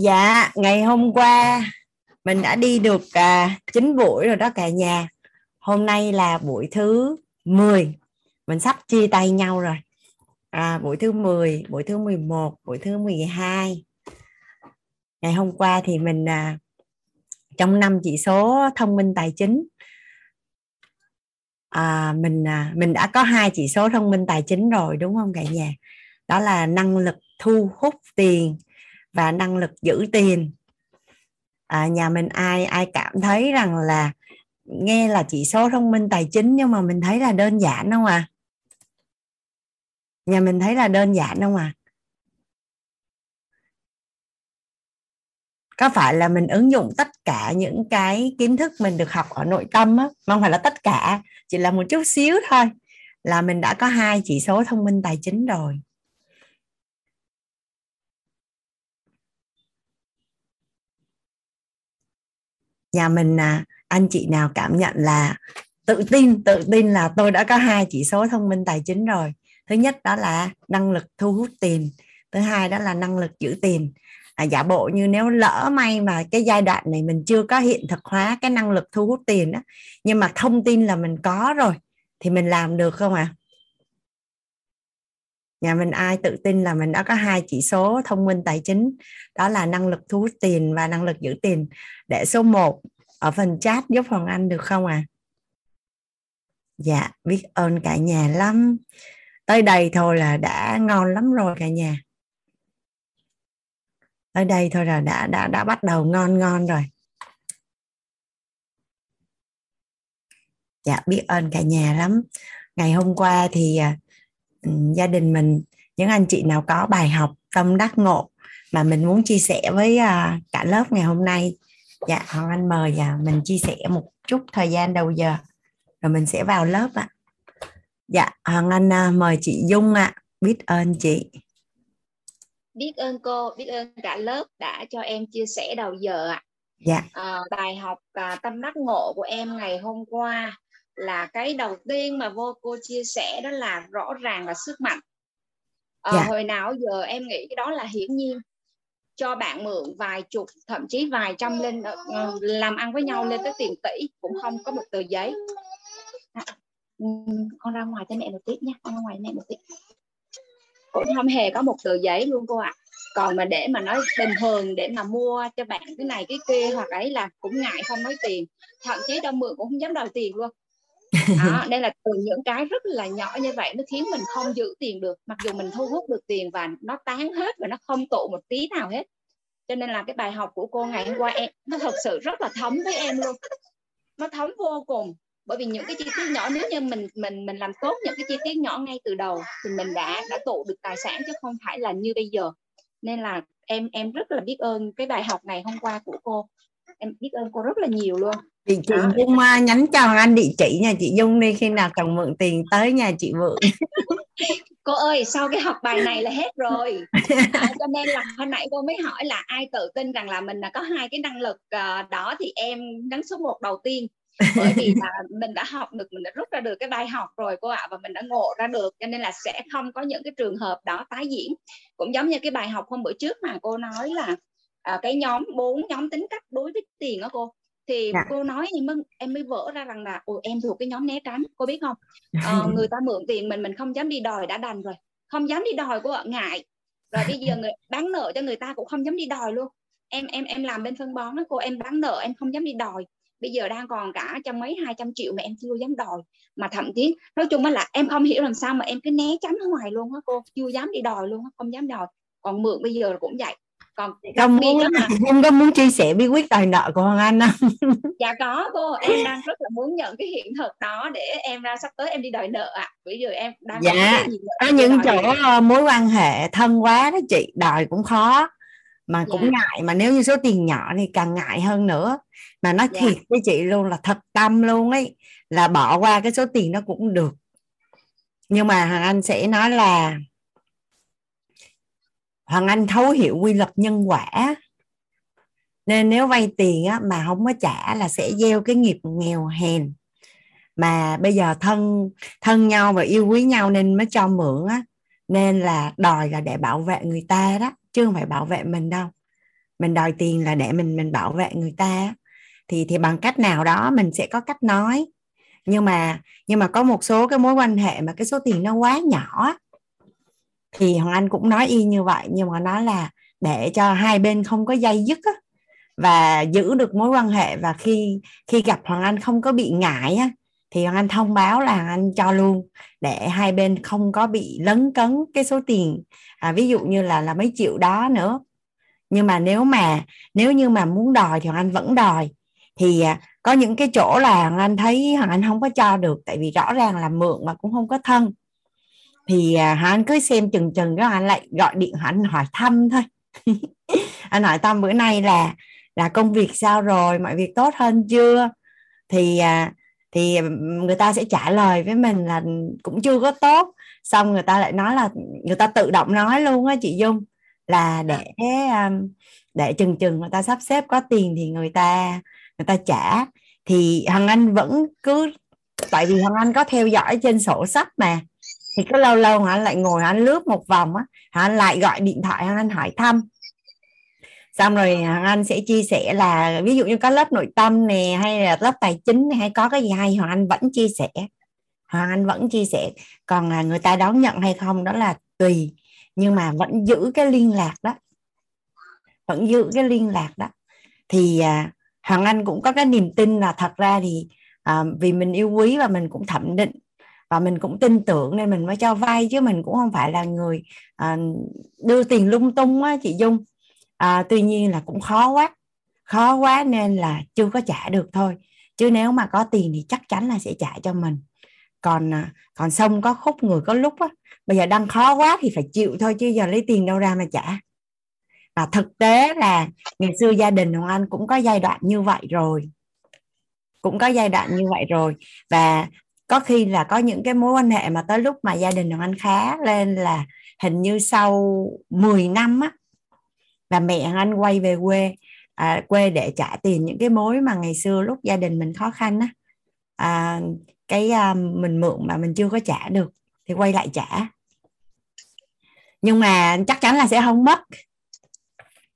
Dạ, ngày hôm qua mình đã đi được à, 9 buổi rồi đó cả nhà. Hôm nay là buổi thứ 10. Mình sắp chia tay nhau rồi. À, buổi thứ 10, buổi thứ 11, buổi thứ 12. Ngày hôm qua thì mình à, trong năm chỉ số thông minh tài chính à, mình à, mình đã có hai chỉ số thông minh tài chính rồi đúng không cả nhà? Đó là năng lực thu hút tiền và năng lực giữ tiền. À, nhà mình ai ai cảm thấy rằng là nghe là chỉ số thông minh tài chính nhưng mà mình thấy là đơn giản không à? Nhà mình thấy là đơn giản không à? Có phải là mình ứng dụng tất cả những cái kiến thức mình được học ở nội tâm á? Không phải là tất cả chỉ là một chút xíu thôi là mình đã có hai chỉ số thông minh tài chính rồi. Nhà mình à, anh chị nào cảm nhận là tự tin tự tin là tôi đã có hai chỉ số thông minh tài chính rồi thứ nhất đó là năng lực thu hút tiền thứ hai đó là năng lực giữ tiền à, giả bộ như nếu lỡ may mà cái giai đoạn này mình chưa có hiện thực hóa cái năng lực thu hút tiền đó nhưng mà thông tin là mình có rồi thì mình làm được không ạ à? Nhà mình ai tự tin là mình đã có hai chỉ số thông minh tài chính, đó là năng lực thu hút tiền và năng lực giữ tiền. Để số 1 ở phần chat giúp Hoàng Anh được không à dạ biết ơn cả nhà lắm. Tới đây thôi là đã ngon lắm rồi cả nhà. Tới đây thôi là đã đã đã bắt đầu ngon ngon rồi. Dạ biết ơn cả nhà lắm. Ngày hôm qua thì à, gia đình mình những anh chị nào có bài học tâm đắc ngộ mà mình muốn chia sẻ với uh, cả lớp ngày hôm nay. Dạ hoàng anh mời uh, mình chia sẻ một chút thời gian đầu giờ rồi mình sẽ vào lớp ạ. Dạ hoàng anh uh, mời chị dung ạ. Biết ơn chị. Biết ơn cô biết ơn cả lớp đã cho em chia sẻ đầu giờ ạ. Dạ. À, bài học à, tâm đắc ngộ của em ngày hôm qua là cái đầu tiên mà vô cô chia sẻ đó là rõ ràng là sức mạnh. À, dạ. hồi nào giờ em nghĩ cái đó là hiển nhiên. Cho bạn mượn vài chục thậm chí vài trăm lên uh, làm ăn với nhau lên tới tiền tỷ cũng không có một tờ giấy. À, con ra ngoài cho mẹ một tí nha con ra ngoài mẹ một tí. Cũng không hề có một tờ giấy luôn cô ạ. À. còn mà để mà nói bình thường để mà mua cho bạn cái này cái kia hoặc ấy là cũng ngại không nói tiền. Thậm chí đâu mượn cũng không dám đòi tiền luôn đó, nên là từ những cái rất là nhỏ như vậy nó khiến mình không giữ tiền được. Mặc dù mình thu hút được tiền và nó tán hết và nó không tụ một tí nào hết. Cho nên là cái bài học của cô ngày hôm qua em nó thật sự rất là thấm với em luôn. Nó thấm vô cùng. Bởi vì những cái chi tiết nhỏ nếu như mình mình mình làm tốt những cái chi tiết nhỏ ngay từ đầu thì mình đã đã tụ được tài sản chứ không phải là như bây giờ. Nên là em em rất là biết ơn cái bài học ngày hôm qua của cô em biết ơn cô rất là nhiều luôn. Chị chị đó. Dung nhắn chào anh địa chỉ nha. Chị Dung đi khi nào cần mượn tiền tới nhà chị mượn. Cô ơi sau cái học bài này là hết rồi. À, cho nên là hồi nãy cô mới hỏi là ai tự tin rằng là mình là có hai cái năng lực uh, đó thì em nhấn số một đầu tiên. Bởi vì là mình đã học được mình đã rút ra được cái bài học rồi cô ạ và mình đã ngộ ra được. Cho nên là sẽ không có những cái trường hợp đó tái diễn. Cũng giống như cái bài học hôm bữa trước mà cô nói là à, cái nhóm bốn nhóm tính cách đối với tiền đó cô. Thì dạ. cô nói em mới em mới vỡ ra rằng là ồ em thuộc cái nhóm né tránh cô biết không? À, người ta mượn tiền mình mình không dám đi đòi đã đành rồi. Không dám đi đòi cô ạ ngại. Rồi bây giờ người bán nợ cho người ta cũng không dám đi đòi luôn. Em em em làm bên phân bón đó cô em bán nợ em không dám đi đòi. Bây giờ đang còn cả trăm mấy hai trăm triệu mà em chưa dám đòi. Mà thậm chí nói chung là em không hiểu làm sao mà em cứ né tránh hoài luôn á cô. Chưa dám đi đòi luôn không dám đòi. Còn mượn bây giờ cũng vậy còn không muốn không có muốn chia sẻ bí quyết đòi nợ của Hoàng Anh không dạ có cô em đang rất là muốn nhận cái hiện thực đó để em ra sắp tới em đi đòi nợ ạ à. bây giờ em đang dạ có những chỗ nợ. mối quan hệ thân quá đó chị đòi cũng khó mà cũng dạ. ngại mà nếu như số tiền nhỏ thì càng ngại hơn nữa mà nói dạ. thiệt với chị luôn là thật tâm luôn ấy là bỏ qua cái số tiền đó cũng được nhưng mà Hoàng Anh sẽ nói là Hoàng Anh thấu hiểu quy luật nhân quả. Nên nếu vay tiền á, mà không có trả là sẽ gieo cái nghiệp nghèo hèn. Mà bây giờ thân thân nhau và yêu quý nhau nên mới cho mượn á. Nên là đòi là để bảo vệ người ta đó chứ không phải bảo vệ mình đâu. Mình đòi tiền là để mình mình bảo vệ người ta thì thì bằng cách nào đó mình sẽ có cách nói. Nhưng mà nhưng mà có một số cái mối quan hệ mà cái số tiền nó quá nhỏ thì hoàng anh cũng nói y như vậy nhưng mà nó là để cho hai bên không có dây dứt á, và giữ được mối quan hệ và khi khi gặp hoàng anh không có bị ngại á, thì hoàng anh thông báo là hoàng anh cho luôn để hai bên không có bị lấn cấn cái số tiền à, ví dụ như là là mấy triệu đó nữa. Nhưng mà nếu mà nếu như mà muốn đòi thì hoàng anh vẫn đòi. Thì à, có những cái chỗ là hoàng anh thấy hoàng anh không có cho được tại vì rõ ràng là mượn mà cũng không có thân thì à, hắn cứ xem chừng chừng đó anh lại gọi điện, hắn hỏi thăm thôi. Anh hỏi thăm bữa nay là là công việc sao rồi, mọi việc tốt hơn chưa? Thì à, thì người ta sẽ trả lời với mình là cũng chưa có tốt. Xong người ta lại nói là, người ta tự động nói luôn á chị dung, là để để chừng chừng người ta sắp xếp có tiền thì người ta người ta trả. Thì hằng anh vẫn cứ, tại vì hằng anh có theo dõi trên sổ sách mà thì cứ lâu lâu hằng lại ngồi hắn lướt một vòng á hằng lại gọi điện thoại hằng anh hỏi thăm. Xong rồi hằng anh sẽ chia sẻ là ví dụ như có lớp nội tâm nè hay là lớp tài chính này hay có cái gì hay hoàng anh vẫn chia sẻ. Hoàng anh vẫn chia sẻ còn là người ta đón nhận hay không đó là tùy. Nhưng mà vẫn giữ cái liên lạc đó. Vẫn giữ cái liên lạc đó. Thì à, hoàng anh cũng có cái niềm tin là thật ra thì à, vì mình yêu quý và mình cũng thẩm định và mình cũng tin tưởng nên mình mới cho vay chứ mình cũng không phải là người à, đưa tiền lung tung á chị dung. À, tuy nhiên là cũng khó quá. Khó quá nên là chưa có trả được thôi. Chứ nếu mà có tiền thì chắc chắn là sẽ trả cho mình. Còn à, còn xong có khúc người có lúc á bây giờ đang khó quá thì phải chịu thôi chứ giờ lấy tiền đâu ra mà trả. Và thực tế là ngày xưa gia đình hoàng anh cũng có giai đoạn như vậy rồi. Cũng có giai đoạn như vậy rồi. Và có khi là có những cái mối quan hệ mà tới lúc mà gia đình hoàng anh khá lên là hình như sau 10 năm á và mẹ anh quay về quê à, quê để trả tiền những cái mối mà ngày xưa lúc gia đình mình khó khăn á. À, cái à, mình mượn mà mình chưa có trả được thì quay lại trả. Nhưng mà chắc chắn là sẽ không mất.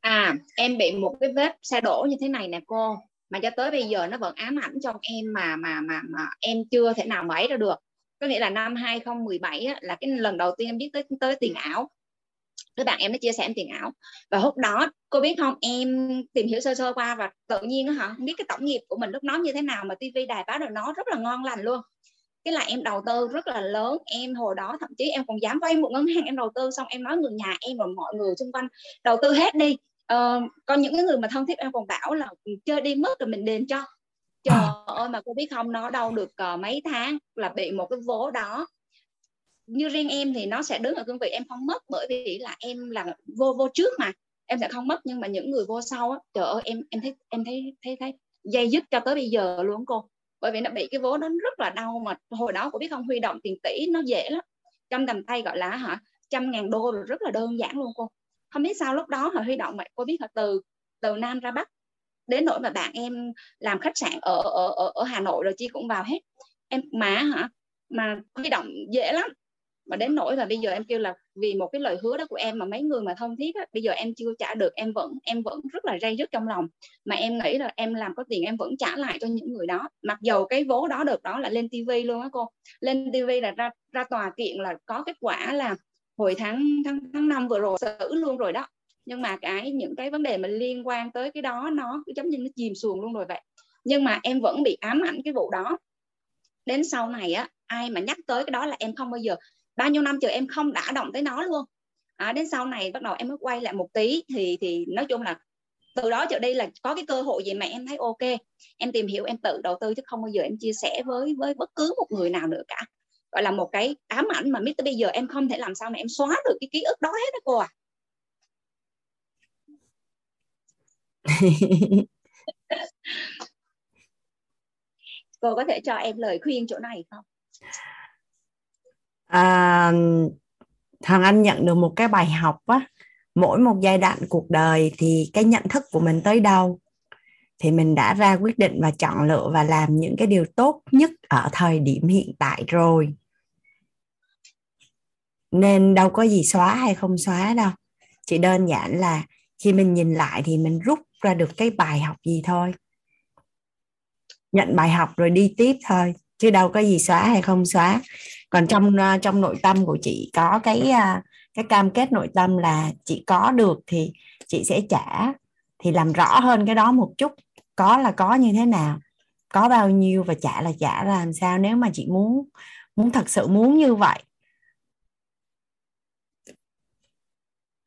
À em bị một cái vết xe đổ như thế này nè cô mà cho tới bây giờ nó vẫn ám ảnh trong em mà mà mà mà em chưa thể nào mấy ra được. Có nghĩa là năm 2017 á, là cái lần đầu tiên em biết tới tới tiền ảo. Đứa bạn em nó chia sẻ em tiền ảo. Và lúc đó cô biết không em tìm hiểu sơ sơ qua và tự nhiên hả không biết cái tổng nghiệp của mình lúc đó như thế nào mà tivi đài báo được nó rất là ngon lành luôn. Cái là em đầu tư rất là lớn em hồi đó thậm chí em còn dám vay một ngân hàng em đầu tư xong em nói người nhà em và mọi người xung quanh đầu tư hết đi uh, có những cái người mà thân thiết em còn bảo là chơi đi mất rồi mình đền cho. Trời à. ơi mà cô biết không nó đâu được uh, mấy tháng là bị một cái vố đó. Như riêng em thì nó sẽ đứng ở cương vị em không mất bởi vì là em là vô vô trước mà. Em sẽ không mất nhưng mà những người vô sau á trời ơi em em thấy em thấy thấy thấy dây dứt cho tới bây giờ luôn cô. Bởi vì nó bị cái vố đó rất là đau mà hồi đó cô biết không huy động tiền tỷ nó dễ lắm. Trong tầm tay gọi là hả trăm ngàn đô rồi rất là đơn giản luôn cô không biết sao lúc đó họ huy động vậy cô biết là từ từ nam ra bắc đến nỗi mà bạn em làm khách sạn ở ở ở, ở hà nội rồi chi cũng vào hết. Em má hả? Mà huy động dễ lắm. Mà đến nỗi là bây giờ em kêu là vì một cái lời hứa đó của em mà mấy người mà thân thiết á, bây giờ em chưa trả được em vẫn em vẫn rất là dây dứt trong lòng. Mà em nghĩ là em làm có tiền em vẫn trả lại cho những người đó. Mặc dầu cái vố đó được đó là lên tivi luôn á cô. Lên tivi là ra ra tòa kiện là có kết quả là hồi tháng tháng tháng năm vừa rồi xử luôn rồi đó. Nhưng mà cái những cái vấn đề mà liên quan tới cái đó nó cứ giống như nó chìm xuồng luôn rồi vậy. Nhưng mà em vẫn bị ám ảnh cái vụ đó. Đến sau này á ai mà nhắc tới cái đó là em không bao giờ. Bao nhiêu năm trời em không đã động tới nó luôn. À, đến sau này bắt đầu em mới quay lại một tí thì thì nói chung là từ đó trở đi là có cái cơ hội gì mà em thấy ok. Em tìm hiểu em tự đầu tư chứ không bao giờ em chia sẻ với với bất cứ một người nào nữa cả gọi là một cái ám ảnh mà biết tới bây giờ em không thể làm sao mà em xóa được cái ký ức đó hết đó cô à. Cô có thể cho em lời khuyên chỗ này không? À, thằng anh nhận được một cái bài học á mỗi một giai đoạn cuộc đời thì cái nhận thức của mình tới đâu? Thì mình đã ra quyết định và chọn lựa và làm những cái điều tốt nhất ở thời điểm hiện tại rồi nên đâu có gì xóa hay không xóa đâu. Chỉ đơn giản là khi mình nhìn lại thì mình rút ra được cái bài học gì thôi. Nhận bài học rồi đi tiếp thôi, chứ đâu có gì xóa hay không xóa. Còn trong à, trong nội tâm của chị có cái à, cái cam kết nội tâm là chị có được thì chị sẽ trả. Thì làm rõ hơn cái đó một chút, có là có như thế nào, có bao nhiêu và trả là trả là làm sao. Nếu mà chị muốn muốn thật sự muốn như vậy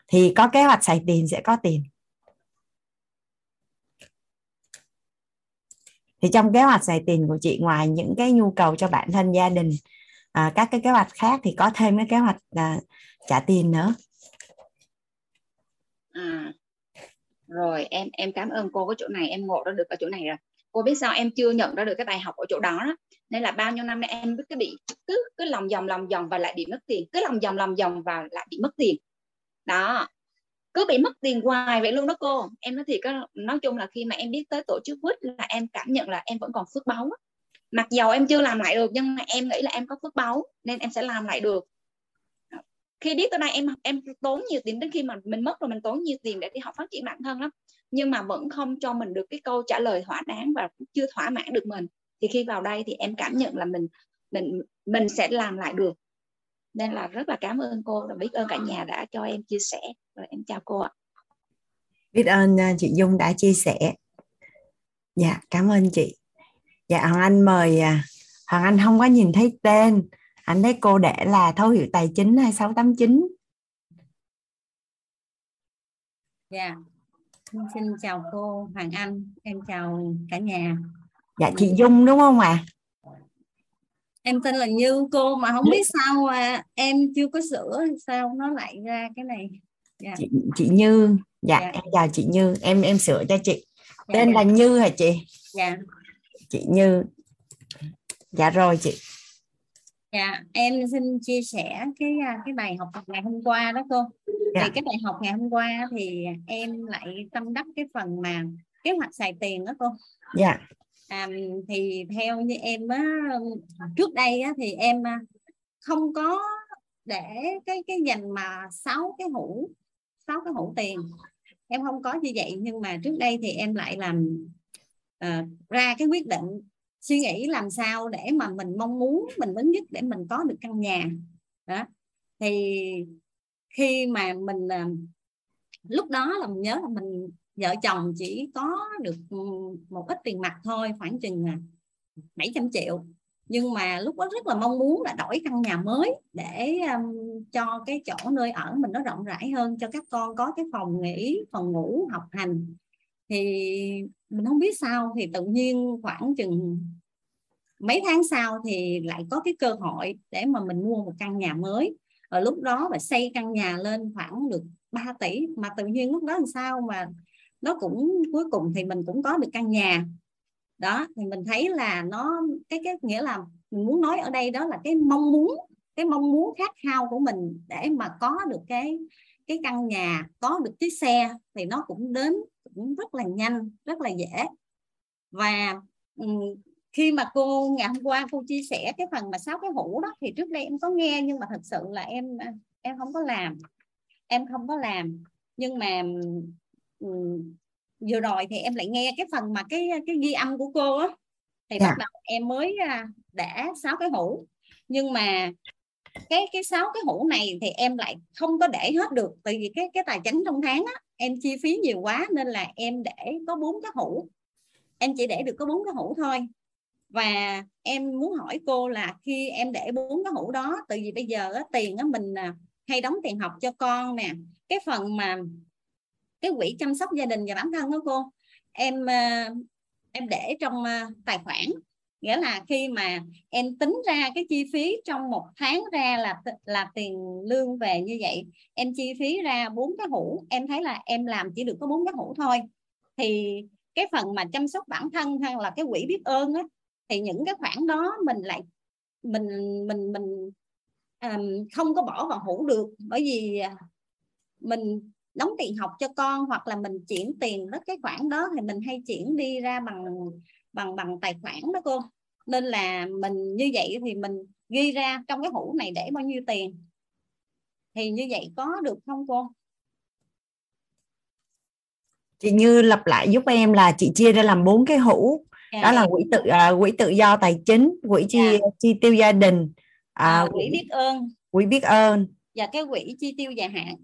thì có kế hoạch xài tiền sẽ có tiền. Thì trong kế hoạch xài tiền của chị ngoài những cái nhu cầu cho bản thân gia đình à, các cái kế hoạch khác thì có thêm cái kế hoạch à, trả tiền nữa. À, rồi em em cảm ơn cô cái chỗ này em ngộ ra được ở chỗ này rồi. Cô biết sao em chưa nhận ra được cái bài học ở chỗ đó, đó. nên là bao nhiêu năm nay em cứ bị cứ cứ lòng vòng lòng vòng và lại bị mất tiền cứ lòng vòng lòng vòng và lại bị mất tiền đó. Cứ bị mất tiền hoài vậy luôn đó cô. Em nói thì có nói chung là khi mà em biết tới tổ chức quýt là em cảm nhận là em vẫn còn phước báu mặc dầu em chưa làm lại được, nhưng mà em nghĩ là em có phước báu, nên em sẽ làm lại được. Khi biết tới đây em em tốn nhiều tiền, đến khi mà mình mất rồi mình tốn nhiều tiền để đi học phát triển bản thân lắm. Nhưng mà vẫn không cho mình được cái câu trả lời thỏa đáng và chưa thỏa mãn được mình. Thì khi vào đây thì em cảm nhận là mình mình mình sẽ làm lại được nên là rất là cảm ơn cô và biết ơn cả nhà đã cho em chia sẻ. Rồi em chào cô ạ. Biết ơn à, chị Dung đã chia sẻ. Dạ cảm ơn chị. Dạ Hoàng Anh mời à, Hoàng Anh không có nhìn thấy tên. Anh thấy cô để là thấu hiểu tài chính 2689 dạ xin chào cô Hoàng Anh. Em chào cả nhà. Dạ chị Dung đúng không ạ? à? Em tên là Như cô mà không biết sao à, em chưa có sửa sao nó lại ra cái này? Dạ. chị, chị Như. Dạ, dạ. em chào chị Như. Em em sửa cho chị. Dạ, tên dạ. là Như hả chị? Dạ. Chị Như. Dạ rồi chị. Dạ em xin chia sẻ cái à, cái bài học ngày hôm qua đó cô. Dạ. thì cái bài học ngày hôm qua thì em lại tâm đắc cái phần mà kế hoạch xài tiền đó cô. Dạ à, thì theo như em á trước đây á, thì em à, không có để cái cái dành mà sáu cái hũ sáu cái hũ tiền. Em không có như vậy nhưng mà trước đây thì em lại làm uh, ra cái quyết định suy nghĩ làm sao để mà mình mong muốn mình lớn nhất để mình có được căn nhà. Đó. Thì khi mà mình uh, lúc đó là mình nhớ là mình vợ chồng chỉ có được ừ, một ít tiền mặt thôi khoảng chừng à, 700 triệu. Nhưng mà lúc đó rất là mong muốn là đổi căn nhà mới để um, cho cái chỗ nơi ở mình nó rộng rãi hơn cho các con có cái phòng nghỉ phòng ngủ học hành. Thì mình không biết sao thì tự nhiên khoảng chừng mấy tháng sau thì lại có cái cơ hội để mà mình mua một căn nhà mới. Ở lúc đó phải xây căn nhà lên khoảng được 3 tỷ mà tự nhiên lúc đó làm sao mà nó cũng, cuối cùng thì mình cũng có được căn nhà. Đó, thì mình thấy là nó, cái cái nghĩa là mình muốn nói ở đây đó là cái mong muốn, cái mong muốn khát khao của mình để mà có được cái cái căn nhà, có được chiếc xe thì nó cũng đến cũng rất là nhanh, rất là dễ. Và khi mà cô, ngày hôm qua cô chia sẻ cái phần mà sáu cái hũ đó thì trước đây em có nghe nhưng mà thật sự là em em không có làm, em không có làm. Nhưng mà vừa rồi thì em lại nghe cái phần mà cái cái ghi âm của cô á thì dạ. bắt đầu em mới à, để sáu cái hũ. Nhưng mà cái cái sáu cái hũ này thì em lại không có để hết được tại vì cái cái tài chính trong tháng á em chi phí nhiều quá nên là em để có bốn cái hũ. Em chỉ để được có bốn cái hũ thôi. Và em muốn hỏi cô là khi em để bốn cái hũ đó tại vì bây giờ á, tiền á, mình à, hay đóng tiền học cho con nè. Cái phần mà cái quỹ chăm sóc gia đình và bản thân đó cô. Em ờ, em để trong ờ, tài khoản. Nghĩa là khi mà em tính ra cái chi phí trong một tháng ra là là tiền lương về như vậy em chi phí ra bốn cái hũ em thấy là em làm chỉ được có bốn cái hũ thôi. Thì cái phần mà chăm sóc bản thân hay là cái quỹ biết ơn á thì những cái khoản đó mình lại mình mình mình um, không có bỏ vào hũ được. Bởi vì ờ, mình đóng tiền học cho con hoặc là mình chuyển tiền đó cái khoản đó thì mình hay chuyển đi ra bằng bằng bằng tài khoản đó cô. Nên là mình như vậy thì mình ghi ra trong cái hũ này để bao nhiêu tiền. Thì như vậy có được không cô? Chị như lặp lại giúp em là chị chia ra làm bốn cái hũ. Yeah. đó là quỹ tự uh, quỹ tự do tài chính quỹ chi yeah. chi tiêu gia đình uh, à, quỹ biết ơn. quỹ biết ơn. Và cái quỹ chi tiêu dài hạn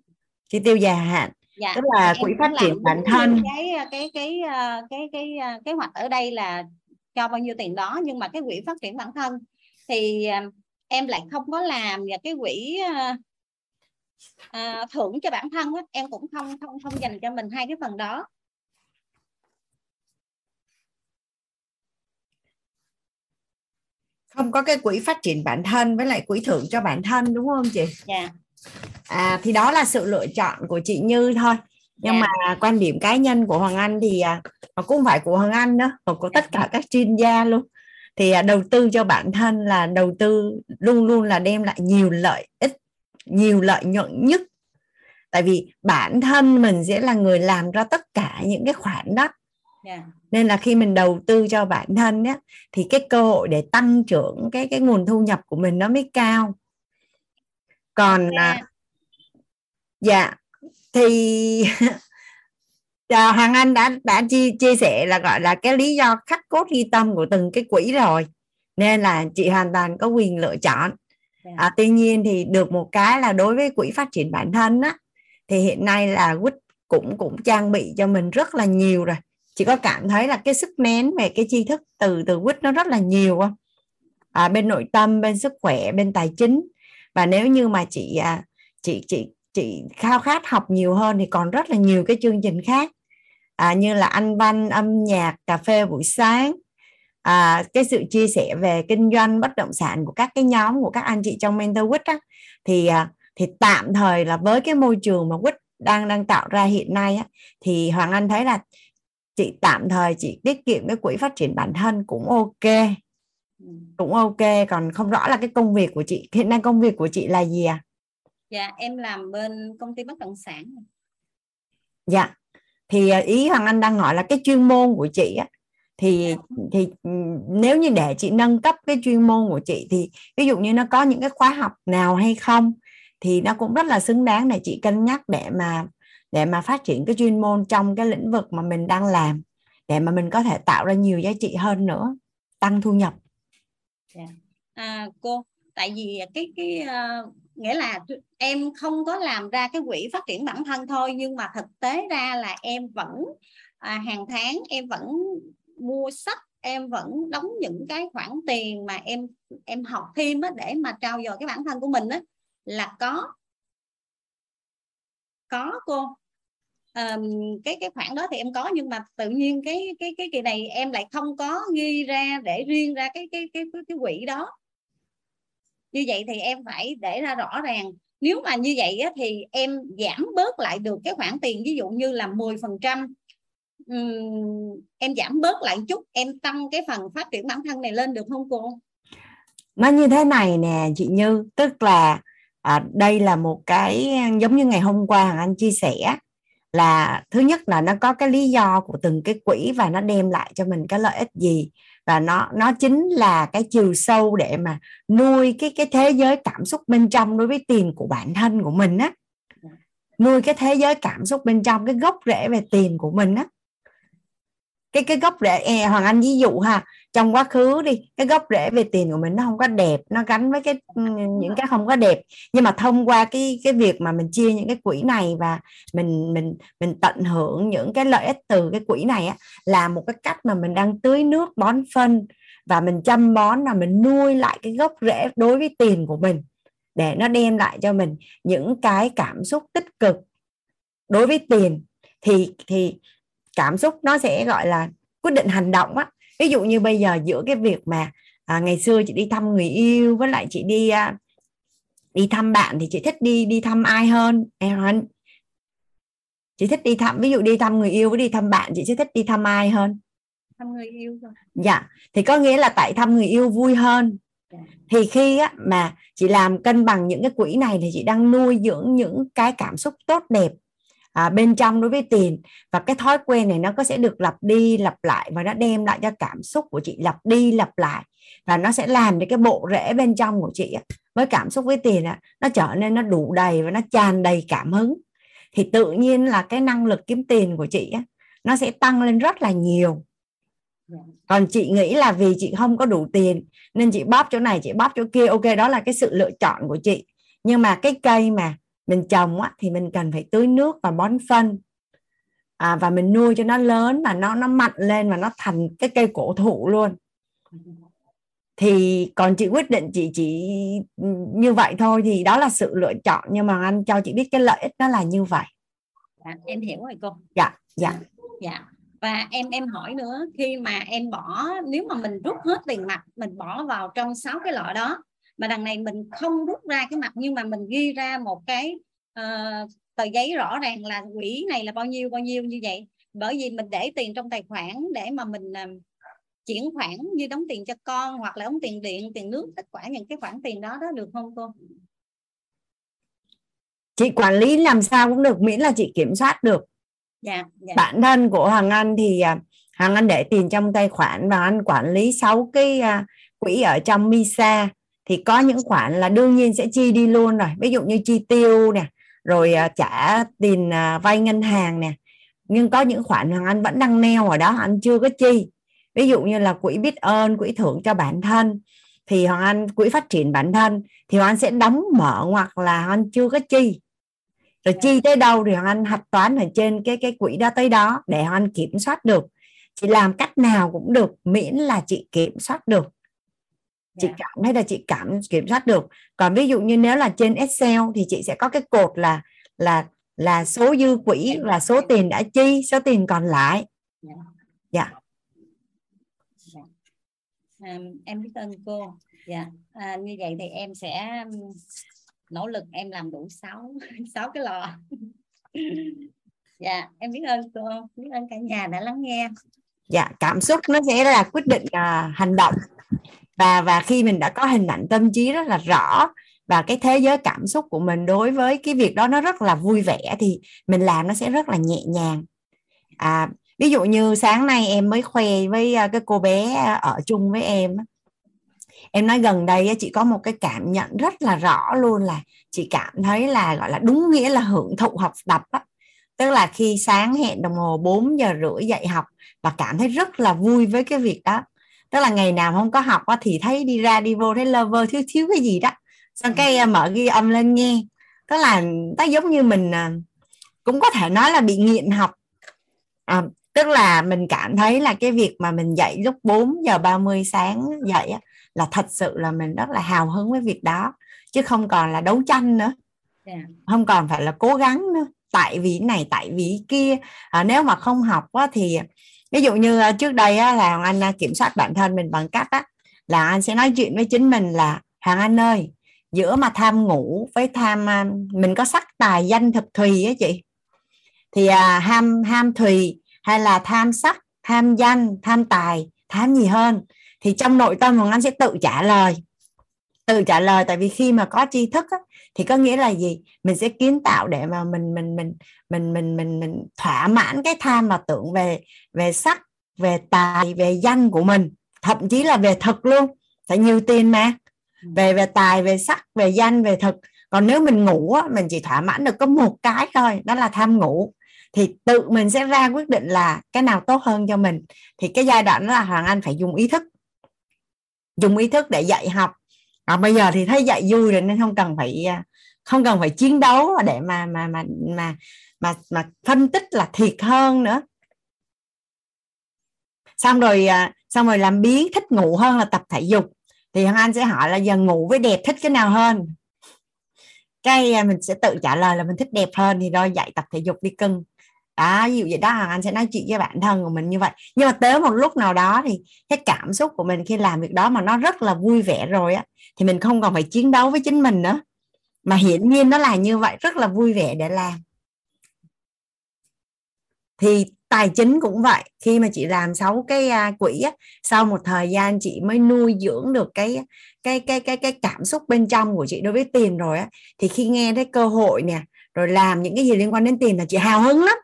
chi tiêu dài hạn dạ. tức là quỹ phát triển bản thân cái cái cái cái cái cái kế hoạch ở đây là cho bao nhiêu tiền đó nhưng mà cái quỹ phát triển bản thân thì em lại không có làm và cái quỹ à, thưởng cho bản thân á, em cũng không không không dành cho mình hai cái phần đó không có cái quỹ phát triển bản thân với lại quỹ thưởng cho bản thân đúng không chị? Dạ. Yeah. À thì đó là sự lựa chọn của chị Như thôi. Nhưng yeah. Dạ. mà quan điểm cá nhân của Hoàng Anh thì à, cũng không phải của Hoàng Anh nữa, mà của tất cả các chuyên gia luôn. Thì à, đầu tư cho bản thân là đầu tư luôn luôn là đem lại nhiều lợi ích, nhiều lợi nhuận nhất. Tại vì bản thân mình sẽ là người làm ra tất cả những cái khoản đó yeah. Dạ. nên là khi mình đầu tư cho bản thân á thì cái cơ hội để tăng trưởng cái cái nguồn thu nhập của mình nó mới cao còn yeah. dạ thì à, Hoàng Anh đã đã chia chia sẻ là gọi là cái lý do khắc cốt ghi tâm của từng cái quỹ rồi nên là chị hoàn toàn có quyền lựa chọn dạ. à, tuy nhiên thì được một cái là đối với quỹ phát triển bản thân á thì hiện nay là quýt cũng cũng trang bị cho mình rất là nhiều rồi chị có cảm thấy là cái sức nén về cái tri thức từ từ quýt nó rất là nhiều không à, bên nội tâm bên sức khỏe bên tài chính và nếu như mà chị à, chị chị chị khao khát học nhiều hơn thì còn rất là nhiều cái chương trình khác à, như là anh văn âm nhạc cà phê buổi sáng à, cái sự chia sẻ về kinh doanh bất động sản của các cái nhóm của các anh chị trong mentor quýt á thì à, thì tạm thời là với cái môi trường mà quýt đang đang tạo ra hiện nay á, thì hoàng anh thấy là chị tạm thời chị tiết kiệm cái quỹ phát triển bản thân cũng ok cũng ok còn không rõ là cái công việc của chị hiện nay công việc của chị là gì à dạ em làm bên công ty bất động sản dạ thì à, ý hoàng anh đang hỏi là cái chuyên môn của chị á thì dạ. thì ừ, nếu như để chị nâng cấp cái chuyên môn của chị thì ví dụ như nó có những cái khóa học nào hay không thì nó cũng rất là xứng đáng để chị cân nhắc để mà để mà phát triển cái chuyên môn trong cái lĩnh vực mà mình đang làm để mà mình có thể tạo ra nhiều giá trị hơn nữa tăng thu nhập à, cô tại vì cái cái uh, nghĩa là em không có làm ra cái quỹ phát triển bản thân thôi nhưng mà thực tế ra là em vẫn à, hàng tháng em vẫn mua sách em vẫn đóng những cái khoản tiền mà em em học thêm á, để mà trao dồi cái bản thân của mình á là có. Có cô. Um, cái cái khoản đó thì em có nhưng mà tự nhiên cái cái cái kỳ này em lại không có ghi ra để riêng ra cái cái cái cái, cái quỹ đó như vậy thì em phải để ra rõ ràng. Nếu mà như vậy á, thì em giảm bớt lại được cái khoản tiền ví dụ như là 10 phần trăm. Uhm, em giảm bớt lại chút em tăng cái phần phát triển bản thân này lên được không cô? Nó như thế này nè chị Như. Tức là à, đây là một cái giống như ngày hôm qua Hằng Anh chia sẻ là thứ nhất là nó có cái lý do của từng cái quỹ và nó đem lại cho mình cái lợi ích gì và nó nó chính là cái chiều sâu để mà nuôi cái cái thế giới cảm xúc bên trong đối với tiền của bản thân của mình á. Nuôi cái thế giới cảm xúc bên trong, cái gốc rễ về tiền của mình á. Cái cái gốc rễ e, hoàng anh ví dụ ha trong quá khứ đi, cái gốc rễ về tiền của mình nó không có đẹp, nó gắn với cái ừ, những cái không có đẹp. Nhưng mà thông qua cái cái việc mà mình chia những cái quỹ này và mình mình mình tận hưởng những cái lợi ích từ cái quỹ này á, là một cái cách mà mình đang tưới nước, bón phân và mình chăm bón là mình nuôi lại cái gốc rễ đối với tiền của mình để nó đem lại cho mình những cái cảm xúc tích cực đối với tiền. Thì thì cảm xúc nó sẽ, gọi là, quyết định hành động á ví dụ như bây giờ giữa cái việc mà à, ngày xưa chị đi thăm người yêu với lại chị đi à, đi thăm bạn thì chị thích đi đi thăm ai hơn? Em chị thích đi thăm ví dụ đi thăm người yêu với đi thăm bạn chị sẽ thích đi thăm ai hơn? Thăm người yêu thôi dạ. Thì có nghĩa là tại thăm người yêu vui hơn. Dạ. thì khi á, mà chị làm cân bằng những cái quỹ này thì chị đang nuôi dưỡng những cái cảm xúc tốt đẹp à, bên trong đối với tiền. Và cái thói quen này nó có sẽ được lặp đi lặp lại và nó đem lại cho cảm xúc của chị. Lặp đi lặp lại. Và nó sẽ làm cho cái bộ rễ bên trong của chị với cảm xúc với tiền nó trở nên nó đủ đầy và nó tràn đầy cảm hứng. Thì tự nhiên là cái năng lực kiếm tiền của chị nó sẽ tăng lên rất là nhiều. Còn chị nghĩ là vì chị không có đủ tiền nên chị bóp chỗ này chị bóp chỗ kia. Ok đó là cái sự lựa chọn của chị. Nhưng mà cái cây mà mình trồng á, thì mình cần phải tưới nước và bón phân. À, và mình nuôi cho nó lớn và nó nó mạnh lên và nó thành cái cây cổ thụ luôn. Thì còn chị quyết định chị chỉ như vậy thôi thì đó là sự lựa chọn. Nhưng mà anh cho chị biết cái lợi ích nó là như vậy. Dạ, em hiểu rồi cô. Dạ dạ. Dạ và em em hỏi nữa khi mà em bỏ nếu mà mình rút hết tiền mặt mình bỏ vào trong sáu cái lọ đó mà đằng này mình không rút ra cái mặt nhưng mà mình ghi ra một cái uh, tờ giấy rõ ràng là quỹ này là bao nhiêu bao nhiêu như vậy. Bởi vì mình để tiền trong tài khoản để mà mình uh, chuyển khoản như đóng tiền cho con hoặc là đóng tiền điện tiền nước tất cả những cái khoản tiền đó đó được không cô? Chị quản lý làm sao cũng được miễn là chị kiểm soát được. Dạ, dạ. bản thân của Hoàng Anh thì à, Hoàng Anh để tiền trong tài khoản và anh quản lý 6 cái quỹ ở trong MISA thì có những khoản là đương nhiên sẽ chi đi luôn rồi. Ví dụ như chi tiêu nè, rồi à, trả tiền à, vay ngân hàng nè. Nhưng có những khoản Hoàng Anh vẫn đang neo ở đó, anh chưa có chi. Ví dụ như là quỹ biết ơn, quỹ thưởng cho bản thân. Thì Hoàng Anh, quỹ phát triển bản thân, thì Hoàng Anh sẽ đóng mở hoặc là Hoàng Anh chưa có chi. Rồi chi tới đâu thì Hoàng Anh hạch toán ở trên cái cái quỹ đó tới đó để Hoàng Anh kiểm soát được. Chị làm cách nào cũng được, miễn là chị kiểm soát được chị yeah. Dạ. cảm thấy là chị cảm kiểm soát được. Còn ví dụ như nếu là trên Excel thì chị sẽ có cái cột là là là số dư quỹ là số tiền đã chi số tiền còn lại. Dạ. Yeah. yeah. à, em biết ơn cô. Dạ. À, như vậy thì em sẽ nỗ lực em làm đủ 6 sáu cái lò. Dạ em biết ơn cô. Biết ơn cả nhà đã lắng nghe. Dạ cảm xúc nó sẽ là quyết định uh, hành động và và khi mình đã có hình ảnh tâm trí rất là rõ và cái thế giới cảm xúc của mình đối với cái việc đó nó rất là vui vẻ thì mình làm nó sẽ rất là nhẹ nhàng. À, ví dụ như sáng nay em mới khoe với à, cái cô bé à, ở chung với em em nói gần đây chị có một cái cảm nhận rất là rõ luôn là chị cảm thấy là gọi là đúng nghĩa là hưởng thụ học tập á. Tức là khi sáng hẹn đồng hồ 4 giờ rưỡi dạy học và cảm thấy rất là vui với cái việc đó tức là ngày nào không có học á, thì thấy đi ra đi vô thấy lơ vơ thiếu thiếu cái gì đó. Xong cái à, mở ghi âm lên nghe. Tức là nó giống như mình à, cũng có thể nói là bị nghiện học. À, tức là mình cảm thấy là cái việc mà mình dậy lúc 4 giờ 30 sáng dậy á, là thật sự là mình rất là hào hứng với việc đó. Chứ không còn là đấu tranh nữa. Yeah. Dạ. không còn phải là cố gắng nữa. Tại vì này tại vì kia. À, nếu mà không học á, thì ví dụ như ờ, trước đây á, là anh ờ, kiểm soát bản thân mình bằng cách á, là anh sẽ nói chuyện với chính mình là hoàng anh ơi giữa mà tham ngủ với tham ờ, mình có sắc tài danh thực thùy á chị. Thì à, ham ham thùy hay là tham sắc tham danh tham tài tham gì hơn? Thì trong nội tâm hoàng anh sẽ tự trả lời. Tự trả lời tại vì khi mà có tri thức á, thì có nghĩa là gì? Mình sẽ kiến tạo để mà mình mình mình mình mình mình mình thỏa mãn cái tham mà tưởng về về sắc về tài về danh của mình thậm chí là về thực luôn. Phải nhiều tiền mà. Về về tài về sắc về danh về thực. Còn nếu mình ngủ á, mình chỉ thỏa mãn được có một cái thôi đó là tham ngủ. Thì tự mình sẽ ra quyết định là cái nào tốt hơn cho mình. Thì cái giai đoạn đó là hoàng anh phải dùng ý thức. Dùng ý thức để dạy học à, bây giờ thì thấy dạy vui rồi nên không cần phải à, không cần phải chiến đấu để mà mà mà mà mà mà phân tích là thiệt hơn nữa. Xong rồi à, xong rồi làm biến thích ngủ hơn là tập thể dục. Thì hằng anh sẽ hỏi là giờ ngủ với đẹp thích cái nào hơn? Cái à, mình sẽ tự trả lời là mình thích đẹp hơn thì rồi dạy tập thể dục đi cưng đó ví dụ vậy đó hoàng anh sẽ nói chuyện với bản thân của mình như vậy. Nhưng mà tới một lúc nào đó thì cái cảm xúc của mình khi làm việc đó mà nó rất là vui vẻ rồi á thì mình không còn phải chiến đấu với chính mình nữa. Mà hiển nhiên nó là như vậy rất là vui vẻ để làm. Thì tài chính cũng vậy khi mà chị làm sáu cái quỹ á, sau một thời gian chị mới nuôi dưỡng được cái cái cái cái cái cảm xúc bên trong của chị đối với tiền rồi á thì khi nghe thấy cơ hội nè rồi làm những cái gì liên quan đến tiền là chị hào hứng lắm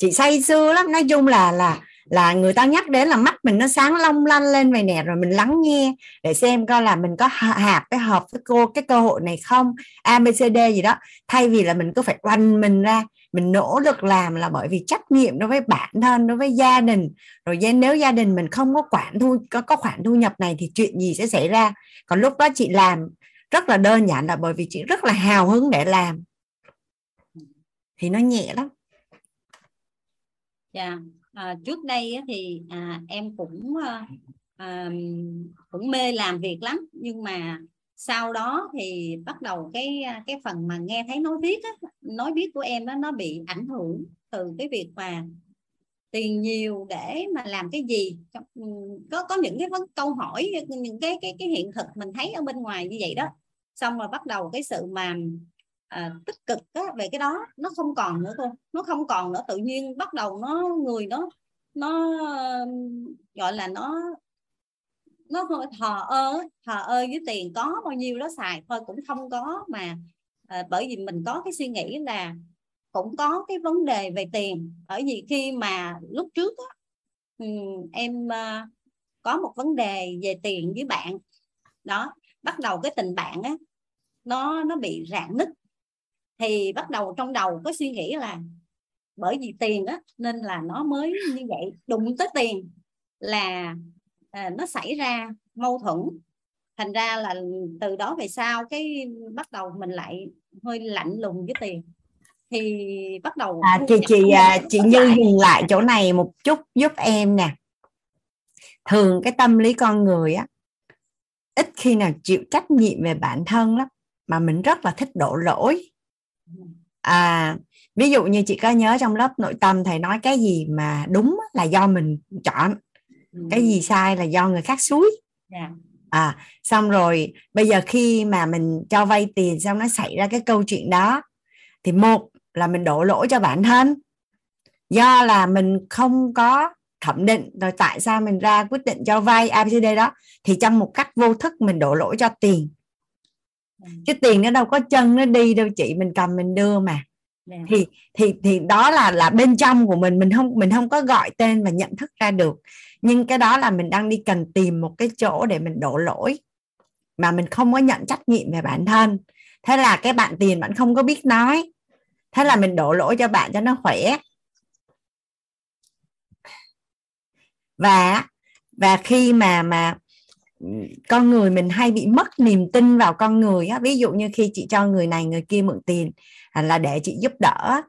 chị say sưa lắm. Nói chung là là là người ta nhắc đến là mắt mình nó sáng long lanh lên vậy nè rồi mình lắng nghe để xem coi là mình có hạp cái hợp với cô cái cơ hội này không? Abcd gì đó. Thay vì là mình cứ phải oanh mình ra mình nỗ lực làm là bởi vì trách nhiệm đối với bản thân đối với gia đình. Rồi nếu gia đình mình không có khoản thu có, có khoản thu nhập này thì chuyện gì sẽ xảy ra? Còn lúc đó chị làm rất là đơn giản là bởi vì chị rất là hào hứng để làm. Thì nó nhẹ lắm dạ. À, trước đây thì à, em cũng ờ, à, cũng mê làm việc lắm. Nhưng mà sau đó thì bắt đầu cái à, cái phần mà nghe thấy nói viết á, nói viết của em đó nó bị ảnh hưởng từ cái việc mà tiền nhiều để mà làm cái gì. Ừ, có có những cái vấn câu hỏi những cái cái cái hiện thực mình thấy ở bên ngoài như vậy đó. Xong rồi bắt đầu cái sự mà À. à, tích cực á, về cái đó nó không còn nữa thôi nó không còn nữa tự nhiên bắt đầu nó người nó nó gọi là nó nó thờ ơ thờ ơ với tiền có bao nhiêu đó xài thôi cũng không có mà à, bởi vì mình có cái suy nghĩ là cũng có cái vấn đề về tiền. Bởi vì khi mà lúc trước á, em à, có một vấn đề về tiền với bạn đó bắt đầu cái tình bạn á nó nó bị rạn nứt thì bắt đầu trong đầu có suy nghĩ là bởi vì tiền á nên là nó mới như vậy. Đụng tới tiền là à, nó xảy ra mâu thuẫn. Thành ra là từ đó về sau cái bắt đầu mình lại hơi lạnh lùng với tiền. Thì bắt đầu à, chị chị à, chị như lại. dừng lại chỗ này một chút giúp em nè. Thường cái tâm lý con người á ít khi nào chịu trách nhiệm về bản thân lắm mà mình rất là thích đổ lỗi à ví dụ như chị có nhớ trong lớp nội tâm thầy nói cái gì mà đúng là do mình chọn cái gì sai là do người khác suối yeah. Dạ. à xong rồi bây giờ khi mà mình cho vay tiền xong nó xảy ra cái câu chuyện đó thì một là mình đổ lỗi cho bản thân do là mình không có thẩm định rồi tại sao mình ra quyết định cho vay abcd đó thì trong một cách vô thức mình đổ lỗi cho tiền ừ. Chứ tiền nó đâu có chân nó đi đâu chị mình cầm mình đưa mà. Yeah. thì thì thì đó là là bên trong của mình mình không mình không có gọi tên và nhận thức ra được. Nhưng cái đó là mình đang đi cần tìm một cái chỗ để mình đổ lỗi mà mình không có nhận trách nhiệm về bản thân. Thế là cái bạn tiền bạn không có biết nói. Thế là mình đổ lỗi cho bạn cho nó khỏe. Và và khi mà mà con người mình hay bị mất niềm tin vào con người á. Ví dụ như khi chị cho người này, người kia mượn tiền à, là để chị giúp đỡ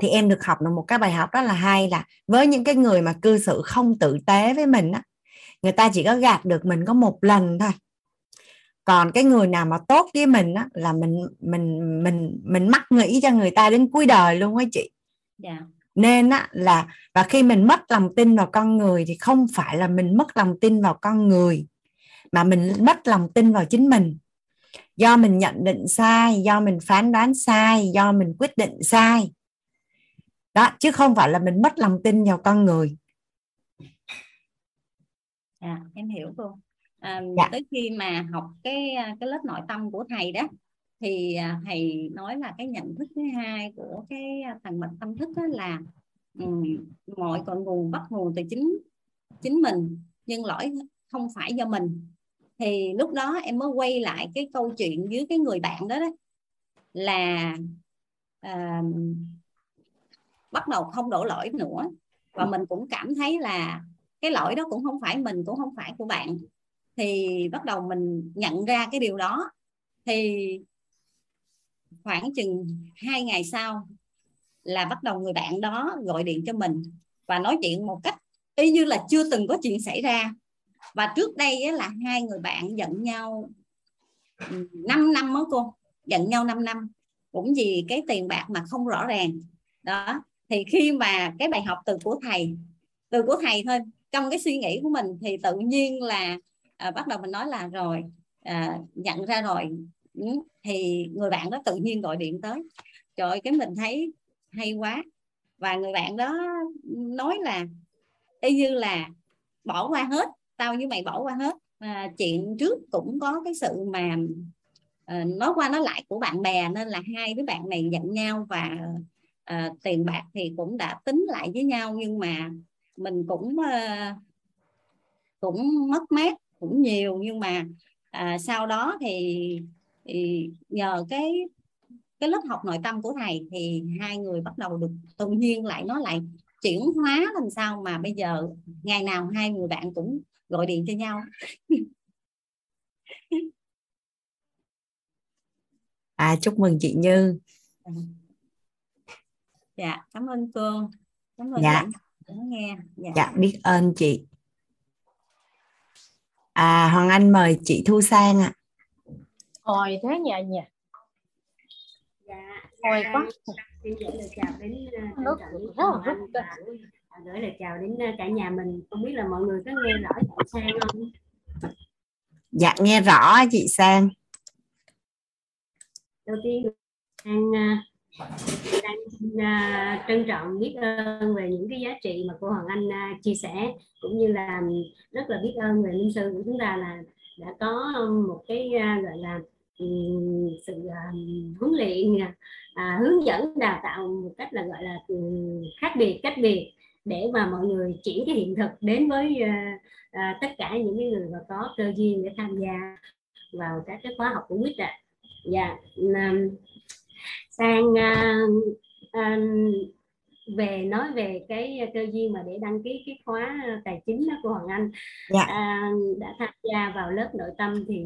thì em được học được một cái bài học rất là hay là với những cái người mà cư xử không tử tế với mình á, người ta chỉ có gạt được mình có một lần thôi. Còn cái người nào mà tốt với mình á, là mình mình mình mình mắc nghĩ cho người ta đến cuối đời luôn á chị. Yeah. Nên á là và khi mình mất lòng tin vào con người thì không phải là mình mất lòng tin vào con người mà mình mất lòng tin vào chính mình. Do mình nhận định sai do mình phán đoán sai do mình quyết định sai. Đó chứ không phải là mình mất lòng tin vào con người. À em hiểu cô à, dạ. tới khi mà học cái cái lớp nội tâm của thầy đó thì à, thầy nói là cái nhận thức thứ hai của cái à, thằng mạch tâm thức đó là um, mọi cội nguồn bắt nguồn từ chính chính mình nhưng lỗi không phải do mình. Thì lúc đó em mới quay lại cái câu chuyện với cái người bạn đó đó là uh, bắt đầu không đổ lỗi nữa. Và mình cũng cảm thấy là cái lỗi đó cũng không phải mình cũng không phải của bạn. Thì bắt đầu mình nhận ra cái điều đó. Thì khoảng chừng hai ngày sau là bắt đầu người bạn đó gọi điện cho mình và nói chuyện một cách y như là chưa từng có chuyện xảy ra. Và trước đây là hai người bạn giận nhau 5 năm đó cô giận nhau 5 năm. Cũng vì cái tiền bạc mà không rõ ràng. Đó thì khi mà cái bài học từ của thầy từ của thầy thôi trong cái suy nghĩ của mình thì tự nhiên là à, bắt đầu mình nói là rồi à, nhận ra rồi Ừ, thì người bạn đó tự nhiên gọi điện tới. Trời cái mình thấy hay quá. Và người bạn đó nói là y như là bỏ qua hết tao với mày bỏ qua hết. À, chuyện trước cũng có cái sự mà à, nói qua nói lại của bạn bè nên là hai đứa bạn này giận nhau và à, tiền bạc thì cũng đã tính lại với nhau. Nhưng mà mình cũng à, cũng mất mát cũng nhiều. Nhưng mà à, sau đó thì, thì nhờ cái cái lớp học nội tâm của thầy thì hai người bắt đầu được tự nhiên lại nó lại chuyển hóa làm sao mà bây giờ ngày nào hai người bạn cũng gọi điện cho nhau. À chúc mừng chị Như. Dạ cảm ơn cô cảm ơn dạ. nghe. Dạ. dạ biết ơn chị. À Hoàng Anh mời chị Thu Sang ạ. à. Hồi thế nhờ nhỉ? Dạ hồi quá. Xin gửi lời chào đến uh, rất là rút gửi lời chào đến uh, cả nhà mình. Không biết là mọi người có nghe rõ chị Sang không? Dạ nghe rõ chị Sang. Đầu tiên Sang đang uh, trân trọng biết ơn về những cái giá trị mà cô Hoàng Anh uh, chia sẻ cũng như là rất là biết ơn về linh sư. Của chúng ta là đã có một cái uh, gọi là sự uh, huấn luyện uh, hướng dẫn đào tạo một cách là gọi là um, khác biệt cách biệt để mà mọi người chuyển cái hiện thực đến với uh, uh, tất cả những cái người mà có cơ duyên để tham gia vào các cái khóa học của quýt ạ. Dạ. Sang uh, về nói về cái cơ duyên mà để đăng ký cái khóa tài chính của Hoàng Anh dạ. à, đã tham gia vào lớp nội tâm thì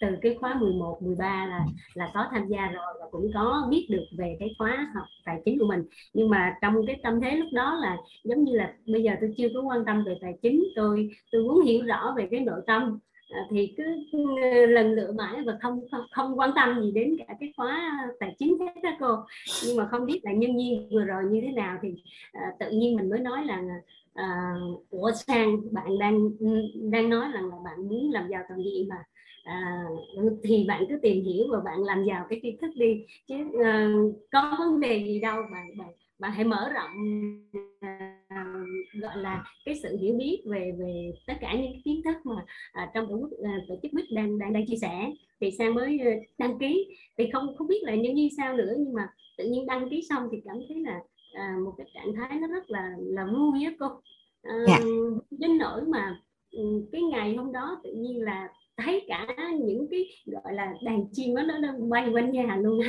từ cái khóa 11, 13 là là có tham gia rồi và cũng có biết được về cái khóa học tài chính của mình. Nhưng mà trong cái tâm thế lúc đó là giống như là bây giờ tôi chưa có quan tâm về tài chính tôi tôi muốn hiểu rõ về cái nội tâm à, thì cứ ừ, lần lựa mãi và không, không không quan tâm gì đến cả cái khóa tài chính hết đó cô. Nhưng mà không biết là nhân nhiên vừa rồi như thế nào thì à, tự nhiên mình mới nói là à, ủa sang bạn đang ừ, đang nói rằng là bạn muốn làm giàu toàn diện mà à, thì bạn cứ tìm hiểu và bạn làm giàu cái kiến thức đi. Chứ uh, có vấn đề gì đâu bạn bạn bạn hãy mở rộng uh, gọi là cái sự hiểu biết về về tất cả những kiến thức mà uh, trong tổ, uh, tổ chức quýt đang đang đang chia sẻ. Thì sang mới đăng ký. Thì không không biết là nhân như sao nữa nhưng mà tự nhiên đăng ký xong thì cảm thấy là uh, một cái trạng thái nó rất là là vui á cô. Uh, yeah. đến nỗi mà cái ngày hôm đó tự nhiên là thấy cả những cái gọi là đàn chim đó, nó đang bay quanh nhà luôn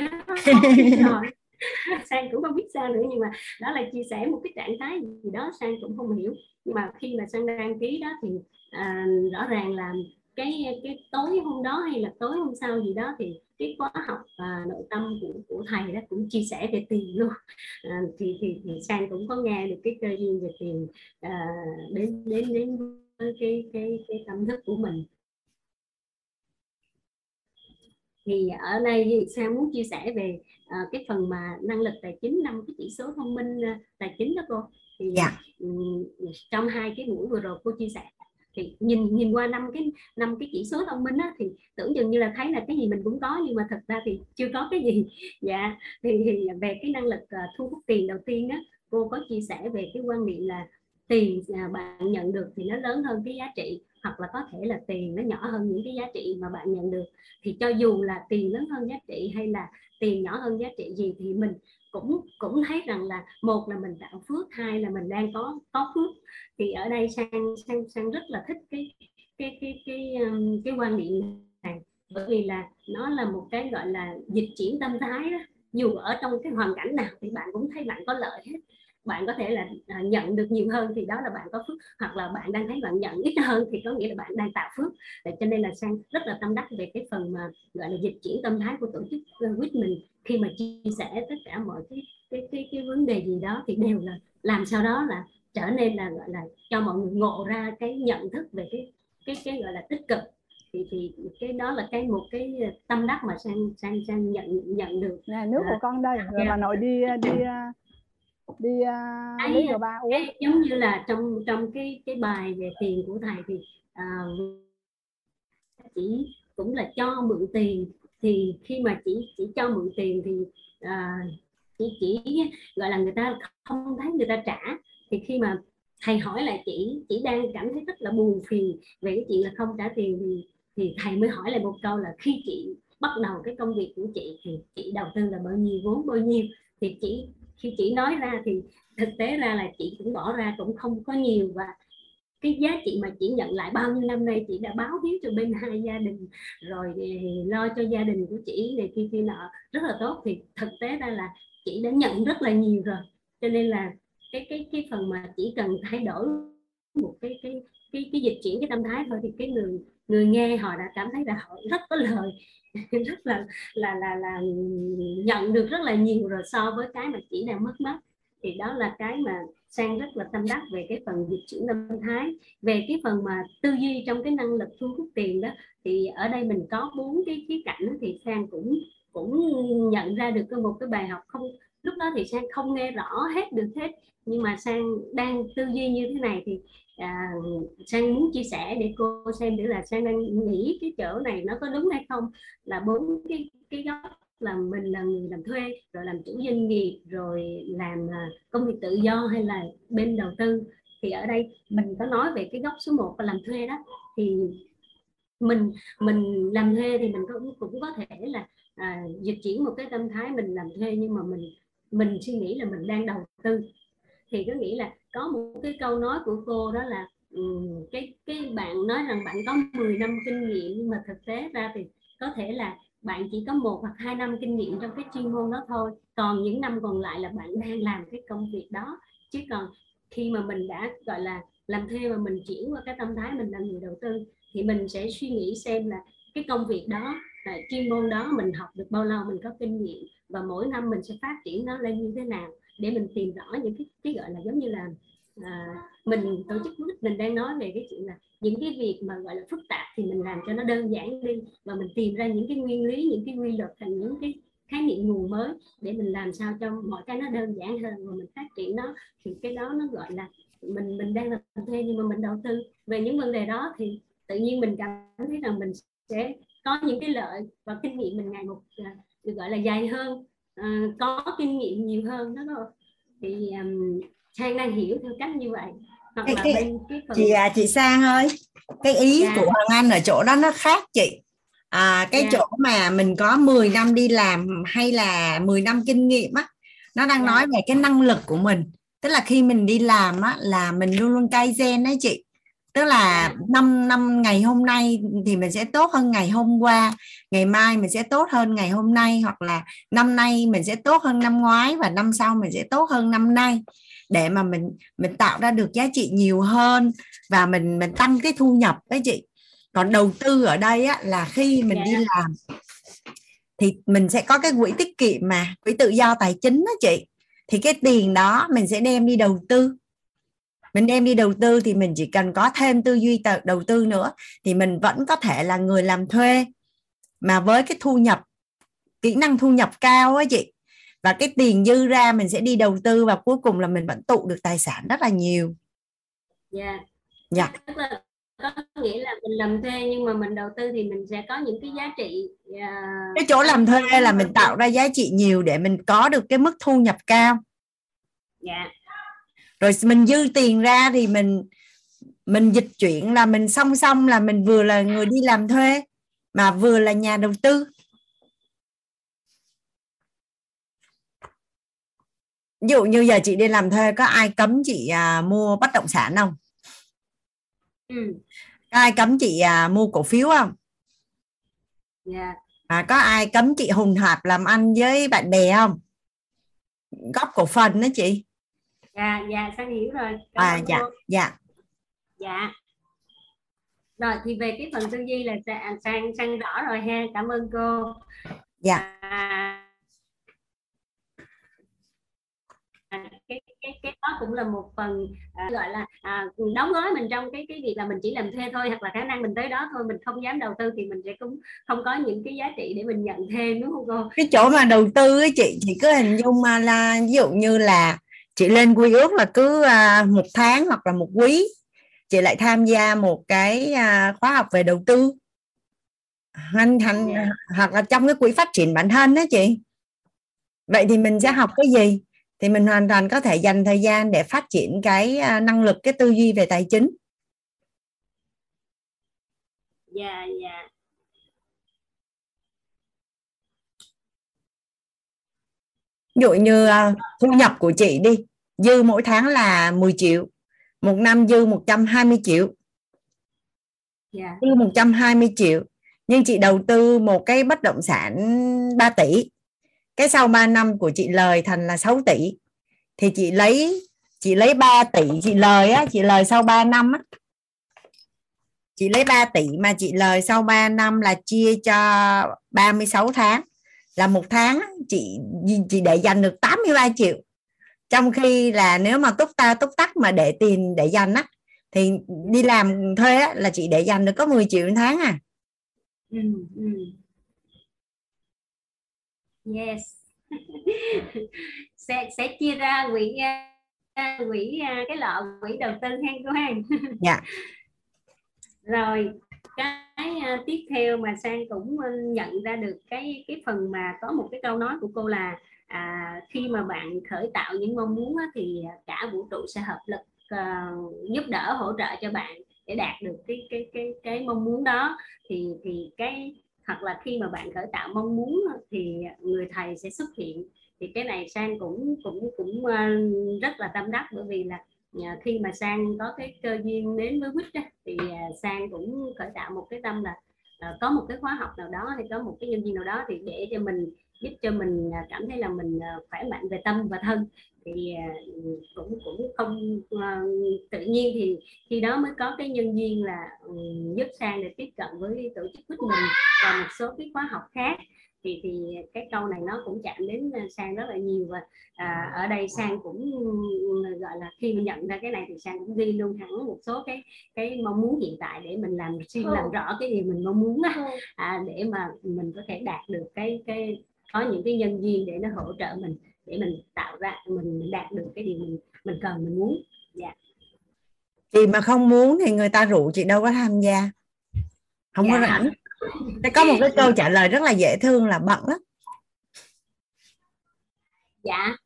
rồi sang cũng không biết sao nữa nhưng mà đó là chia sẻ một cái trạng thái gì đó sang cũng không hiểu. Nhưng mà khi mà sang đăng ký đó thì à, rõ ràng là cái cái tối hôm đó hay là tối hôm sau gì đó thì cái khóa học à, nội tâm của của thầy đó cũng chia sẻ về tiền luôn. À, thì, thì thì sang cũng có nghe được cái cơ duyên về tiền à, đến đến đến cái cái cái tâm thức của mình thì ở đây sang muốn chia sẻ về uh, cái phần mà năng lực tài chính năm cái chỉ số thông minh uh, tài chính đó cô thì yeah. Dạ. um, trong hai cái buổi vừa rồi cô chia sẻ thì nhìn nhìn qua năm cái năm cái chỉ số thông minh á, thì tưởng chừng như là thấy là cái gì mình cũng có nhưng mà thật ra thì chưa có cái gì dạ thì, thì về cái năng lực uh, thu hút tiền đầu tiên á cô có chia sẻ về cái quan niệm là tiền uh, bạn nhận được thì nó lớn hơn cái giá trị hoặc là có thể là tiền nó nhỏ hơn những cái giá trị mà bạn nhận được thì cho dù là tiền lớn hơn giá trị hay là tiền nhỏ hơn giá trị gì thì mình cũng cũng thấy rằng là một là mình tạo phước hai là mình đang có có phước. Thì ở đây sang sang sang rất là thích cái cái cái cái um, cái quan niệm này. Bởi vì là nó là một cái gọi là dịch chuyển tâm thái đó dù ở trong cái hoàn cảnh nào thì bạn cũng thấy bạn có lợi hết bạn có thể là à, nhận được nhiều hơn thì đó là bạn có phước hoặc là bạn đang thấy bạn nhận ít hơn thì có nghĩa là bạn đang tạo phước. Để cho nên là sang rất là tâm đắc về cái phần mà gọi là dịch chuyển tâm thái của tổ chức quýt mình. Khi mà chia sẻ tất cả mọi cái cái cái, cái vấn đề gì đó thì đều là làm sao đó là trở nên là gọi là cho mọi người ngộ ra cái nhận thức về cái cái cái gọi là tích cực. Thì thì cái đó là cái một cái tâm đắc mà sang sang sang nhận nhận được. Nè nước của con đây. Rồi bà nội đi đi đi uh, lấy rồi ba uống. giống như là trong trong cái cái bài về tiền của thầy thì uh, chỉ cũng là cho mượn tiền. Thì khi mà chỉ chỉ cho mượn tiền thì uh, chỉ chỉ gọi là người ta không thấy người ta trả. Thì khi mà thầy hỏi là chị chỉ đang cảm thấy rất là buồn phiền về cái chuyện là không trả tiền thì thì thầy mới hỏi lại một câu là khi chị bắt đầu cái công việc của chị thì chị đầu tư là bao nhiêu vốn bao nhiêu? Thì chị khi chị nói ra thì thực tế ra là chị cũng bỏ ra cũng không có nhiều và cái giá trị mà chị nhận lại bao nhiêu năm nay chị đã báo hiếu cho bên hai gia đình, rồi lo cho gia đình của chị này kia kia nọ. Rất là tốt thì thực tế ra là chị đã nhận rất là nhiều rồi. Cho nên là cái cái cái phần mà chỉ cần thay đổi một cái cái cái cái dịch chuyển, cái tâm thái thôi thì cái người người nghe họ đã cảm thấy là họ rất có lời, rất là là là là nhận được rất là nhiều rồi so với cái mà chỉ đang mất mất thì đó là cái mà sang rất là tâm đắc về cái phần dịch chuyển tâm thái. Về cái phần mà tư duy trong cái năng lực thu hút tiền đó, thì ở đây mình có bốn cái khía cạnh thì sang cũng cũng nhận ra được một cái bài học không, lúc đó thì sang không nghe rõ hết được hết. Nhưng mà sang đang tư duy như thế này thì à, sang muốn chia sẻ để cô xem để là sang đang nghĩ cái chỗ này nó có đúng hay không. Là bốn cái cái góc là mình là người làm thuê rồi làm chủ doanh nghiệp rồi làm à, công việc tự do hay là bên đầu tư. Thì ở đây mình có nói về cái góc số 1 là làm thuê đó. Thì mình mình làm thuê thì mình cũng cũng có thể là à, dịch chuyển một cái tâm thái mình làm thuê nhưng mà mình mình suy nghĩ là mình đang đầu tư thì có nghĩa là có một cái câu nói của cô đó là um, cái cái bạn nói rằng bạn có 10 năm kinh nghiệm nhưng mà thực tế ra thì có thể là bạn chỉ có một hoặc hai năm kinh nghiệm trong cái chuyên môn đó thôi. Còn những năm còn lại là bạn đang làm cái công việc đó. Chứ còn khi mà mình đã gọi là làm thuê mà mình chuyển qua cái tâm thái mình là người đầu tư thì mình sẽ suy nghĩ xem là cái công việc đó là chuyên môn đó mình học được bao lâu mình có kinh nghiệm và mỗi năm mình sẽ phát triển nó lên như thế nào để mình tìm rõ những cái cái gọi là giống như là à, mình tổ chức mình đang nói về cái chuyện là những cái việc mà gọi là phức tạp thì mình làm cho nó đơn giản đi và mình tìm ra những cái nguyên lý những cái quy luật thành những cái khái niệm nguồn mới để mình làm sao cho mọi cái nó đơn giản hơn và mình phát triển nó. Thì cái đó nó gọi là mình mình đang làm thuê nhưng mà mình đầu tư. Về những vấn đề đó thì tự nhiên mình cảm thấy rằng mình sẽ có những cái lợi và kinh nghiệm mình ngày một à, được gọi là dài hơn à, có kinh nghiệm nhiều hơn đó rồi thì um, Trang đang hiểu theo cách như vậy hoặc cái, là cái, bên cái phần... chị à chị Sang ơi cái ý dạ. của Hoàng Anh ở chỗ đó nó khác chị à, cái dạ. chỗ mà mình có 10 năm đi làm hay là 10 năm kinh nghiệm á nó đang dạ. nói về cái năng lực của mình tức là khi mình đi làm á là mình luôn luôn cay gen đấy chị tức là năm năm ngày hôm nay thì mình sẽ tốt hơn ngày hôm qua ngày mai mình sẽ tốt hơn ngày hôm nay hoặc là năm nay mình sẽ tốt hơn năm ngoái và năm sau mình sẽ tốt hơn năm nay. Để mà mình mình tạo ra được giá trị nhiều hơn và mình mình tăng cái thu nhập đấy chị. Còn đầu tư ở đây á, là khi mình đi làm thì mình sẽ có cái quỹ tiết kiệm mà quỹ tự do tài chính đó chị. Thì cái tiền đó mình sẽ đem đi đầu tư mình đem đi đầu tư thì mình chỉ cần có thêm tư duy đầu tư nữa thì mình vẫn có thể là người làm thuê mà với cái thu nhập kỹ năng thu nhập cao á chị và cái tiền dư ra mình sẽ đi đầu tư và cuối cùng là mình vẫn tụ được tài sản rất là nhiều dạ yeah. dạ yeah. có nghĩa là mình làm thuê nhưng mà mình đầu tư thì mình sẽ có những cái giá trị uh... cái chỗ làm thuê là mình tạo ra giá trị nhiều để mình có được cái mức thu nhập cao dạ yeah rồi mình dư tiền ra thì mình mình dịch chuyển là mình song song là mình vừa là người đi làm thuê mà vừa là nhà đầu tư. Ví dụ như giờ chị đi làm thuê có ai cấm chị à, mua bất động sản không? Ừ. có ai cấm chị à, mua cổ phiếu không? Yeah. à, có ai cấm chị hùng hạp làm ăn với bạn bè không? Góp cổ phần đó chị dạ dạ sang hiểu rồi. Cảm à dạ cô. dạ. Dạ. Rồi thì về cái phần tư duy là sang sang rõ rồi ha. Cảm ơn cô. Dạ. À, cái cái cái đó cũng là một phần à, gọi là à, đóng gói mình trong cái cái việc là mình chỉ làm thuê thôi hoặc là khả năng mình tới đó thôi. Mình không dám đầu tư thì mình sẽ cũng không có những cái giá trị để mình nhận thêm đúng không cô? Cái chỗ mà đầu tư ấy chị chị cứ hình dung mà là ví dụ như là chị lên quy ước là cứ à, một tháng hoặc là một quý. Chị lại tham gia một cái à, khóa học về đầu tư. Hành thành yeah. hoặc là trong cái quỹ phát triển bản thân đó chị. Vậy thì mình sẽ học cái gì? Thì mình hoàn toàn có thể dành thời gian để phát triển cái à, năng lực cái tư duy về tài chính. Dạ yeah, dạ. Yeah. ví dụ như thu nhập của chị đi dư mỗi tháng là 10 triệu. Một năm dư 120 triệu. Dạ. Dư 120 triệu. Nhưng chị đầu tư một cái bất động sản 3 tỷ. Cái sau 3 năm của chị lời thành là 6 tỷ. Thì chị lấy chị lấy 3 tỷ chị lời á chị lời sau 3 năm á. Chị lấy 3 tỷ mà chị lời sau 3 năm là chia cho 36 tháng. Là một tháng chị chị để dành được 83 triệu trong khi là nếu mà túc ta túc tắc mà để tiền để dành á thì đi làm thuê á, là chị để dành được có 10 triệu một tháng à. Ừ, ừ. yes. Sẽ sẽ chia ra quỹ à, quỹ à, cái lọ quỹ đầu tư ha cô ha dạ. Rồi cái tiếp theo mà sang cũng nhận ra được cái cái phần mà có một cái câu nói của cô là à, khi mà bạn khởi tạo những mong muốn á, thì cả vũ trụ sẽ hợp lực à, giúp đỡ hỗ trợ cho bạn để đạt được cái cái cái cái mong muốn đó. Thì thì cái hoặc là khi mà bạn khởi tạo mong muốn thì người thầy sẽ xuất hiện. Thì cái này sang cũng cũng cũng ờ, rất là tâm đắc bởi vì là ờ, khi mà sang có cái cơ duyên đến với quýt thì sang cũng khởi tạo một cái tâm là có một cái khóa học nào đó hay có một cái nhân viên nào đó thì để cho mình giúp cho mình cảm thấy là mình khỏe mạnh về tâm và thân. Thì cũng cũng không tự nhiên thì khi đó mới có cái nhân viên là ừ, giúp sang để tiếp cận với tổ chức quýt mình và một số cái khóa học khác. Thì thì cái câu này nó cũng chạm đến sang rất là nhiều và à, ở đây sang cũng gọi là khi mình nhận ra cái này thì sang cũng ghi luôn hẳn một số cái cái mong muốn hiện tại để mình làm xuyên làm rõ cái gì mình mong muốn á. À, để mà mình có thể đạt được cái cái có những cái nhân viên để nó hỗ trợ mình để mình tạo ra mình đạt được cái điều mình mình cần mình muốn. Dạ. Chị mà không muốn thì người ta rủ chị đâu có tham gia. Không dạ. có rảnh. Thế có một cái câu trả lời rất là dễ thương là bận lắm. Dạ.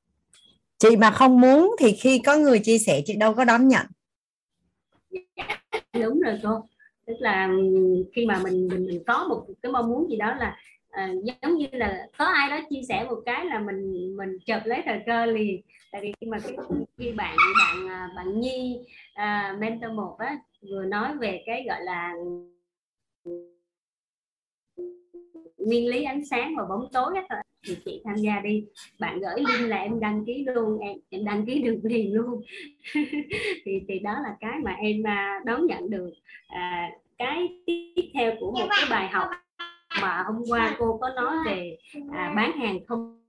Chị mà không muốn thì khi có người chia sẻ chị đâu có đón nhận. Dạ, đúng rồi cô. Tức là khi mà mình mình mình có một cái mong muốn gì đó là à, giống như là có ai đó chia sẻ một cái là mình mình chợp lấy thời cơ liền. Tại vì khi mà cái khi bạn bạn à, bạn nhi à, mentor một á vừa nói về cái gọi là nguyên lý ánh sáng và bóng tối á thì chị tham gia đi. Bạn gửi link là em đăng ký luôn em em đăng ký được liền luôn. Thì thì đó là cái mà em à, đón nhận được. À, cái tiếp theo của một cái bài học mà hôm qua cô có nói về à, bán hàng không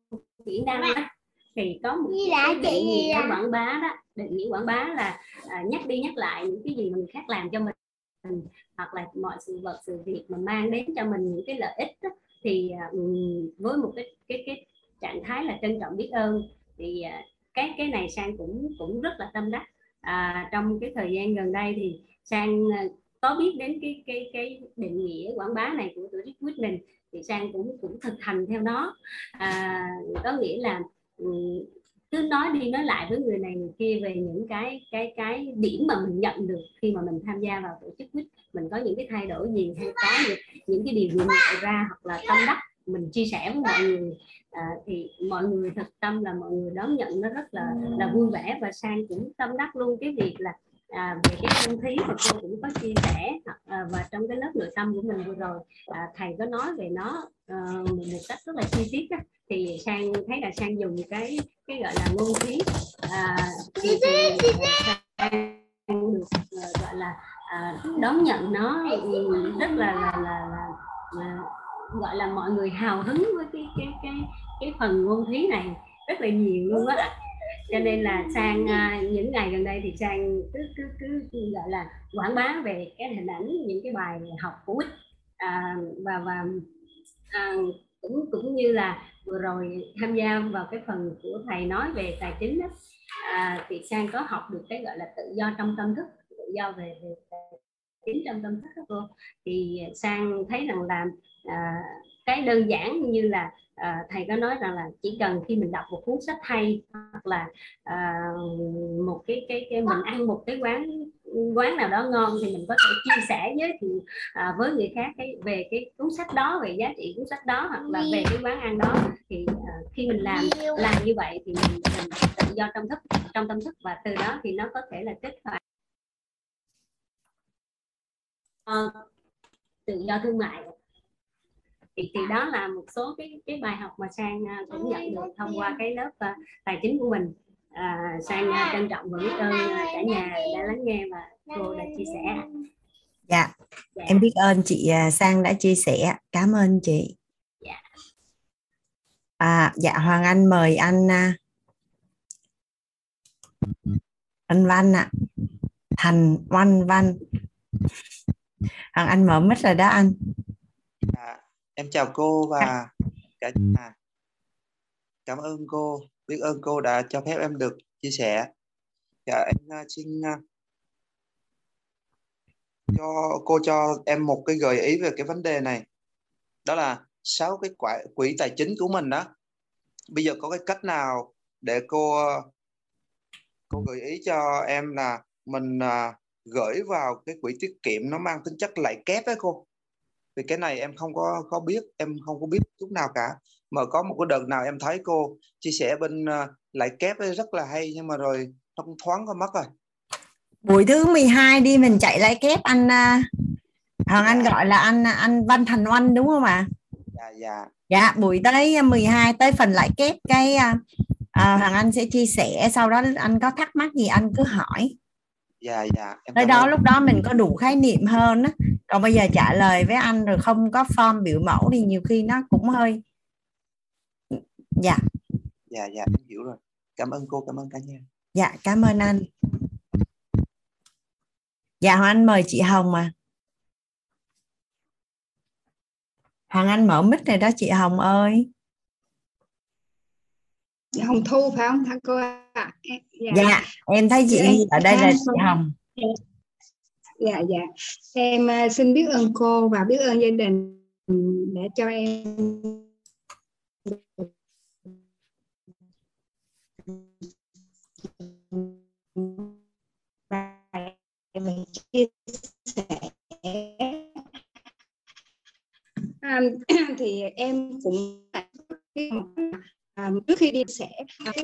kỹ năng đó thì có một cái định nghĩa quảng bá đó định nghĩa quảng bá là à, nhắc đi nhắc lại những cái gì mình khác làm cho mình hoặc là mọi sự vật sự việc mà mang đến cho mình những cái lợi ích đó, thì à, với một cái cái cái trạng thái là trân trọng biết ơn thì à, cái cái này sang cũng cũng rất là tâm đắc. À, trong cái thời gian gần đây thì sang à, có biết đến cái cái cái định nghĩa quảng bá này của tổ chức quyết mình thì sang cũng cũng thực hành theo nó à, có nghĩa là ừ, cứ nói đi nói lại với người này người kia về những cái cái cái điểm mà mình nhận được khi mà mình tham gia vào tổ chức quýt mình. Có những cái thay đổi gì hay có những, những cái điều gì nhận ra hoặc là tâm đắc mình chia sẻ với mọi người. À, thì mọi người thật tâm là mọi người đón nhận nó rất là là vui vẻ và sang cũng tâm đắc luôn. Cái việc là à, về cái không khí mà cô cũng có chia sẻ à, và trong cái lớp nội tâm của mình vừa rồi à, thầy có nói về nó à, một cách rất là chi tiết á, thì sang thấy là sang dùng cái cái gọi là ngôn khí à, thì, thì sang được ờ, gọi là à, đón nhận nó rất là là, là, là, là gọi là mọi người hào hứng với cái cái cái cái phần ngôn thí này rất là nhiều luôn á cho nên là sang à, những ngày gần đây thì sang cứ cứ cứ gọi là quảng bá về cái hình ảnh những cái bài học của Quýt à, và và à, cũng cũng như là vừa rồi tham gia vào cái phần của thầy nói về tài chính đó, à, thì sang có học được cái gọi là tự do trong tâm thức tự do về, về tài chính trong tâm thức đó cô. Thì sang thấy rằng là à, cái đơn giản như là à, thầy có nói rằng là chỉ cần khi mình đọc một cuốn sách hay hoặc là à, một cái cái cái mình ăn một cái quán quán nào đó ngon thì mình có thể chia sẻ với thì, à, với người khác cái về cái cuốn sách đó về giá trị cuốn sách đó hoặc là về cái quán ăn đó. Thì à, khi mình làm làm như vậy thì mình, mình tự do trong thức trong tâm thức và từ đó thì nó có thể là kết hoạt à, ờ, tự do thương mại thì, thì đó là một số cái cái bài học mà sang uh, cũng nhận được thông qua cái lớp uh, tài chính của mình. À, sang uh, trân trọng và biết ơn cả nhà đã lắng nghe và cô đã chia sẻ. dạ, dạ. em biết ơn chị sang đã chia sẻ. Cảm ơn chị. Dạ. À, dạ hoàng anh mời anh anh văn ạ. À. thành văn văn. Hoàng anh mở mic rồi đó anh. À, em chào cô và cả nhà. Cảm ơn cô. Biết ơn cô đã cho phép em được chia sẻ. Dạ em uh, xin uh, cho cô cho em một cái gợi ý về cái vấn đề này. Đó là sáu cái quỹ, quỹ tài chính của mình đó. Bây giờ có cái cách nào để cô cô gợi ý cho em là mình uh, gửi vào cái quỹ tiết kiệm nó mang tính chất lãi kép đấy cô vì cái này em không có có biết em không có biết chút nào cả mà có một cái đợt nào em thấy cô chia sẻ bên uh, lãi kép ấy rất là hay nhưng mà rồi nó cũng thoáng có mất rồi buổi thứ 12 đi mình chạy lãi kép anh uh, Hoàng Anh dạ. gọi là anh anh Văn Thành Oanh đúng không ạ? À? Dạ dạ. Dạ buổi tới 12 tới phần lãi kép cái uh, Hoàng Anh sẽ chia sẻ sau đó anh có thắc mắc gì anh cứ hỏi dạ dạ em tới đó ơn. lúc đó mình có đủ khái niệm hơn á còn bây giờ trả lời với anh rồi không có form biểu mẫu thì nhiều khi nó cũng hơi dạ. Dạ dạ em hiểu rồi. Cảm ơn cô cảm ơn cả nhà. Dạ cảm ơn anh. Dạ hoàng anh mời chị hồng mà. Hoàng anh mở mic này đó chị hồng ơi. Dạ, hồng thu phải không? Thưa cô ạ? À? dạ. dạ em thấy chị dạ, ở đây là chị hồng. dạ dạ dạ. Em à, xin biết ơn cô và biết ơn gia đình để cho em. Và chia sẻ. À, thì em cũng à, trước khi đi sẻ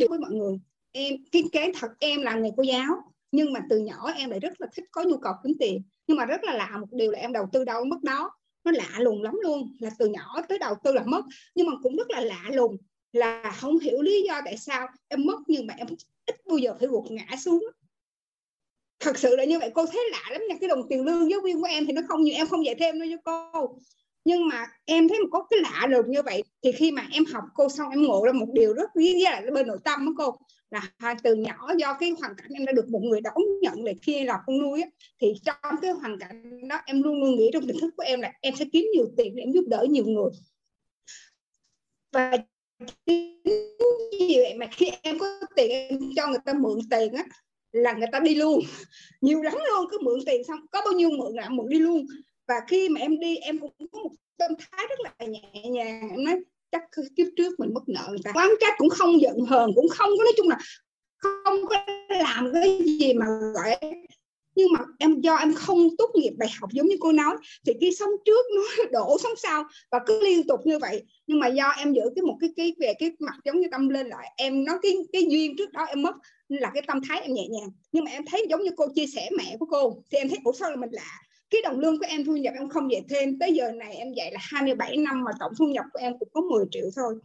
với mọi người. Em cái cái thật em là người cô giáo nhưng mà từ nhỏ em lại rất là thích, có nhu cầu kiếm tiền. Nhưng mà rất là lạ một điều là em đầu tư đâu mất đó. Nó lạ lùng lắm luôn, là từ nhỏ tới đầu tư là mất. Nhưng mà cũng rất là lạ lùng là không hiểu lý do tại sao em mất nhưng mà em ít bao giờ phải gục ngã xuống. Thật sự là như vậy. Cô thấy lạ lắm nha. Cái đồng tiền lương giáo viên của em thì nó không nhiều. Em không dạy thêm đâu cho cô. Nhưng mà em thấy có cái lạ lùng như vậy thì khi mà em học cô xong em ngộ ra một điều rất lý là bên nội tâm của cô là từ nhỏ do cái hoàn cảnh em đã được một người đón nhận để khi là con nuôi á, thì trong cái hoàn cảnh đó em luôn luôn nghĩ trong tiềm thức của em là em sẽ kiếm nhiều tiền để em giúp đỡ nhiều người. Và như vậy mà khi em có tiền em cho người ta mượn tiền á là người ta đi luôn. Nhiều lắm luôn cứ mượn tiền xong có bao nhiêu mượn là mượn đi luôn. Và khi mà em đi em cũng có một tâm thái rất là nhẹ nhàng. Em nói chắc kiếp trước mình mất nợ người ta. Quán trách cũng không giận hờn, cũng không có nói chung là không có làm cái gì mà, gọi, nhưng mà em, do em không tốt nghiệp đại học giống như cô nói, thì cái sống trước nó đổ sống sau và cứ liên tục như vậy. Nhưng mà do em giữ cái một cái cái về cái mặt giống như tâm lên lại, em nói cái cái duyên trước đó em mất là cái tâm thái em nhẹ nhàng. Nhưng mà em thấy giống như cô chia sẻ mẹ của cô, thì em thấy ủa sao là mình lạ? Cái đồng lương của em thu nhập em không dạy thêm, tới giờ này em dạy là 27 năm mà tổng thu nhập của em cũng có 10 triệu thôi.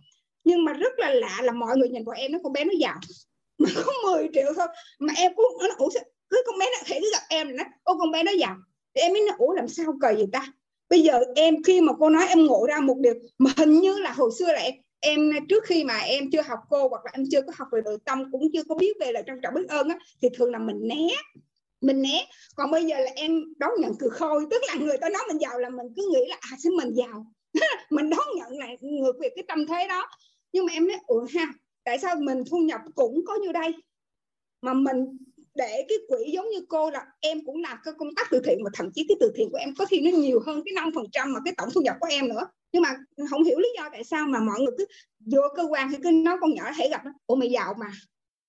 Nhưng mà rất là lạ là mọi người nhìn vào em, nó con bé nó giàu. Mà có 10 triệu thôi, mà em cũng nó ủa cứ con bé nó thể cứ gặp em nó ô, con bé nó giàu. Thì em mới nói, ủa, làm sao cờ gì ta? Bây giờ em, khi mà cô nói em ngộ ra một điều mà hình như là hồi xưa là em em, trước khi mà em chưa học cô hoặc là em chưa có học về nội tâm, cũng chưa có biết về là trân trọng biết ơn á, thì thường là mình né mình né còn bây giờ là em đón nhận từ khôi, tức là người ta nói mình giàu là mình cứ nghĩ là à xin mình giàu. Mình đón nhận lại ngược về cái tâm thế đó. Nhưng mà em nói, ủa ha, tại sao mình thu nhập cũng có như đây? Mà mình để cái quỹ giống như cô là em cũng làm cái công tác từ thiện mà thậm chí cái từ thiện của em có khi nó nhiều hơn cái năm phần trăm mà cái tổng thu nhập của em nữa. Nhưng mà không hiểu lý do tại sao mà mọi người cứ vô cơ quan thì cứ nói con nhỏ hãy gặp nó, ủa mày giàu mà.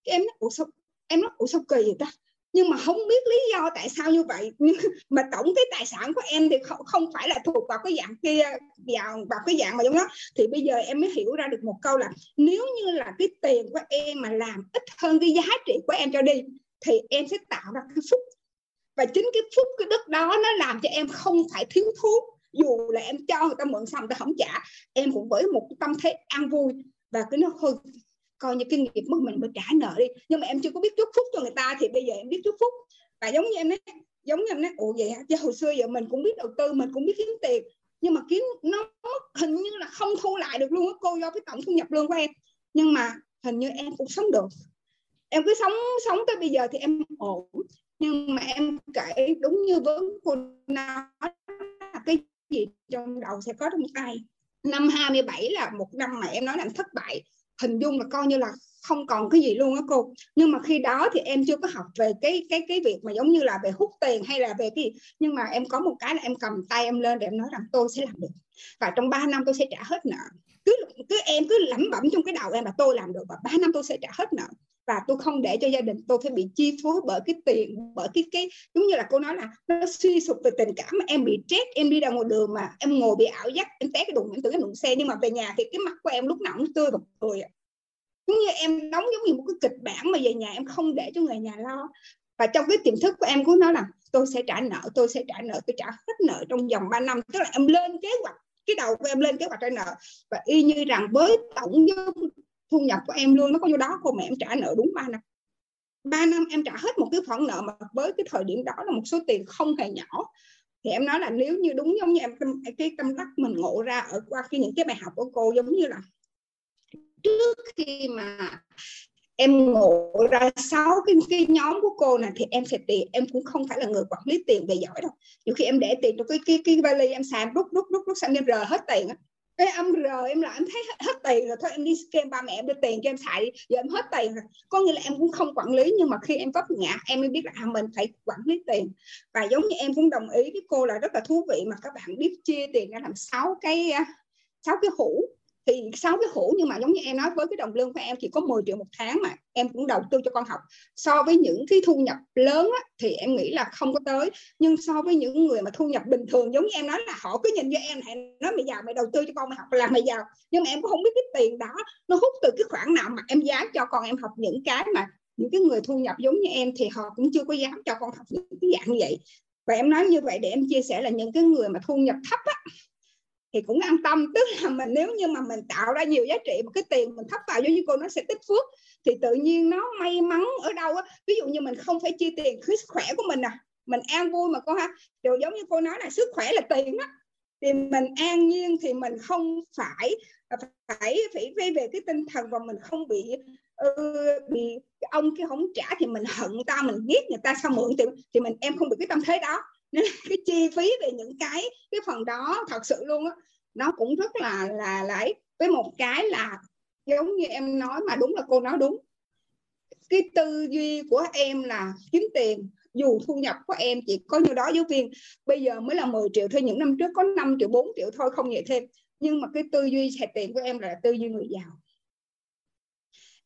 Cái em nói, ủa sao? Em nói, ủa sao kỳ vậy ta? Nhưng mà không biết lý do tại sao như vậy. Nhưng mà tổng cái tài sản của em thì không, không phải là thuộc vào cái dạng kia vào vào cái dạng mà giống đó thì bây giờ em mới hiểu ra được một câu là nếu như là cái tiền của em mà làm ít hơn cái giá trị của em cho đi thì em sẽ tạo ra cái phúc. Và chính cái phúc cái đức đó nó làm cho em không phải thiếu thốn. Dù là em cho người ta mượn xong người ta không trả em cũng với một tâm thế an vui và cái nó hơi coi như kinh nghiệp mất mình mới trả nợ đi. Nhưng mà em chưa có biết chúc phúc cho người ta thì bây giờ em biết chúc phúc. Và giống như em nói, giống như em nói, ủa vậy hả? Chứ hồi xưa giờ mình cũng biết đầu tư, mình cũng biết kiếm tiền. Nhưng mà kiếm nó hình như là không thu lại được luôn á, cô, do cái tổng thu nhập lương của em. Nhưng mà hình như em cũng sống được. Em cứ sống sống tới bây giờ thì em ổn. Nhưng mà em kể đúng như với cô nói là cái gì trong đầu sẽ có trong tay. Năm 27 là một năm mà em nói là em thất bại hình dung là coi như là không còn cái gì luôn á cô. Nhưng mà khi đó thì em chưa có học về cái cái cái việc mà giống như là về hút tiền hay là về cái gì. Nhưng mà em có một cái là em cầm tay em lên để em nói rằng tôi sẽ làm được. Và trong 3 năm tôi sẽ trả hết nợ cứ cứ em cứ lẩm bẩm trong cái đầu em là tôi làm được và ba năm tôi sẽ trả hết nợ. Và tôi không để cho gia đình tôi phải bị chi phối bởi cái tiền, bởi cái cái, giống như là cô nói là nó suy sụp về tình cảm. Em bị stress, em đi ra ngoài đường mà em ngồi bị ảo giác, em té cái đụng, em từ cái đụng xe. Nhưng mà về nhà thì cái mặt của em lúc nào cũng tươi và cười giống như em đóng giống như một cái kịch bản mà về nhà em không để cho người nhà lo. Và trong cái tiềm thức của em cũng nói là tôi sẽ trả nợ, tôi sẽ trả nợ, tôi trả hết nợ trong vòng 3 năm. Tức là em lên kế hoạch cái đầu của em lên kế hoạch trả nợ. Và y như rằng với tổng thu nhập của em luôn, nó có vô đó, cô mà em trả nợ đúng 3 năm. 3 năm em trả hết một cái khoản nợ mà với cái thời điểm đó là một số tiền không hề nhỏ. Thì em nói là nếu như đúng giống như em cái tâm đắc mình ngộ ra ở qua cái những cái bài học của cô giống như là trước khi mà em ngộ ra sáu cái, cái nhóm của cô này thì em sẽ tiền em cũng không phải là người quản lý tiền về giỏi đâu. Nhiều khi em để tiền trong cái cái cái vali em xài rút rút rút rút xong em rờ hết tiền á. Cái âm r em là em thấy hết, hết tiền rồi thôi em đi scam ba mẹ em đưa tiền cho em xài đi giờ em hết tiền rồi. Có nghĩa là em cũng không quản lý nhưng mà khi em vấp ngã em mới biết là à, mình phải quản lý tiền. Và giống như em cũng đồng ý với cô là rất là thú vị mà các bạn biết chia tiền ra làm sáu cái à, sáu cái hũ thì sáu cái hũ nhưng mà giống như em nói với cái đồng lương của em chỉ có 10 triệu một tháng mà em cũng đầu tư cho con học. So với những cái thu nhập lớn á, thì em nghĩ là không có tới. Nhưng so với những người mà thu nhập bình thường giống như em nói là họ cứ nhìn cho em này nói mày giàu mày đầu tư cho con mày học là mày giàu. Nhưng mà em cũng không biết cái tiền đó nó hút từ cái khoản nào mà em dám cho con em học những cái mà những cái người thu nhập giống như em thì họ cũng chưa có dám cho con học những cái dạng như vậy. Và em nói như vậy để em chia sẻ là những cái người mà thu nhập thấp á, thì cũng an tâm. Tức là mình nếu như mà mình tạo ra nhiều giá trị mà cái tiền mình thấp vào giống như cô nó sẽ tích phước thì tự nhiên nó may mắn ở đâu á. Ví dụ như mình không phải chi tiền cái sức khỏe của mình à. Mình an vui mà cô ha. Đều giống như cô nói là sức khỏe là tiền á. Thì mình an nhiên thì mình không phải à, phải phải về về cái tinh thần và mình không bị ừ, bị ông kia không trả thì mình hận ta mình ghét người ta sao mượn tiền thì mình em không được cái tâm thế đó nên cái chi phí về những cái cái phần đó thật sự luôn á, nó cũng rất là là lấy với một cái là giống như em nói mà đúng là cô nói đúng. Cái tư duy của em là kiếm tiền, dù thu nhập của em chỉ có như đó giáo viên, bây giờ mới là 10 triệu thôi, những năm trước có 5 triệu 4 triệu thôi, không nhẹ thêm. Nhưng mà cái tư duy xài tiền của em là tư duy người giàu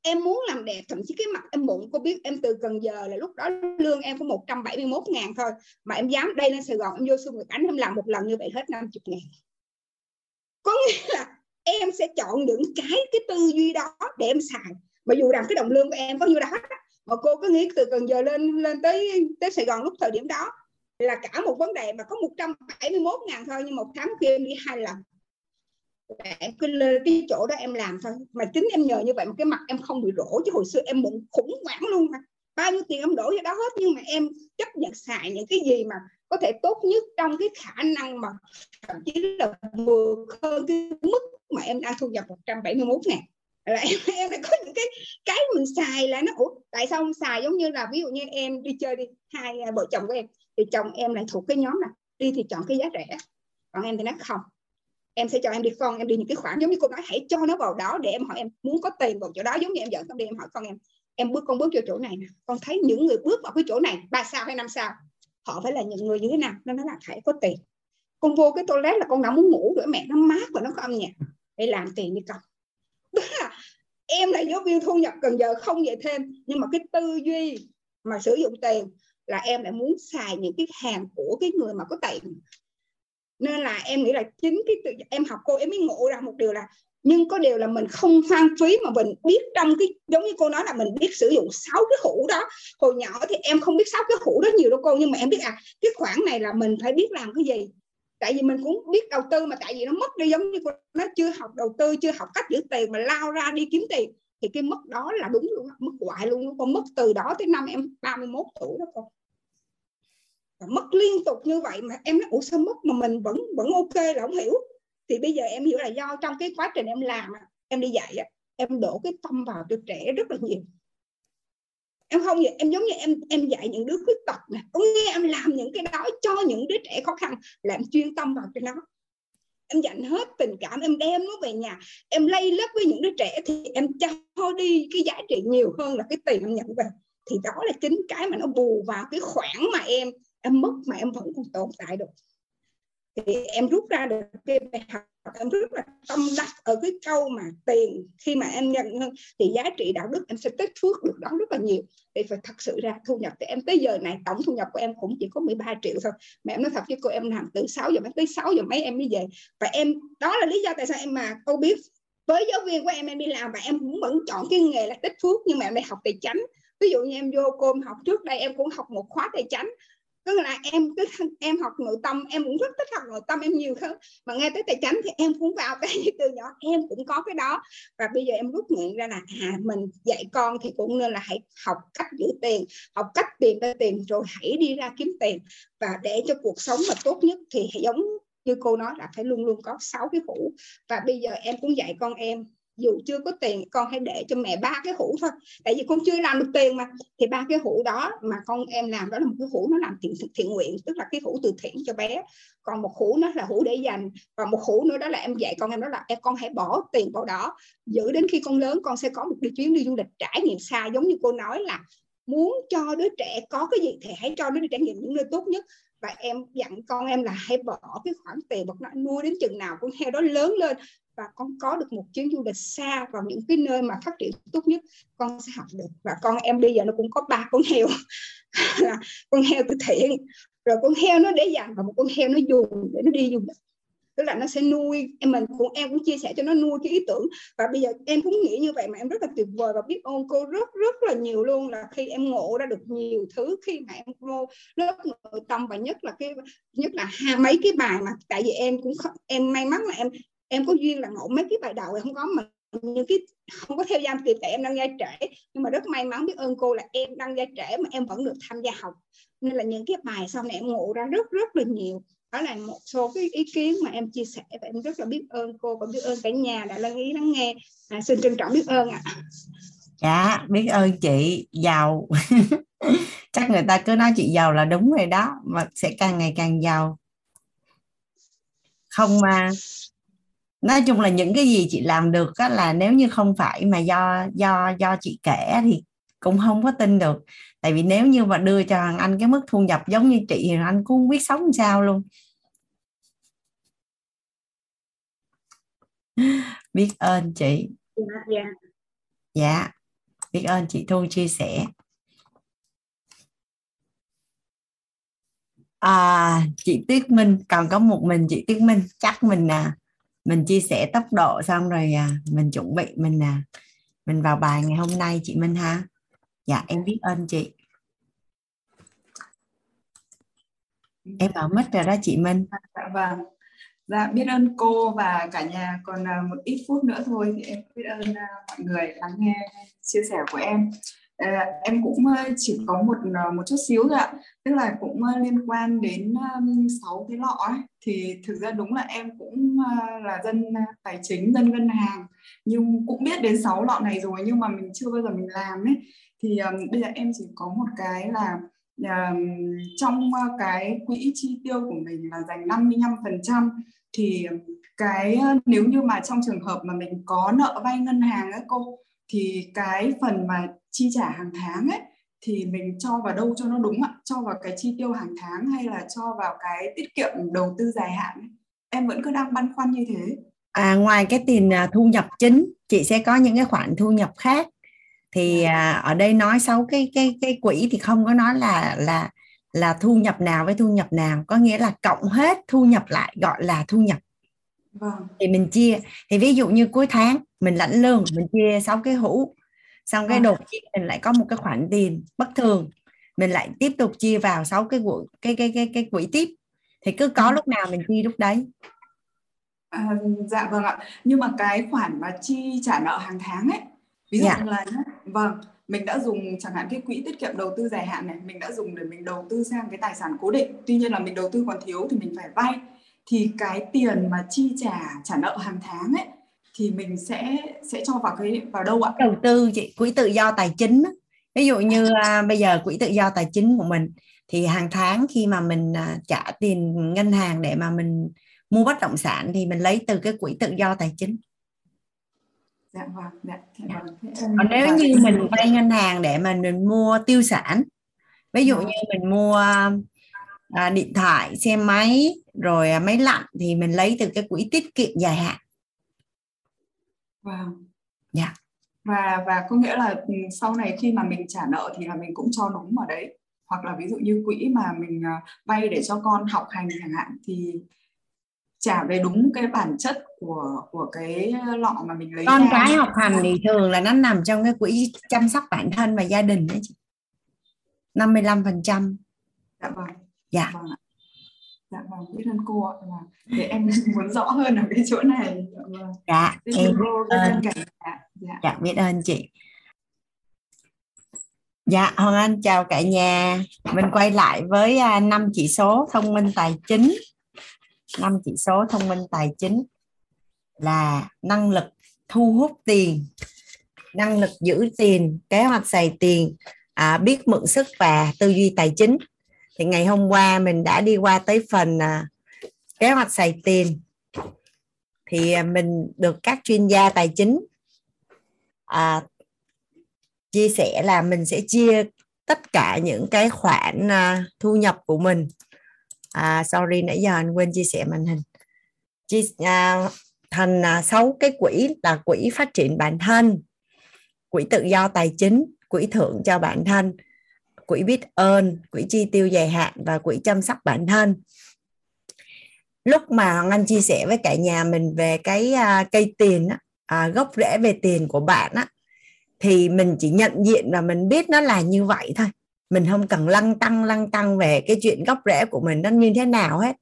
em muốn làm đẹp, thậm chí cái mặt em bụng, cô biết em từ Cần Giờ là lúc đó lương em có 171 ngàn thôi. Mà em dám đây lên Sài Gòn, em vô Xuân Nguyệt Ánh, em làm một lần như vậy hết 50 ngàn. Có nghĩa là em sẽ chọn những cái cái tư duy đó để em xài. Mà dù rằng cái đồng lương của em có nhiêu đó, mà cô cứ nghĩ từ Cần Giờ lên lên tới tới Sài Gòn lúc thời điểm đó là cả một vấn đề mà có 171 ngàn thôi, nhưng một tháng kia em đi hai lần em cứ lên cái chỗ đó em làm thôi. Mà chính em nhờ như vậy mà cái mặt em không bị rỗ chứ hồi xưa em bụng khủng hoảng luôn mà. Bao nhiêu tiền em đổ cho đó hết nhưng mà em chấp nhận xài những cái gì mà có thể tốt nhất trong cái khả năng mà thậm chí là vừa hơn cái mức mà em đang thu nhập 171 ngàn. Là em, em lại có những cái cái mình xài là nó ủa tại sao không xài? Giống như là ví dụ như em đi chơi đi hai vợ chồng của em thì chồng em lại thuộc cái nhóm này đi thì chọn cái giá rẻ. Còn em thì nó không em sẽ cho em đi con em đi những cái khoản giống như cô nói, hãy cho nó vào đó để em hỏi em muốn có tiền vào chỗ đó, giống như em dẫn con đi em hỏi con em em bước, con bước vô chỗ này nè, con thấy những người bước vào cái chỗ này ba sao hay năm sao? Họ phải là những người như thế nào? Nó nói là phải có tiền. Con vô cái toilet là con đã muốn ngủ rồi mẹ, nó mát và nó có âm nhạc để làm tiền đi con. Là em là giáo viên thu nhập cần giờ không vậy thêm, nhưng mà cái tư duy mà sử dụng tiền là em lại muốn xài những cái hàng của cái người mà có tiền nên là em nghĩ là chính cái tự, em học cô em mới ngộ ra một điều là nhưng có điều là mình không hoang phí mà mình biết trong cái giống như cô nói là mình biết sử dụng sáu cái hũ đó. Hồi nhỏ thì em không biết sáu cái hũ đó nhiều đâu cô nhưng mà em biết à cái khoản này là mình phải biết làm cái gì. Tại vì mình cũng biết đầu tư mà tại vì nó mất đi giống như cô nó chưa học đầu tư chưa học cách giữ tiền mà lao ra đi kiếm tiền. Thì cái mất đó là đúng luôn mất hoại luôn con mất từ đó tới năm em 31 tuổi đó con mất liên tục như vậy mà em nói, ủa, sao mất mà mình vẫn vẫn ok là không hiểu? Thì bây giờ em hiểu là do trong cái quá trình em làm em đi dạy em đổ cái tâm vào cho trẻ rất là nhiều. Em không vậy, em giống như em em dạy những đứa khuyết tật nè, có nghe em làm những cái đó cho những đứa trẻ khó khăn là em chuyên tâm vào cho nó em dành hết tình cảm, em đem nó về nhà, em lay lớp với những đứa trẻ thì em cho đi cái giá trị nhiều hơn là cái tiền em nhận về. Thì đó là chính cái mà nó bù vào cái khoản mà em em mất mà em vẫn còn tồn tại được. Thì em rút ra được cái bài học, em rất là tâm đắc ở cái câu mà tiền, khi mà em nhận thì giá trị đạo đức em sẽ tích phước được đó rất là nhiều. Thì phải thật sự ra thu nhập, thì em tới giờ này tổng thu nhập của em cũng chỉ có 13 triệu thôi. Mà em nói thật với cô, em làm từ 6 giờ mấy, tới 6 giờ mấy em mới về. Và em, đó là lý do tại sao em mà cô biết, với giáo viên của em em đi làm và em cũng vẫn chọn cái nghề là tích phước. Nhưng mà em đi học tài chánh. Ví dụ như em vô cô học trước đây, em cũng học một khóa tài chánh tức là em cứ em học nội tâm, em cũng rất thích học nội tâm, em nhiều hơn. Mà nghe tới tài chánh thì em cũng vào cái từ nhỏ, em cũng có cái đó. Và bây giờ em rút nghiện ra là à mình dạy con thì cũng nên là hãy học cách giữ tiền, học cách tìm ra tiền, rồi hãy đi ra kiếm tiền. Và để cho cuộc sống mà tốt nhất thì giống như cô nói là phải luôn luôn có sáu cái hũ và bây giờ em cũng dạy con em dù chưa có tiền, con hãy để cho mẹ ba cái hũ thôi. Tại vì con chưa làm được tiền mà. Thì ba cái hũ đó mà con em làm, đó là một cái hũ nó làm thiện thiện nguyện, tức là cái hũ từ thiện cho bé. Còn một hũ nó là hũ để dành. Và một hũ nữa đó là em dạy con em đó là, em, con hãy bỏ tiền vào đó. Giữ đến khi con lớn, con sẽ có một đi chuyến đi du lịch trải nghiệm xa. Giống như cô nói là, muốn cho đứa trẻ có cái gì thì hãy cho đứa trẻ trải nghiệm những nơi tốt nhất. Và em dặn con em là, hãy bỏ cái khoản tiền bậc nó nuôi đến chừng nào con heo đó lớn lên và con có được một chuyến du lịch xa vào những cái nơi mà phát triển tốt nhất, con sẽ học được. Và con, em bây giờ nó cũng có ba con heo. Là con heo từ thiện, rồi con heo nó để dành và một con heo nó dùng để nó đi du lịch. Tức là nó sẽ nuôi, em mình cũng, em cũng chia sẻ cho nó nuôi cái ý tưởng. Và bây giờ em cũng nghĩ như vậy mà em rất là tuyệt vời và biết ơn cô rất rất là nhiều luôn, là khi em ngộ ra được nhiều thứ, khi mà em vô lớp nội tâm và nhất là cái, nhất là hai mấy cái bài mà tại vì em cũng em may mắn là em em có duyên là ngộ mấy cái bài đầu thì không có mà những cái không có theo giam kịp tại em đăng gia trễ. Nhưng mà rất may mắn biết ơn cô là em đăng gia trễ mà em vẫn được tham gia học. Nên là những cái bài sau này em ngộ ra rất rất là nhiều. Đó là một số cái ý kiến mà em chia sẻ và em rất là biết ơn cô và biết ơn cả nhà đã lắng ý lắng nghe. À, xin trân trọng biết ơn ạ. À. dạ biết ơn chị giàu. Chắc người ta cứ nói chị giàu là đúng rồi đó mà sẽ càng ngày càng giàu. Không mà nói chung là những cái gì chị làm được á, là nếu như không phải mà do do do chị kể thì cũng không có tin được. Tại vì nếu như mà đưa cho thằng anh cái mức thu nhập giống như chị thì anh cũng không biết sống làm sao luôn. Biết ơn chị. Dạ. Dạ. Biết ơn chị thu chia sẻ. À, chị Tuyết Minh còn có một mình chị Tuyết Minh chắc mình à mình chia sẻ tốc độ xong rồi à, mình chuẩn bị mình à mình vào bài ngày hôm nay chị Minh ha. Dạ em biết ơn chị. Em bảo mất rồi đó chị Minh. Dạ vâng. Dạ biết ơn cô và cả nhà. Còn à, một ít phút nữa thôi thì em biết ơn à, mọi người lắng nghe chia sẻ của em. À, em cũng chỉ có một ờ, một chút xíu thôi ạ. Tức là cũng liên quan đến sáu cái lọ ấy. thì thực ra đúng là em cũng là dân tài chính dân ngân hàng. Nhưng cũng biết đến sáu lọ này rồi nhưng mà mình chưa bao giờ mình làm ấy. Thì um, bây giờ em chỉ có một cái là um, trong cái quỹ chi tiêu của mình là dành 55% thì cái nếu như mà trong trường hợp mà mình có nợ vay ngân hàng ấy cô thì cái phần mà chi trả hàng tháng ấy thì mình cho vào đâu cho nó đúng ạ cho vào cái chi tiêu hàng tháng hay là cho vào cái tiết kiệm đầu tư dài hạn ấy? em vẫn cứ đang băn khoăn như thế à, ngoài cái tiền à, thu nhập chính chị sẽ có những cái khoản thu nhập khác thì dạ. à, ở đây nói xấu cái cái cái quỹ thì không có nói là là là thu nhập nào với thu nhập nào có nghĩa là cộng hết thu nhập lại gọi là thu nhập vâng. thì mình chia thì ví dụ như cuối tháng mình lãnh lương mình chia sáu cái hũ xong cái Vâng. đột nhiên mình lại có một cái khoản tiền bất thường mình lại tiếp tục chia vào sáu cái quỹ cái cái cái cái quỹ tiếp thì cứ có Vâng. lúc nào mình chi lúc đấy À, dạ vâng ạ nhưng mà cái khoản mà chi trả nợ hàng tháng ấy ví dụ Dạ. là vâng mình đã dùng chẳng hạn cái quỹ tiết kiệm đầu tư dài hạn này mình đã dùng để mình đầu tư sang cái tài sản cố định tuy nhiên là mình đầu tư còn thiếu thì mình phải vay thì cái tiền mà chi trả trả nợ hàng tháng ấy thì mình sẽ sẽ cho vào cái vào đâu ạ? Đầu tư chị quỹ tự do tài chính ví dụ như à, bây giờ quỹ tự do tài chính của mình thì hàng tháng khi mà mình à, trả tiền ngân hàng để mà mình mua bất động sản thì mình lấy từ cái quỹ tự do tài chính. Dạ vâng dạ, dạ vâng. Thế, còn nếu như mình vay ngân hàng để mà mình mua tiêu sản ví dụ Vâng. như mình mua à, điện thoại xe máy rồi à, máy lạnh thì mình lấy từ cái quỹ tiết kiệm dài hạn Vâng. Dạ. Và và có nghĩa là ừ, sau này khi mà mình trả nợ thì là mình cũng cho đúng vào đấy. Hoặc là ví dụ như quỹ mà mình à, vay để cho con học hành chẳng hạn thì trả về đúng cái bản chất của của cái lọ mà mình lấy con cái học hành thì thường là nó nằm trong cái quỹ chăm sóc bản thân và gia đình đấy chị 55 phần trăm Dạ vâng. Dạ. Vâng. Dạ vâng, biết ơn cô ạ. Và để em muốn rõ hơn ở cái chỗ này. Dạ vâng. dạ Biết em biết ơn. Dạ. dạ biết ơn chị dạ Hoàng Anh chào cả nhà mình quay lại với à, năm chỉ số thông minh tài chính năm chỉ số thông minh tài chính là năng lực thu hút tiền năng lực giữ tiền kế hoạch xài tiền à, biết mượn sức và tư duy tài chính thì ngày hôm qua mình đã đi qua tới phần à, kế hoạch xài tiền. Thì à, mình được các chuyên gia tài chính à, chia sẻ là mình sẽ chia tất cả những cái khoản à, thu nhập của mình. À, sorry nãy giờ anh quên chia sẻ màn hình. Chia à, thành à, sáu cái quỹ là quỹ phát triển bản thân quỹ tự do tài chính quỹ thưởng cho bản thân quỹ biết ơn quỹ chi tiêu dài hạn và quỹ chăm sóc bản thân. Lúc mà Hoàng Anh chia sẻ với cả nhà mình về cái à, cây tiền á, à, gốc rễ về tiền của bạn á thì mình chỉ nhận diện và mình biết nó là như vậy thôi. Mình không cần lăng tăng lăng tăng về cái chuyện gốc rễ của mình nó như thế nào hết.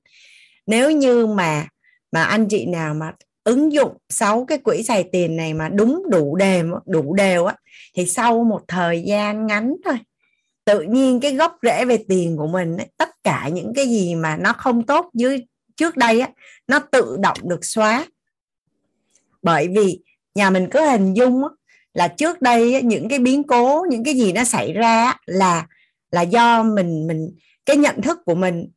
Nếu như mà mà anh chị nào mà ứng dụng sáu cái quỹ xài tiền này mà đúng đủ đều đủ đều á thì sau một thời gian ngắn thôi tự nhiên cái gốc rễ về tiền của mình ấy, tất cả những cái gì mà nó không tốt dưới trước đây á nó tự động được xóa. Bởi vì nhà mình cứ hình dung á, là trước đây á, những cái biến cố những cái gì nó xảy ra á, là là do mình mình cái nhận thức của mình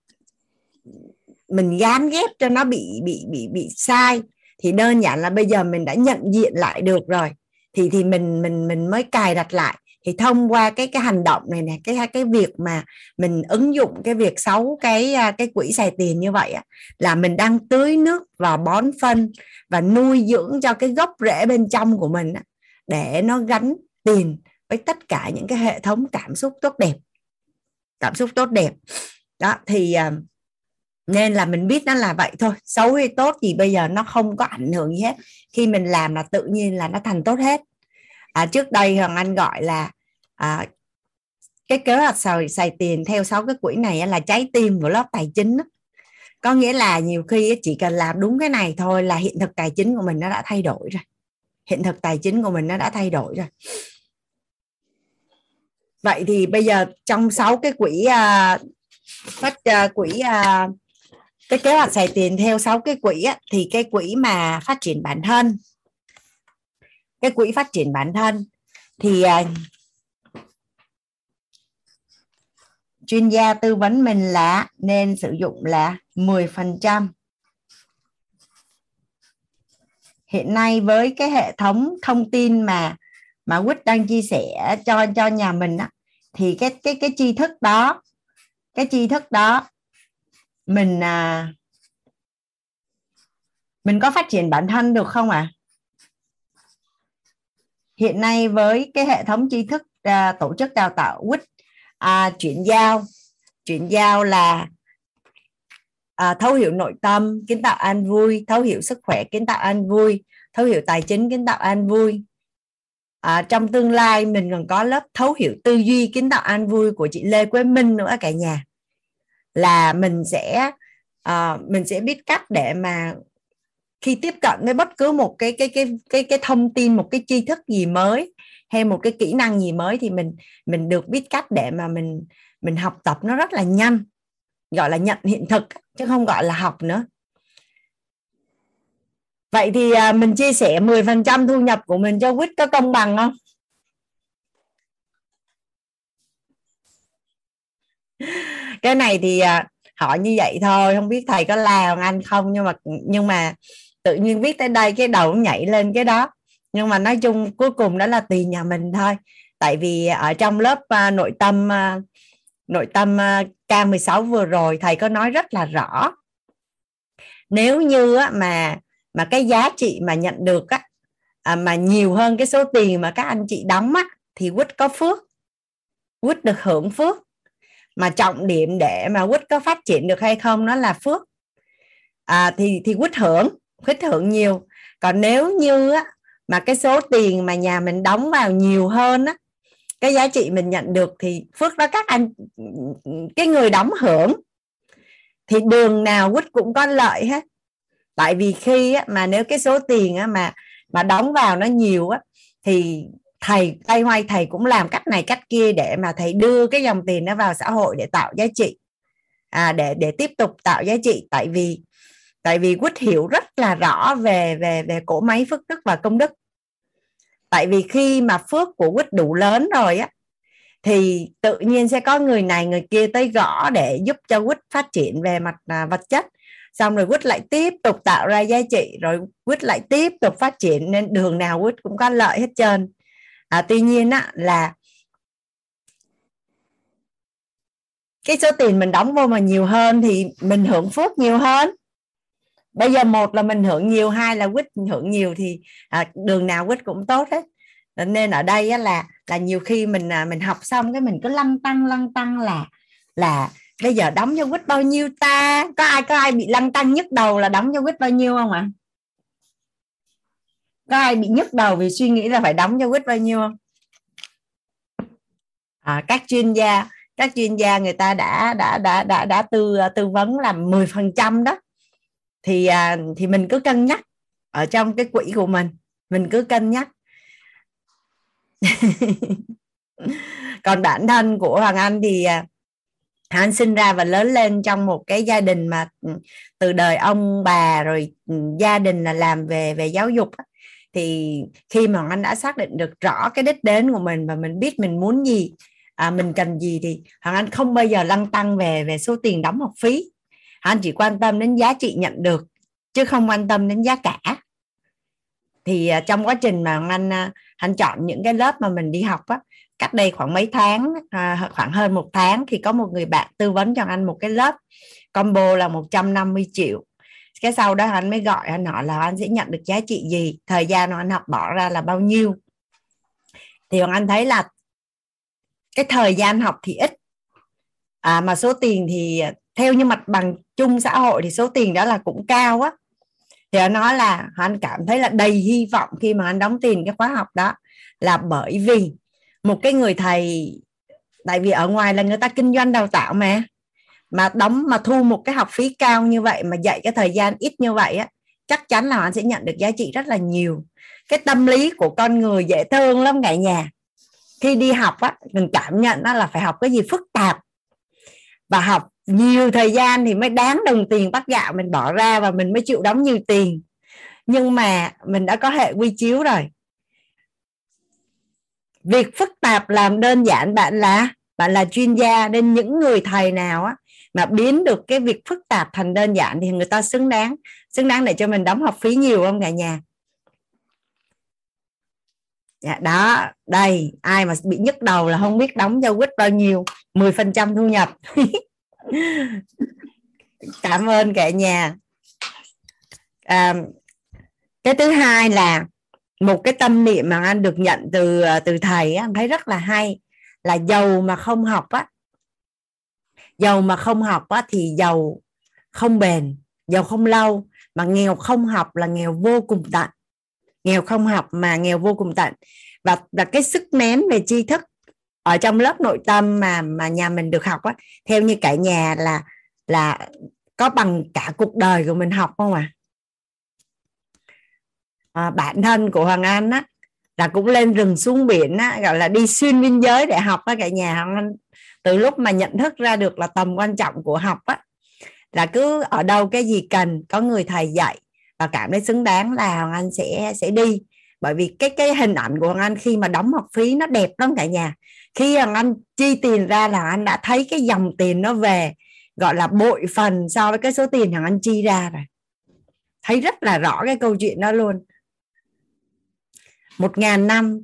mình gán ghép cho nó bị bị bị bị sai. Thì đơn giản là bây giờ mình đã nhận diện lại được rồi thì thì mình mình mình mới cài đặt lại thì thông qua cái cái hành động này nè cái cái việc mà mình ứng dụng cái việc xấu cái à, cái quỹ xài tiền như vậy á, là mình đang tưới nước và bón phân và nuôi dưỡng cho cái gốc rễ bên trong của mình á, để nó gắn tiền với tất cả những cái hệ thống cảm xúc tốt đẹp. Cảm xúc tốt đẹp. Đó thì à, nên là mình biết nó là vậy thôi. Xấu hay tốt gì bây giờ nó không có ảnh hưởng gì hết. Khi mình làm là tự nhiên là nó thành tốt hết à, trước đây hoàng anh gọi là à, cái kế hoạch xài, xài tiền theo sáu cái quỹ này là trái tim của lớp tài chính đó có nghĩa là nhiều khi chỉ cần làm đúng cái này thôi là hiện thực tài chính của mình nó đã thay đổi rồi. Hiện thực tài chính của mình nó đã thay đổi rồi. Vậy thì bây giờ trong sáu cái quỹ à, phát à, quỹ à, cái kế hoạch xài tiền theo sáu cái quỹ á, thì cái quỹ mà phát triển bản thân cái quỹ phát triển bản thân thì uh, chuyên gia tư vấn mình là nên sử dụng là 10% hiện nay với cái hệ thống thông tin mà mà Quýt đang chia sẻ cho cho nhà mình á, thì cái cái cái tri thức đó cái tri thức đó mình à, mình có phát triển bản thân được không ạ à? Hiện nay với cái hệ thống tri thức à, tổ chức đào tạo quýt à, chuyển giao chuyển giao là à, thấu hiểu nội tâm kiến tạo an vui thấu hiểu sức khỏe kiến tạo an vui thấu hiểu tài chính kiến tạo an vui. À, trong tương lai mình còn có lớp thấu hiểu tư duy kiến tạo an vui của chị Lê Quế Minh nữa cả nhà. Là mình sẽ à, mình sẽ biết cách để mà khi tiếp cận với bất cứ một cái cái cái cái cái thông tin, một cái tri thức gì mới hay một cái kỹ năng gì mới thì mình mình được biết cách để mà mình mình học tập nó rất là nhanh, gọi là nhận hiện thực chứ không gọi là học nữa. Vậy thì à, mình chia sẻ 10% thu nhập của mình cho quýt có công bằng không? Cái này thì à, hỏi như vậy thôi, không biết thầy có làm anh không, nhưng mà nhưng mà tự nhiên viết tới đây cái đầu nhảy lên cái đó. Nhưng mà nói chung cuối cùng đó là tùy nhà mình thôi. Tại vì ở trong lớp uh, nội tâm uh, nội tâm à, uh, K16 vừa rồi thầy có nói rất là rõ. Nếu như á, mà mà cái giá trị mà nhận được á, à, mà nhiều hơn cái số tiền mà các anh chị đóng á, thì quýt có phước. Quýt được hưởng phước. Mà trọng điểm để mà quýt có phát triển được hay không nó là phước. À, thì thì quýt hưởng khích thưởng nhiều. Còn nếu như á, mà cái số tiền mà nhà mình đóng vào nhiều hơn á cái giá trị mình nhận được thì phước đó các anh cái người đóng hưởng. Thì đường nào quýt cũng có lợi hết. Tại vì khi á, mà nếu cái số tiền á, mà mà đóng vào nó nhiều á thì thầy tay hoay thầy cũng làm cách này cách kia để mà thầy đưa cái dòng tiền nó vào xã hội để tạo giá trị. À, để để tiếp tục tạo giá trị. Tại vì tại vì quýt hiểu rất là rõ về về về cổ máy phước đức và công đức. Tại vì khi mà phước của quýt đủ lớn rồi á thì tự nhiên sẽ có người này người kia tới gõ để giúp cho quýt phát triển về mặt à, vật chất. Xong rồi quýt lại tiếp tục tạo ra giá trị rồi quýt lại tiếp tục phát triển nên đường nào quýt cũng có lợi hết trơn. À, tuy nhiên á là cái số tiền mình đóng vô mà nhiều hơn thì mình hưởng phước nhiều hơn bây giờ một là mình hưởng nhiều hai là quýt hưởng nhiều thì à, đường nào quýt cũng tốt hết. Nên ở đây á, là là nhiều khi mình à, mình học xong cái mình cứ lăn tăng lăn tăng là là bây giờ đóng cho quýt bao nhiêu ta? Có ai có ai bị lăn tăng nhức đầu là đóng cho quýt bao nhiêu không ạ? À? có ai bị nhức đầu vì suy nghĩ là phải đóng cho quýt bao nhiêu không? À, các chuyên gia các chuyên gia người ta đã đã đã đã đã tư à, tư vấn là 10 phần trăm đó thì à, thì mình cứ cân nhắc ở trong cái quỹ của mình. Mình cứ cân nhắc. Còn bản thân của hoàng anh thì à, anh sinh ra và lớn lên trong một cái gia đình mà ừ, từ đời ông bà rồi ừ, gia đình là làm về về giáo dục thì khi mà anh đã xác định được rõ cái đích đến của mình và mình biết mình muốn gì à, mình cần gì thì hoàng anh không bao giờ lăng tăng về về số tiền đóng học phí anh chỉ quan tâm đến giá trị nhận được chứ không quan tâm đến giá cả. Thì à, trong quá trình mà anh à, anh chọn những cái lớp mà mình đi học á cách đây khoảng mấy tháng à, khoảng hơn một tháng thì có một người bạn tư vấn cho anh một cái lớp combo là 150 triệu. Cái sau đó anh mới gọi anh hỏi là anh sẽ nhận được giá trị gì thời gian anh học bỏ ra là bao nhiêu. Thì anh thấy là cái thời gian học thì ít. À, mà số tiền thì theo như mặt bằng chung xã hội thì số tiền đó là cũng cao á. Thì anh nói là anh cảm thấy là đầy hy vọng khi mà anh đóng tiền cái khóa học đó là bởi vì một cái người thầy, tại vì ở ngoài là người ta kinh doanh đào tạo mà mà đóng, mà thu một cái học phí cao như vậy, mà dạy cái thời gian ít như vậy á, chắc chắn là anh sẽ nhận được giá trị rất là nhiều. Cái tâm lý của con người dễ thương lắm cả nhà. Khi đi học á, mình cảm nhận đó là phải học cái gì phức tạp. Và học nhiều thời gian thì mới đáng đồng tiền bắt gạo mình bỏ ra và mình mới chịu đóng nhiều tiền. Nhưng mà mình đã có hệ quy chiếu rồi. Việc phức tạp làm đơn giản bạn là bạn là chuyên gia nên những người thầy nào á mà biến được cái việc phức tạp thành đơn giản thì người ta xứng đáng. Xứng đáng để cho mình đóng học phí nhiều không cả nhà? Dạ đó, đây, ai mà bị nhức đầu là không biết đóng cho quýt bao nhiêu 10% thu nhập. cảm ơn cả nhà. À, cái thứ hai là một cái tâm niệm mà anh được nhận từ à, từ thầy anh thấy rất là hay là giàu mà không học á. Giàu mà không học á thì giàu không bền giàu không lâu. Mà nghèo không học là nghèo vô cùng tận. Nghèo không học mà nghèo vô cùng tận. Và và cái sức nén về tri thức ở trong lớp nội tâm mà mà nhà mình được học á theo như cả nhà là là có bằng cả cuộc đời của mình học không à, à bản thân của Hoàng Anh á là cũng lên rừng xuống biển á gọi là đi xuyên biên giới để học á cả nhà. Hoàng Anh từ lúc mà nhận thức ra được là tầm quan trọng của học á là cứ ở đâu cái gì cần có người thầy dạy và cảm thấy xứng đáng là Hoàng Anh sẽ sẽ đi bởi vì cái cái hình ảnh của Hoàng Anh khi mà đóng học phí nó đẹp lắm cả nhà. Khi Hoàng Anh chi tiền ra là anh đã thấy cái dòng tiền nó về, gọi là bội phần so với cái số tiền Hoàng Anh chi ra rồi. Thấy rất là rõ cái câu chuyện đó luôn. Một ngàn năm.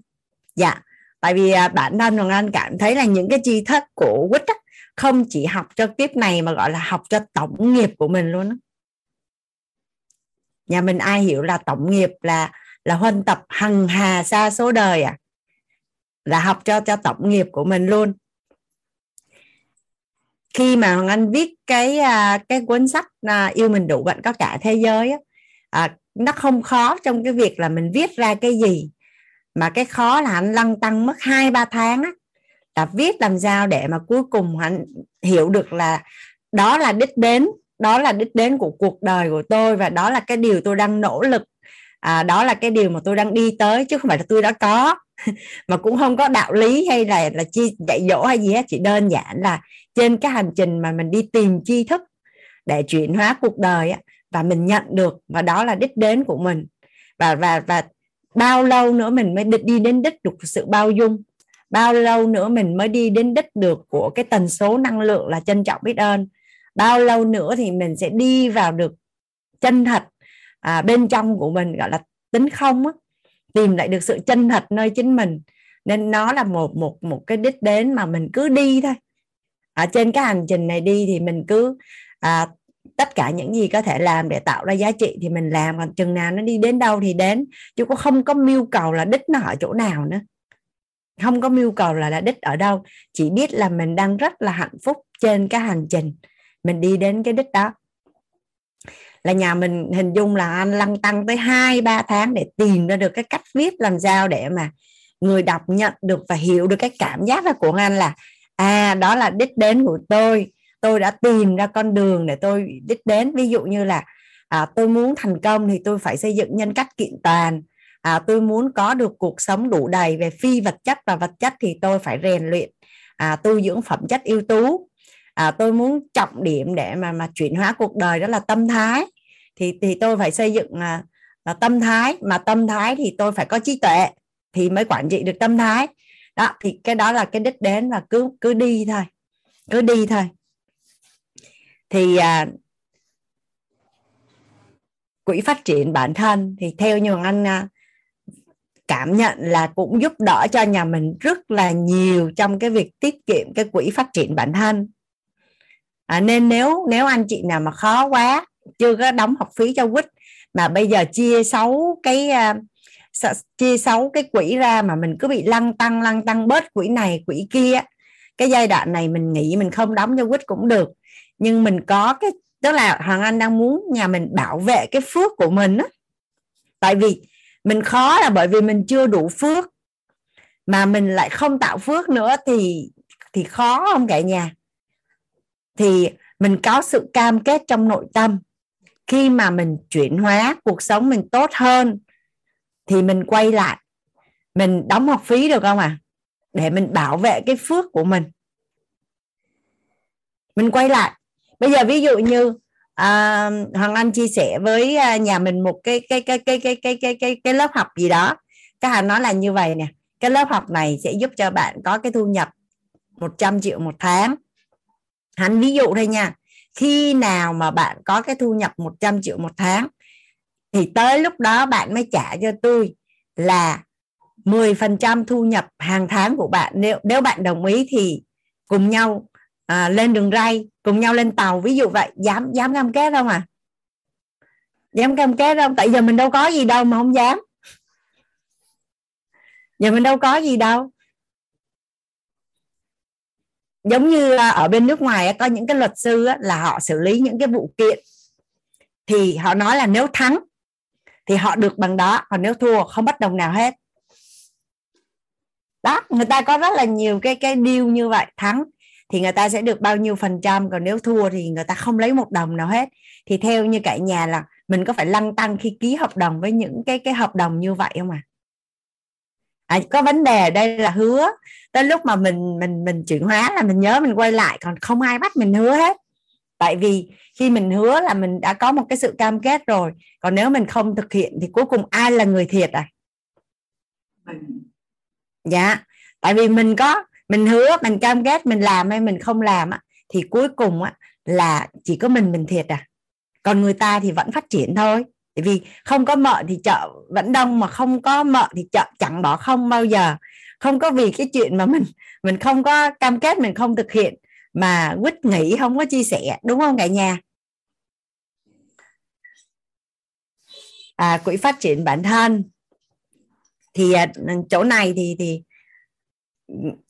Dạ. Tại vì à, bản thân Hoàng Anh cảm thấy là những cái tri thức của quýt không chỉ học cho tiếp này mà gọi là học cho tổng nghiệp của mình luôn đó. nhà mình ai hiểu là tổng nghiệp là là huân tập hằng hà xa số đời à? Là học cho cho tổng nghiệp của mình luôn. Khi mà Hoàng Anh viết cái à, cái cuốn sách à, yêu mình đủ bạn có cả thế giới á, à, nó không khó trong cái việc là mình viết ra cái gì. Mà cái khó là anh lăn tăng mất hai ba tháng á là viết làm sao để mà cuối cùng anh hiểu được là đó là đích đến đó là đích đến của cuộc đời của tôi và đó là cái điều tôi đang nỗ lực à, đó là cái điều mà tôi đang đi tới chứ không phải là tôi đã có. Mà cũng không có đạo lý hay là là chi dạy dỗ hay gì hết chỉ đơn giản là trên cái hành trình mà mình đi tìm tri thức để chuyển hóa cuộc đời và mình nhận được và đó là đích đến của mình. Và và và bao lâu nữa mình mới đi đến đích được sự bao dung? Bao lâu nữa mình mới đi đến đích được của cái tần số năng lượng là trân trọng biết ơn? Bao lâu nữa thì mình sẽ đi vào được chân thật à, bên trong của mình gọi là tính không á, tìm lại được sự chân thật nơi chính mình. Nên nó là một một một cái đích đến mà mình cứ đi thôi. Ở trên cái hành trình này đi thì mình cứ à, tất cả những gì có thể làm để tạo ra giá trị thì mình làm còn chừng nào nó đi đến đâu thì đến. Chứ cũng không có mưu cầu là đích nó ở chỗ nào nữa. Không có mưu cầu là là đích ở đâu. Chỉ biết là mình đang rất là hạnh phúc trên cái hành trình. Mình đi đến cái đích đó là nhà mình hình dung là anh lăn tăng tới hai ba tháng để tìm ra được cái cách viết làm sao để mà người đọc nhận được và hiểu được cái cảm giác của anh là à đó là đích đến của tôi. Tôi đã tìm ra con đường để tôi đích đến. Ví dụ như là à, tôi muốn thành công thì tôi phải xây dựng nhân cách kiện toàn. À, tôi muốn có được cuộc sống đủ đầy về phi vật chất và vật chất thì tôi phải rèn luyện à, tu dưỡng phẩm chất ưu tú. À, tôi muốn trọng điểm để mà mà chuyển hóa cuộc đời đó là tâm thái thì thì tôi phải xây dựng à, à, tâm thái. Mà tâm thái thì tôi phải có trí tuệ thì mới quản trị được tâm thái. Đó thì cái đó là cái đích đến và cứ cứ đi thôi. Cứ đi thôi. Thì à, quỹ phát triển bản thân thì theo như anh à, cảm nhận là cũng giúp đỡ cho nhà mình rất là nhiều trong cái việc tiết kiệm cái quỹ phát triển bản thân. À, nên nếu nếu anh chị nào mà khó quá chưa có đóng học phí cho quýt. Mà bây giờ chia sáu cái à, chia sáu cái quỹ ra mà mình cứ bị lăng tăng lăng tăng bớt quỹ này, quỹ kia, cái giai đoạn này mình nghĩ mình không đóng cho quýt cũng được. Nhưng mình có cái, tức là hoàng anh đang muốn nhà mình bảo vệ cái phước của mình á. Tại vì mình khó là bởi vì mình chưa đủ phước. Mà mình lại không tạo phước nữa thì thì khó không cả nhà? Thì mình có sự cam kết trong nội tâm khi mà mình chuyển hóa cuộc sống mình tốt hơn thì mình quay lại. Mình đóng học phí được không à để mình bảo vệ cái phước của mình. Mình quay lại. Bây giờ ví dụ như à, hoàng anh chia sẻ với à, nhà mình một cái cái cái cái cái cái cái cái, cái lớp học gì đó. Các hàng nói là như vậy nè. Cái lớp học này sẽ giúp cho bạn có cái thu nhập 100 triệu một tháng. Hắn ví dụ thôi nha khi nào mà bạn có cái thu nhập 100 triệu một tháng thì tới lúc đó bạn mới trả cho tôi là 10% thu nhập hàng tháng của bạn. Nếu nếu bạn đồng ý thì cùng nhau à, lên đường ray cùng nhau lên tàu. Ví dụ vậy. Dám dám cam kết không à? Dám cam kết không? Tại giờ mình đâu có gì đâu mà không dám. Giờ mình đâu có gì đâu giống như à, ở bên nước ngoài có những cái luật sư là họ xử lý những cái vụ kiện thì họ nói là nếu thắng thì họ được bằng đó, còn nếu thua không bắt đồng nào hết. Đó, người ta có rất là nhiều cái cái deal như vậy, thắng thì người ta sẽ được bao nhiêu phần trăm, còn nếu thua thì người ta không lấy một đồng nào hết. Thì theo như cả nhà là mình có phải lăng tăng khi ký hợp đồng với những cái cái hợp đồng như vậy không à à, có vấn đề đây là hứa. Tới lúc mà mình mình mình chuyển hóa là mình nhớ mình quay lại còn không ai bắt mình hứa hết. Tại vì khi mình hứa là mình đã có một cái sự cam kết rồi còn nếu mình không thực hiện thì cuối cùng ai là người thiệt à? Dạ. Tại vì mình có mình hứa mình cam kết mình làm hay mình không làm thì cuối cùng là chỉ có mình mình thiệt à. Còn người ta thì vẫn phát triển thôi tại vì không có mợ thì chợ vẫn đông mà không có mợ thì chợ chẳng bỏ không bao giờ. Không có vì cái chuyện mà mình mình không có cam kết mình không thực hiện mà quýt nghĩ không có chia sẻ đúng không cả nhà? À, quỹ phát triển bản thân. Thì à, chỗ này thì thì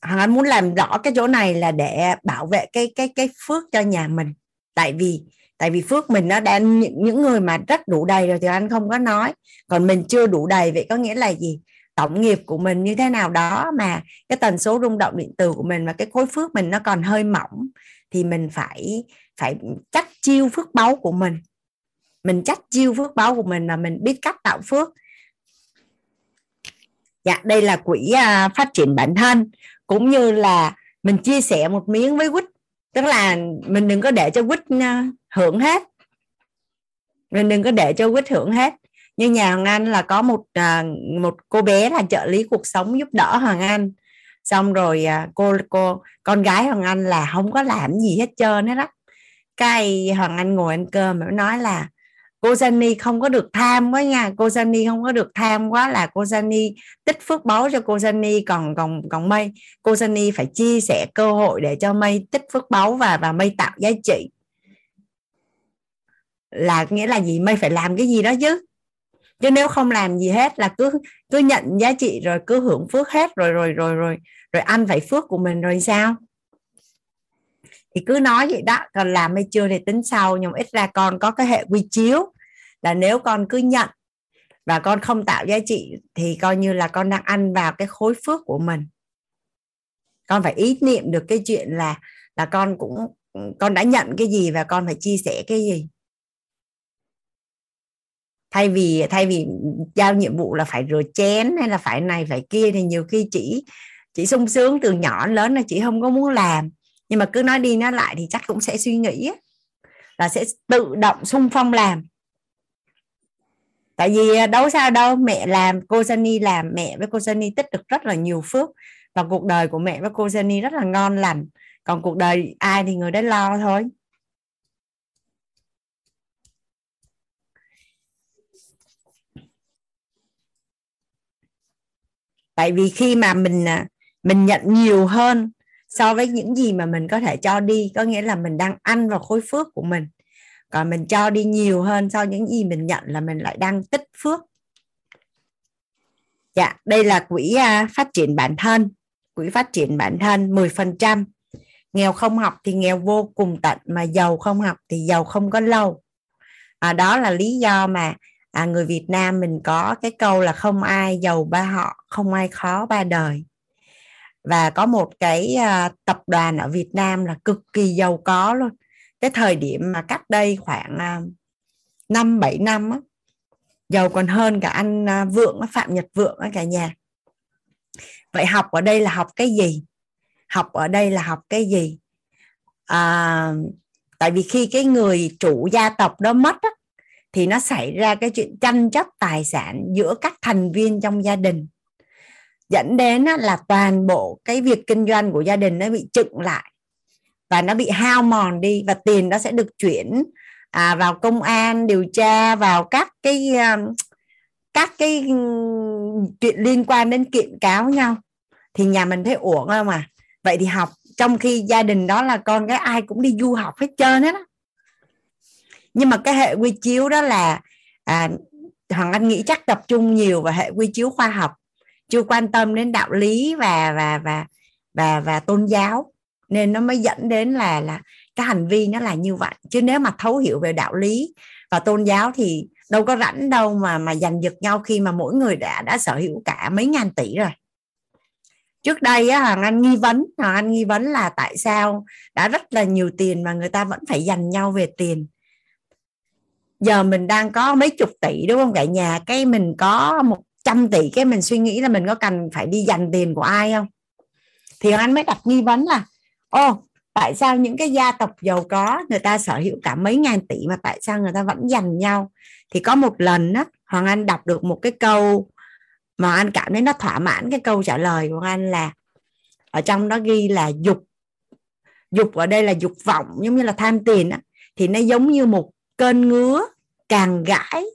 hắn muốn làm rõ cái chỗ này là để bảo vệ cái cái cái phước cho nhà mình. Tại vì tại vì phước mình nó đang những, những người mà rất đủ đầy rồi thì anh không có nói. Còn mình chưa đủ đầy vậy có nghĩa là gì? Tổng nghiệp của mình như thế nào đó mà cái tần số rung động điện từ của mình và cái khối phước mình nó còn hơi mỏng thì mình phải phải chắc chiêu phước báu của mình. Mình chắc chiêu phước báu của mình là mình biết cách tạo phước. Dạ đây là quỹ à, phát triển bản thân cũng như là mình chia sẻ một miếng với quýt. Tức là mình đừng có để cho quýt à, hưởng hết. Nên đừng có để cho quýt hưởng hết. Như nhà Hoàng Anh là có một à, một cô bé là trợ lý cuộc sống giúp đỡ Hoàng Anh. Xong rồi à, cô cô con gái Hoàng Anh là không có làm gì hết trơn hết đó cái Hoàng Anh ngồi ăn cơm mà nói là cô Sunny không có được tham quá nha cô Sunny không có được tham quá là cô Sunny tích phước báu cho cô Sunny còn còn còn mây cô Sunny phải chia sẻ cơ hội để cho mây tích phước báu và và mây tạo giá trị là nghĩa là gì? Mây phải làm cái gì đó chứ. Chứ nếu không làm gì hết là cứ cứ nhận giá trị rồi cứ hưởng phước hết, rồi rồi rồi rồi rồi ăn phải phước của mình rồi sao? Thì cứ nói vậy đó, còn làm hay chưa thì tính sau, nhưng ít ra con có cái hệ quy chiếu là nếu con cứ nhận và con không tạo giá trị thì coi như là con đang ăn vào cái khối phước của mình. Con phải ý niệm được cái chuyện là là con cũng, con đã nhận cái gì và con phải chia sẻ cái gì thay vì thay vì giao nhiệm vụ là phải rửa chén hay là phải này, phải kia, thì nhiều khi chỉ chỉ sung sướng từ nhỏ lớn là chị không có muốn làm. Nhưng mà cứ nói đi nói lại thì chắc cũng sẽ suy nghĩ là sẽ tự động sung phong làm. Tại vì à, đâu sao đâu, mẹ làm, cô Sunny làm, mẹ với cô Sunny tích được rất là nhiều phước. Và cuộc đời của mẹ với cô Sunny rất là ngon lành. Còn cuộc đời ai thì người đấy lo thôi. Tại vì khi mà mình à, mình nhận nhiều hơn so với những gì mà mình có thể cho đi có nghĩa là mình đang ăn vào khối phước của mình. Còn mình cho đi nhiều hơn so với những gì mình nhận là mình lại đang tích phước. Dạ đây là quỹ à, phát triển bản thân. Quỹ phát triển bản thân 10% nghèo không học thì nghèo vô cùng tận mà giàu không học thì giàu không có lâu. À, đó là lý do mà à, người Việt Nam mình có cái câu là không ai giàu ba họ không ai khó ba đời. Và có một cái uh, tập đoàn ở Việt Nam là cực kỳ giàu có luôn. Cái thời điểm mà cách đây khoảng à, năm bảy năm á, giàu còn hơn cả anh uh, Vượng Phạm Nhật Vượng cả nhà. Vậy học ở đây là học cái gì? Học ở đây là học cái gì? À, tại vì khi cái người chủ gia tộc đó mất á, thì nó xảy ra cái chuyện tranh chấp tài sản giữa các thành viên trong gia đình. Dẫn đến là toàn bộ cái việc kinh doanh của gia đình nó bị chựng lại và nó bị hao mòn đi và tiền nó sẽ được chuyển à, vào công an điều tra vào các cái à, các cái chuyện liên quan đến kiện cáo nhau. Thì nhà mình thấy uổng không à vậy thì học trong khi gia đình đó là con cái ai cũng đi du học hết trơn hết á nhưng mà cái hệ quy chiếu đó là à, hoàng anh nghĩ chắc tập trung nhiều vào hệ quy chiếu khoa học chưa quan tâm đến đạo lý và và và và và tôn giáo. Nên nó mới dẫn đến là là cái hành vi nó là như vậy. Chứ nếu mà thấu hiểu về đạo lý và tôn giáo thì đâu có rảnh đâu mà mà giành giật nhau khi mà mỗi người đã đã sở hữu cả mấy ngàn tỷ rồi. Trước đây á hoàng anh nghi vấn hoàng anh nghi vấn là tại sao đã rất là nhiều tiền mà người ta vẫn phải giành nhau về tiền giờ mình đang có mấy chục tỷ đúng không? Cả nhà cái mình có một trăm tỷ cái mình suy nghĩ là mình có cần phải đi dành tiền của ai không? Thì anh mới đặt nghi vấn là ô tại sao những cái gia tộc giàu có người ta sở hữu cả mấy ngàn tỷ mà tại sao người ta vẫn dành nhau? Thì có một lần á hoàng anh đọc được một cái câu mà anh cảm thấy nó thỏa mãn cái câu trả lời của anh là ở trong đó ghi là dục dục ở đây là dục vọng giống như là tham tiền á, thì nó giống như một cơn ngứa càng gãi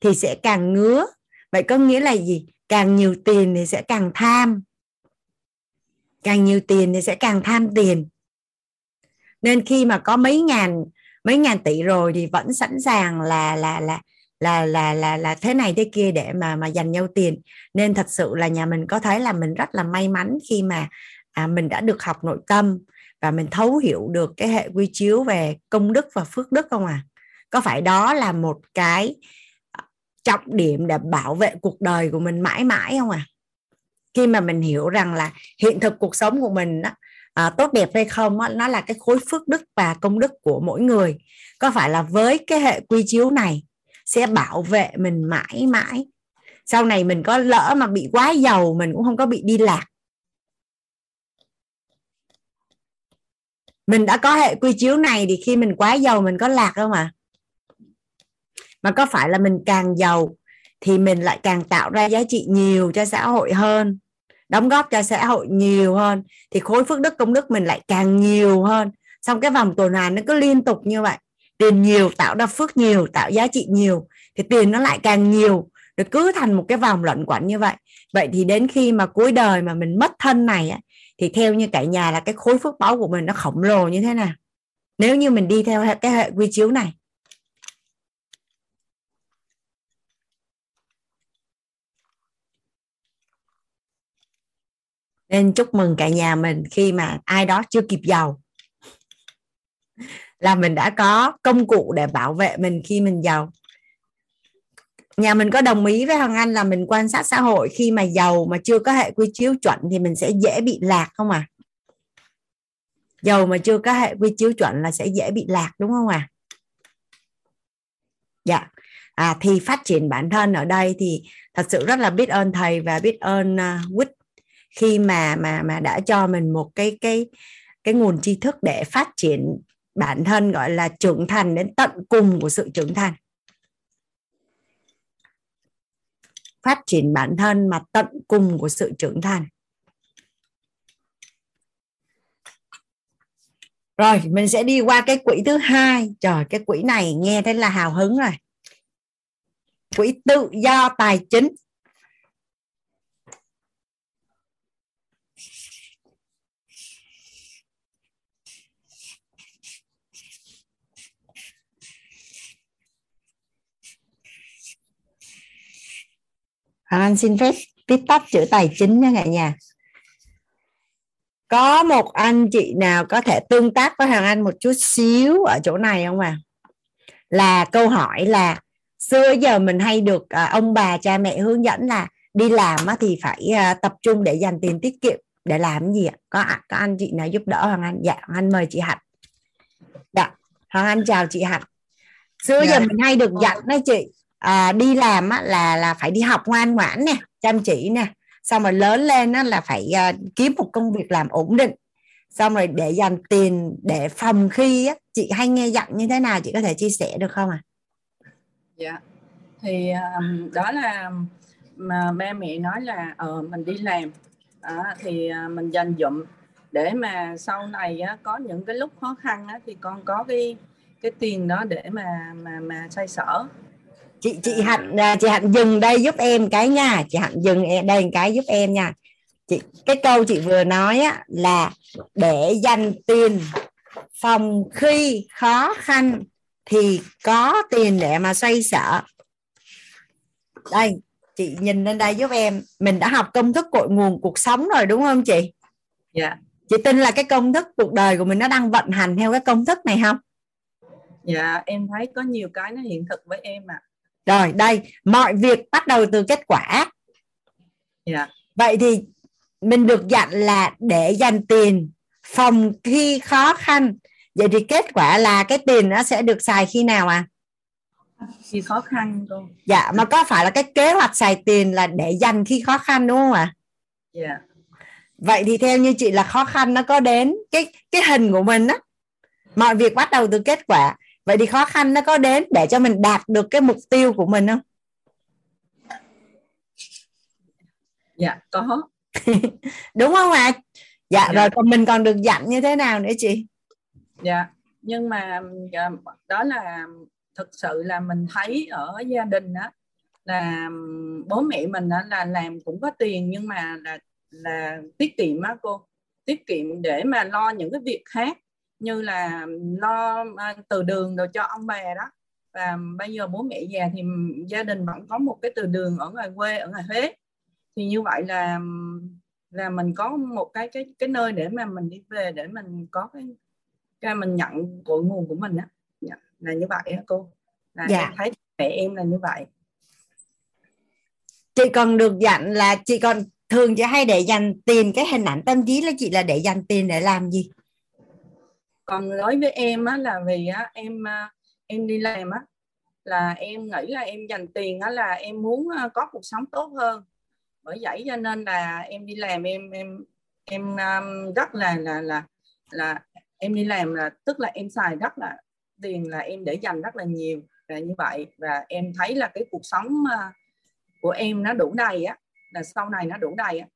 thì sẽ càng ngứa. Vậy có nghĩa là gì? Càng nhiều tiền thì sẽ càng tham. Càng nhiều tiền thì sẽ càng tham tiền. Nên khi mà có mấy ngàn mấy ngàn tỷ rồi thì vẫn sẵn sàng là là là là là là là thế này thế kia để mà mà dành nhau tiền. Nên thật sự là nhà mình có thấy là mình rất là may mắn khi mà à, mình đã được học nội tâm và mình thấu hiểu được cái hệ quy chiếu về công đức và phước đức không à có phải đó là một cái ờ, trọng điểm để bảo vệ cuộc đời của mình mãi mãi không à khi mà mình hiểu rằng là hiện thực cuộc sống của mình đó à, ờ, tốt đẹp hay không đó, nó là cái khối phước đức và công đức của mỗi người. Có phải là với cái hệ quy chiếu này sẽ bảo vệ mình mãi mãi? Sau này mình có lỡ mà bị quá giàu mình cũng không có bị đi lạc. Mình đã có hệ quy chiếu này thì khi mình quá giàu mình có lạc không à mà có phải là mình càng giàu thì mình lại càng tạo ra giá trị nhiều cho xã hội hơn đóng góp cho xã hội nhiều hơn thì khối phước đức công đức mình lại càng nhiều hơn. Xong cái vòng tuần hoàn nó cứ liên tục như vậy. Tiền nhiều tạo ra phước nhiều tạo giá trị nhiều thì tiền nó lại càng nhiều. Được cứ thành một cái vòng luẩn quẩn như vậy. Vậy thì đến khi mà cuối đời mà mình mất thân này á, thì theo như cả nhà là cái khối phước báu của mình nó khổng lồ như thế nào? Nếu như mình đi theo cái hệ quy chiếu này nên chúc mừng cả nhà mình khi mà ai đó chưa kịp giàu. Là mình đã có công cụ để bảo vệ mình khi mình giàu. Nhà mình có đồng ý với Hoàng Anh là mình quan sát xã hội. Khi mà giàu mà chưa có hệ quy chiếu chuẩn thì mình sẽ dễ bị lạc không à giàu mà chưa có hệ quy chiếu chuẩn là sẽ dễ bị lạc đúng không à dạ. À, thì phát triển bản thân ở đây thì thật sự rất là biết ơn thầy và biết ơn à, uh, Quýt khi mà mà mà đã cho mình một cái cái cái nguồn tri thức để phát triển bản thân, gọi là trưởng thành đến tận cùng của sự trưởng thành. Phát triển bản thân mà tận cùng của sự trưởng thành. Rồi, mình sẽ đi qua cái quỹ thứ hai. Trời, cái quỹ này nghe thấy là hào hứng rồi. Quỹ tự do tài chính. Hoàng Anh xin phép viết tắt chữ tài chính nha cả nhà. Có một anh chị nào có thể tương tác với Hoàng Anh một chút xíu ở chỗ này không à là câu hỏi là xưa giờ mình hay được à, ông bà cha mẹ hướng dẫn là đi làm thì phải à, tập trung để dành tiền tiết kiệm để làm gì ạ? Có có anh chị nào giúp đỡ Hoàng Anh? Dạ Hoàng Anh mời chị Hạnh. Dạ Hoàng Anh chào chị Hạnh. Xưa dạ. giờ mình hay được dặn đó chị à, đi làm á, là là phải đi học ngoan ngoãn nè chăm chỉ nè xong rồi lớn lên á, là phải à, kiếm một công việc làm ổn định xong rồi để dành tiền để phòng khi á, chị hay nghe dặn như thế nào chị có thể chia sẻ được không ạ? À? Dạ thì um, đó là mà ba mẹ nói là ờ uh, mình đi làm uh, thì uh, mình dành dụm để mà sau này á, có những cái lúc khó khăn á, thì con có cái cái tiền đó để mà mà mà xoay sở chị chị hạnh à, chị hạnh dừng đây giúp em cái nha. Chị hạnh dừng đây cái giúp em nha. Chị cái câu chị vừa nói á là để dành tiền phòng khi khó khăn thì có tiền để mà xoay sở. Đây chị nhìn lên đây giúp em. Mình đã học công thức cội nguồn cuộc sống rồi đúng không chị? Dạ. Chị tin là cái công thức cuộc đời của mình nó đang vận hành theo cái công thức này không? Dạ em thấy có nhiều cái nó hiện thực với em ạ. à. Rồi đây mọi việc bắt đầu từ kết quả. Dạ. Vậy thì mình được dặn là để dành tiền phòng khi khó khăn. Vậy thì kết quả là cái tiền nó sẽ được xài khi nào à? Khi khó khăn cô dạ mà có phải là cái kế hoạch xài tiền là để dành khi khó khăn đúng không ạ? À? dạ. Vậy thì theo như chị là khó khăn nó có đến cái cái hình của mình á. Mọi việc bắt đầu từ kết quả vậy thì khó khăn nó có đến để cho mình đạt được cái mục tiêu của mình không? Dạ có. Đúng không ạ? À? dạ, dạ. rồi còn mình còn được dặn như thế nào nữa chị? Dạ nhưng mà dạ, đó là thực sự là mình thấy ở gia đình đó là bố mẹ mình đó là làm cũng có tiền nhưng mà là là tiết kiệm á cô. Tiết kiệm để mà lo những cái việc khác như là lo à, từ đường rồi cho ông bà đó. Và bây giờ bố mẹ già thì gia đình vẫn có một cái từ đường ở ngoài quê ở ngoài Huế. Thì như vậy là là mình có một cái cái cái nơi để mà mình đi về để mình có cái cái mình nhận cội nguồn của mình á. Dạ, là như vậy á cô. Là dạ. em thấy mẹ em là như vậy. Chị còn được dặn là chị còn thường chị hay để dành tiền cái hình ảnh tâm trí là chị là để dành tiền để làm gì còn nói với em á, là vì á, em à, em đi làm á, là em nghĩ là em dành tiền á, là em muốn à, có cuộc sống tốt hơn. Bởi vậy cho nên là em đi làm em em em à, rất là là là là em đi làm là, tức là em xài rất là tiền, là em để dành rất là nhiều là như vậy. Và em thấy là cái cuộc sống của em nó đủ đầy á, là sau này nó đủ đầy á.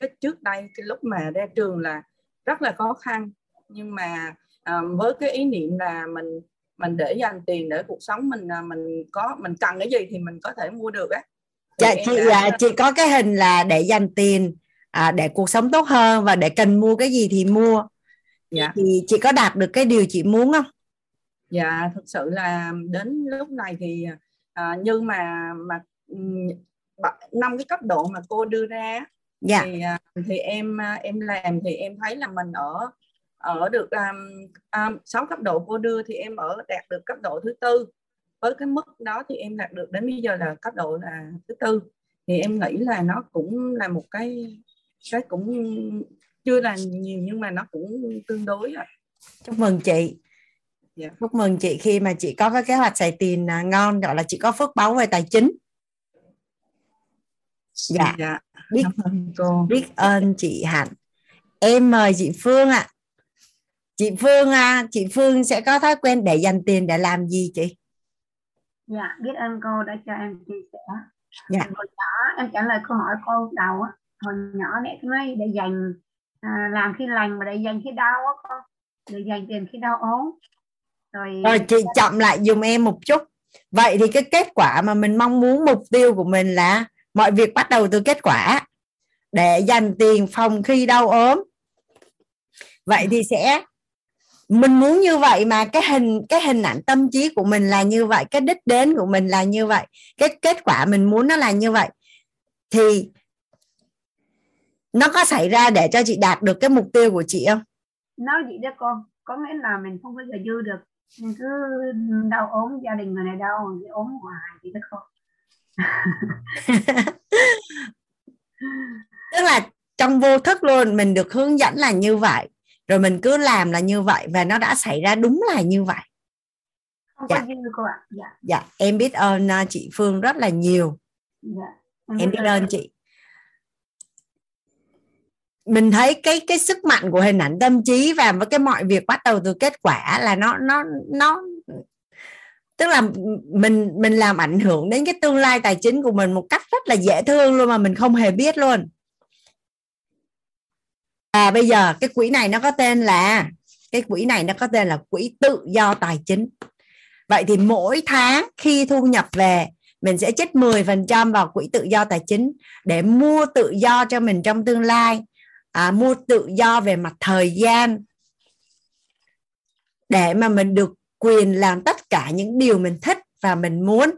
Cái trước đây cái lúc mà ra trường là rất là khó khăn, nhưng mà uh, với cái ý niệm là mình mình để dành tiền để cuộc sống mình uh, mình có mình cần cái gì thì mình có thể mua được á dạ chị đã... à, chị có cái hình là để dành tiền à, để cuộc sống tốt hơn và để cần mua cái gì thì mua dạ. thì chị có đạt được cái điều chị muốn không dạ thực sự là đến lúc này thì à, như mà mà năm cái cấp độ mà cô đưa ra dạ. thì à, thì em à, em làm thì em thấy là mình ở ở được um, um, 6 cấp độ cô đưa thì em ở đạt được cấp độ thứ tư với cái mức đó thì em đạt được đến bây giờ là cấp độ là thứ tư thì em nghĩ là nó cũng là một cái cái cũng chưa là nhiều nhưng mà nó cũng tương đối rồi chúc mừng chị yeah. Dạ. chúc mừng chị khi mà chị có cái kế hoạch xài tiền à, ngon gọi là chị có phước báu về tài chính dạ, dạ. biết biết ơn chị hạnh em mời chị phương ạ à. Chị phương à, chị phương sẽ có thói quen để dành tiền để làm gì chị? Dạ biết ơn cô đã cho em chia sẻ. Dạ. hồi nhỏ em trả lời câu hỏi cô đầu á hồi nhỏ mẹ cứ nói để dành à, làm khi lành mà để dành khi đau á con để dành tiền khi đau ốm. Rồi rồi chị chậm lại dùng em một chút. Vậy thì cái kết quả mà mình mong muốn mục tiêu của mình là mọi việc bắt đầu từ kết quả. Để dành tiền phòng khi đau ốm. Vậy thì sẽ mình muốn như vậy mà cái hình cái hình ảnh tâm trí của mình là như vậy cái đích đến của mình là như vậy cái kết quả mình muốn nó là như vậy. Thì nó có xảy ra để cho chị đạt được cái mục tiêu của chị không? Nói gì đó con có nghĩa là mình không bao giờ dư được. Mình cứ đau ốm gia đình người này đau thì ốm hoài thì đó con. Tức là trong vô thức luôn mình được hướng dẫn là như vậy rồi mình cứ làm là như vậy và nó đã xảy ra đúng là như vậy không dạ. cô ạ dạ. dạ em biết ơn uh, chị Phương rất là nhiều dạ. em, em biết ơn chị mình thấy cái cái sức mạnh của hình ảnh tâm trí và với cái mọi việc bắt đầu từ kết quả là nó nó nó tức là mình mình làm ảnh hưởng đến cái tương lai tài chính của mình một cách rất là dễ thương luôn mà mình không hề biết luôn à bây giờ cái quỹ này nó có tên là cái quỹ này nó có tên là quỹ tự do tài chính. Vậy thì mỗi tháng khi thu nhập về mình sẽ chích 10% vào quỹ tự do tài chính để mua tự do cho mình trong tương lai. À, mua tự do về mặt thời gian. Để mà mình được quyền làm tất cả những điều mình thích và mình muốn.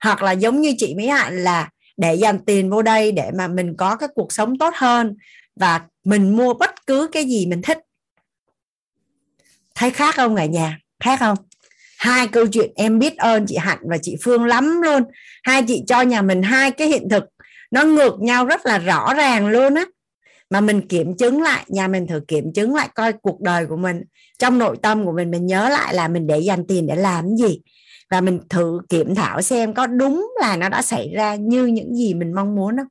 Hoặc là giống như chị Mỹ Hạnh là để dành tiền vô đây để mà mình có cái cuộc sống tốt hơn và mình mua bất cứ cái gì mình thích. Thấy khác không cả nhà? Khác không? Hai câu chuyện em biết ơn chị hạnh và chị phương lắm luôn. Hai chị cho nhà mình hai cái hiện thực. Nó ngược nhau rất là rõ ràng luôn á. Mà mình kiểm chứng lại, nhà mình thử kiểm chứng lại coi cuộc đời của mình. Trong nội tâm của mình mình nhớ lại là mình để dành tiền để làm gì. Và mình thử kiểm thảo xem có đúng là nó đã xảy ra như những gì mình mong muốn không?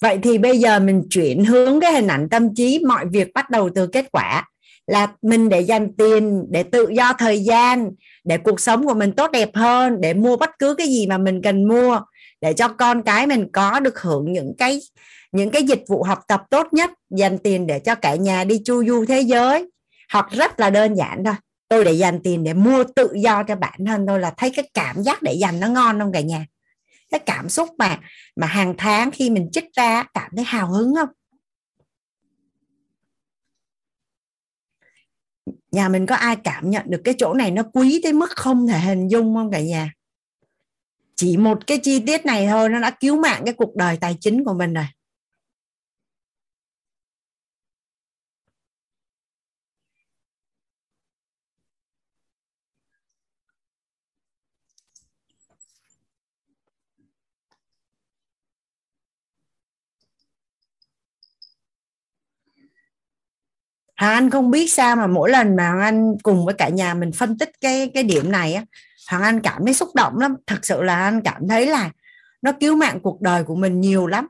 Vậy thì bây giờ mình chuyển hướng cái hình ảnh tâm trí, mọi việc bắt đầu từ kết quả. Là mình để dành tiền, để tự do thời gian, để cuộc sống của mình tốt đẹp hơn, để mua bất cứ cái gì mà mình cần mua, để cho con cái mình có được hưởng những cái những cái dịch vụ học tập tốt nhất, dành tiền để cho cả nhà đi chu du thế giới. Học rất là đơn giản thôi. Tôi để dành tiền để mua tự do cho bản thân tôi là thấy cái cảm giác để dành nó ngon không cả nhà? Cái cảm xúc mà mà hàng tháng khi mình trích ra cảm thấy hào hứng không? Nhà mình có ai cảm nhận được cái chỗ này nó quý tới mức không thể hình dung không cả nhà? Chỉ một cái chi tiết này thôi, nó đã cứu mạng cái cuộc đời tài chính của mình rồi. Hoàng Anh không biết sao mà mỗi lần mà Hoàng Anh cùng với cả nhà mình phân tích cái cái điểm này á Hoàng Anh cảm thấy xúc động lắm. Thật sự là anh cảm thấy là nó cứu mạng cuộc đời của mình nhiều lắm.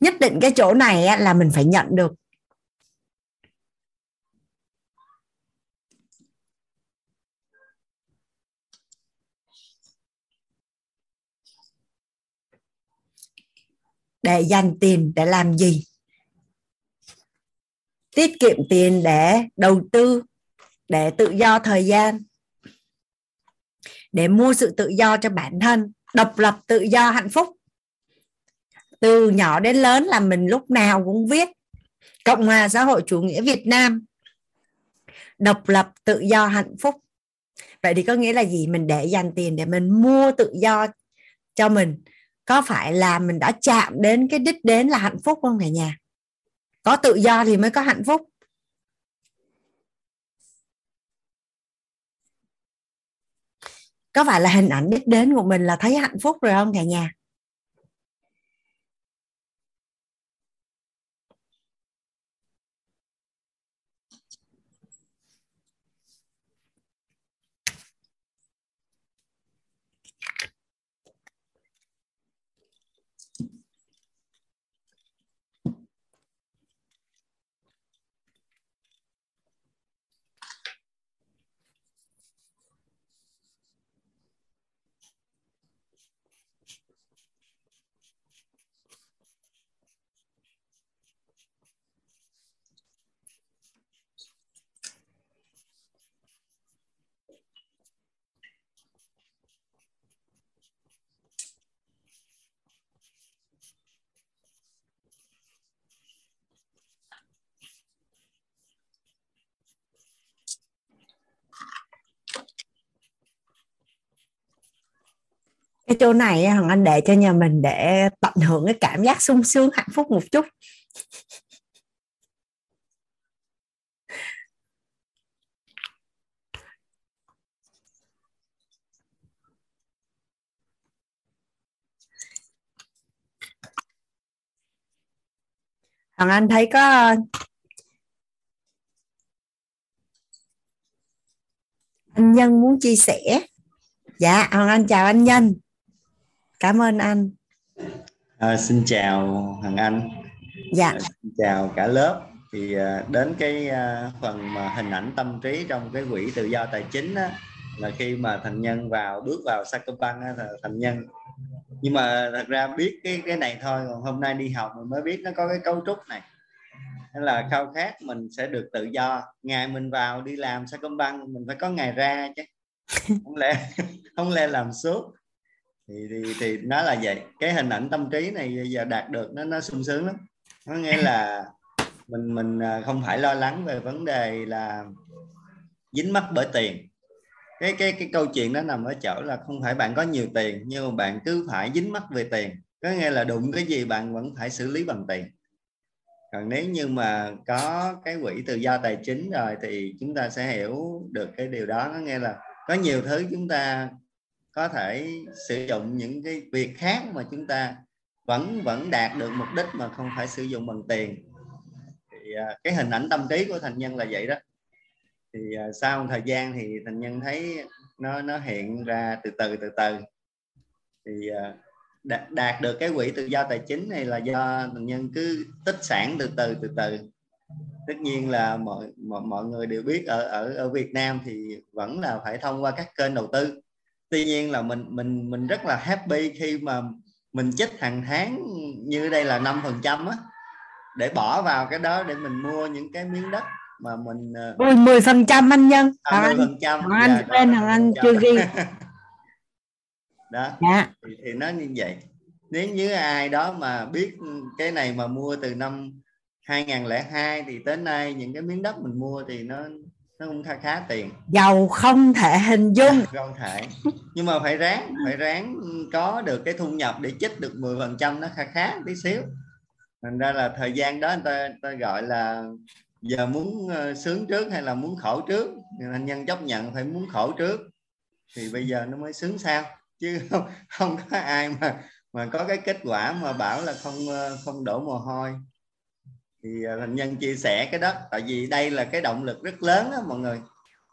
Nhất định cái chỗ này á, là mình phải nhận được để dành tiền để làm gì? Tiết kiệm tiền để đầu tư, để tự do thời gian, để mua sự tự do cho bản thân, độc lập, tự do, hạnh phúc. Từ nhỏ đến lớn là mình lúc nào cũng viết. Cộng hòa xã hội chủ nghĩa việt nam, độc lập, tự do, hạnh phúc. Vậy thì có nghĩa là gì? Mình để dành tiền để mình mua tự do cho mình có phải là mình đã chạm đến cái đích đến là hạnh phúc không cả nhà? Có tự do thì mới có hạnh phúc. Có phải là hình ảnh đích đến của mình là thấy hạnh phúc rồi không cả nhà? Cái chỗ này hằng anh để cho nhà mình để tận hưởng cái cảm giác sung sướng hạnh phúc một chút Hằng Anh thấy có anh Nhân muốn chia sẻ. Dạ, Hằng Anh chào anh Nhân cảm ơn anh. À, xin chào hằng anh. Dạ. À, xin chào cả lớp. Thì à, đến cái à, phần mà hình ảnh tâm trí trong cái quỹ tự do tài chính á, là khi mà thành nhân vào bước vào Sacombank á, là thành nhân. Nhưng mà thật ra biết cái cái này thôi còn hôm nay đi học mình mới biết nó có cái cấu trúc này. Nên là khao khát mình sẽ được tự do. Ngày mình vào đi làm Sacombank mình phải có ngày ra chứ. Không lẽ không lẽ làm suốt thì, thì thì nó là vậy. Cái hình ảnh tâm trí này giờ đạt được nó nó sung sướng lắm. Nó nghĩa là mình mình à, không phải lo lắng về vấn đề là dính mắc bởi tiền. Cái cái cái câu chuyện đó nằm ở chỗ là không phải bạn có nhiều tiền nhưng mà bạn cứ phải dính mắc về tiền. Có nghĩa là đụng cái gì bạn vẫn phải xử lý bằng tiền. Còn nếu như mà có cái quỹ tự do tài chính rồi thì chúng ta sẽ hiểu được cái điều đó. Nó nghe là có nhiều thứ chúng ta có thể sử dụng những cái việc khác mà chúng ta vẫn vẫn đạt được mục đích mà không phải sử dụng bằng tiền. Thì à, cái hình ảnh tâm trí của thành nhân là vậy đó. Thì à, sau một thời gian thì thành nhân thấy nó nó hiện ra từ từ từ từ. Thì à, đạt, đạt được cái quỹ tự do tài chính này là do thành nhân cứ tích sản từ từ từ từ. Tất nhiên là mọi mọi, mọi người đều biết ở ở ở Việt Nam thì vẫn là phải thông qua các kênh đầu tư tuy nhiên là mình mình mình rất là happy khi mà mình chích hàng tháng như đây là năm phần trăm á để bỏ vào cái đó để mình mua những cái miếng đất mà mình ờ, mười phần trăm anh nhân. À, 10 phần trăm. Anh dạ, bên thằng anh chưa ghi. Đó. Dạ. thì, thì nó như vậy. Nếu như ai đó mà biết cái này mà mua từ năm 2002 thì tới nay những cái miếng đất mình mua thì nó nó cũng khá khá tiền. Giàu không thể hình dung. Không thể. Nhưng mà phải ráng phải ráng có được cái thu nhập để chích được 10 phần trăm nó khá khá tí xíu. Thành ra là thời gian đó người ta, người ta gọi là giờ muốn ờ, sướng trước hay là muốn khổ trước? Anh nhân chấp nhận phải muốn khổ trước. Thì bây giờ nó mới sướng sao chứ không, không có ai mà mà có cái kết quả mà bảo là không ờ, không đổ mồ hôi thì à, thành nhân chia sẻ cái đó, tại vì đây là cái động lực rất lớn đó mọi người.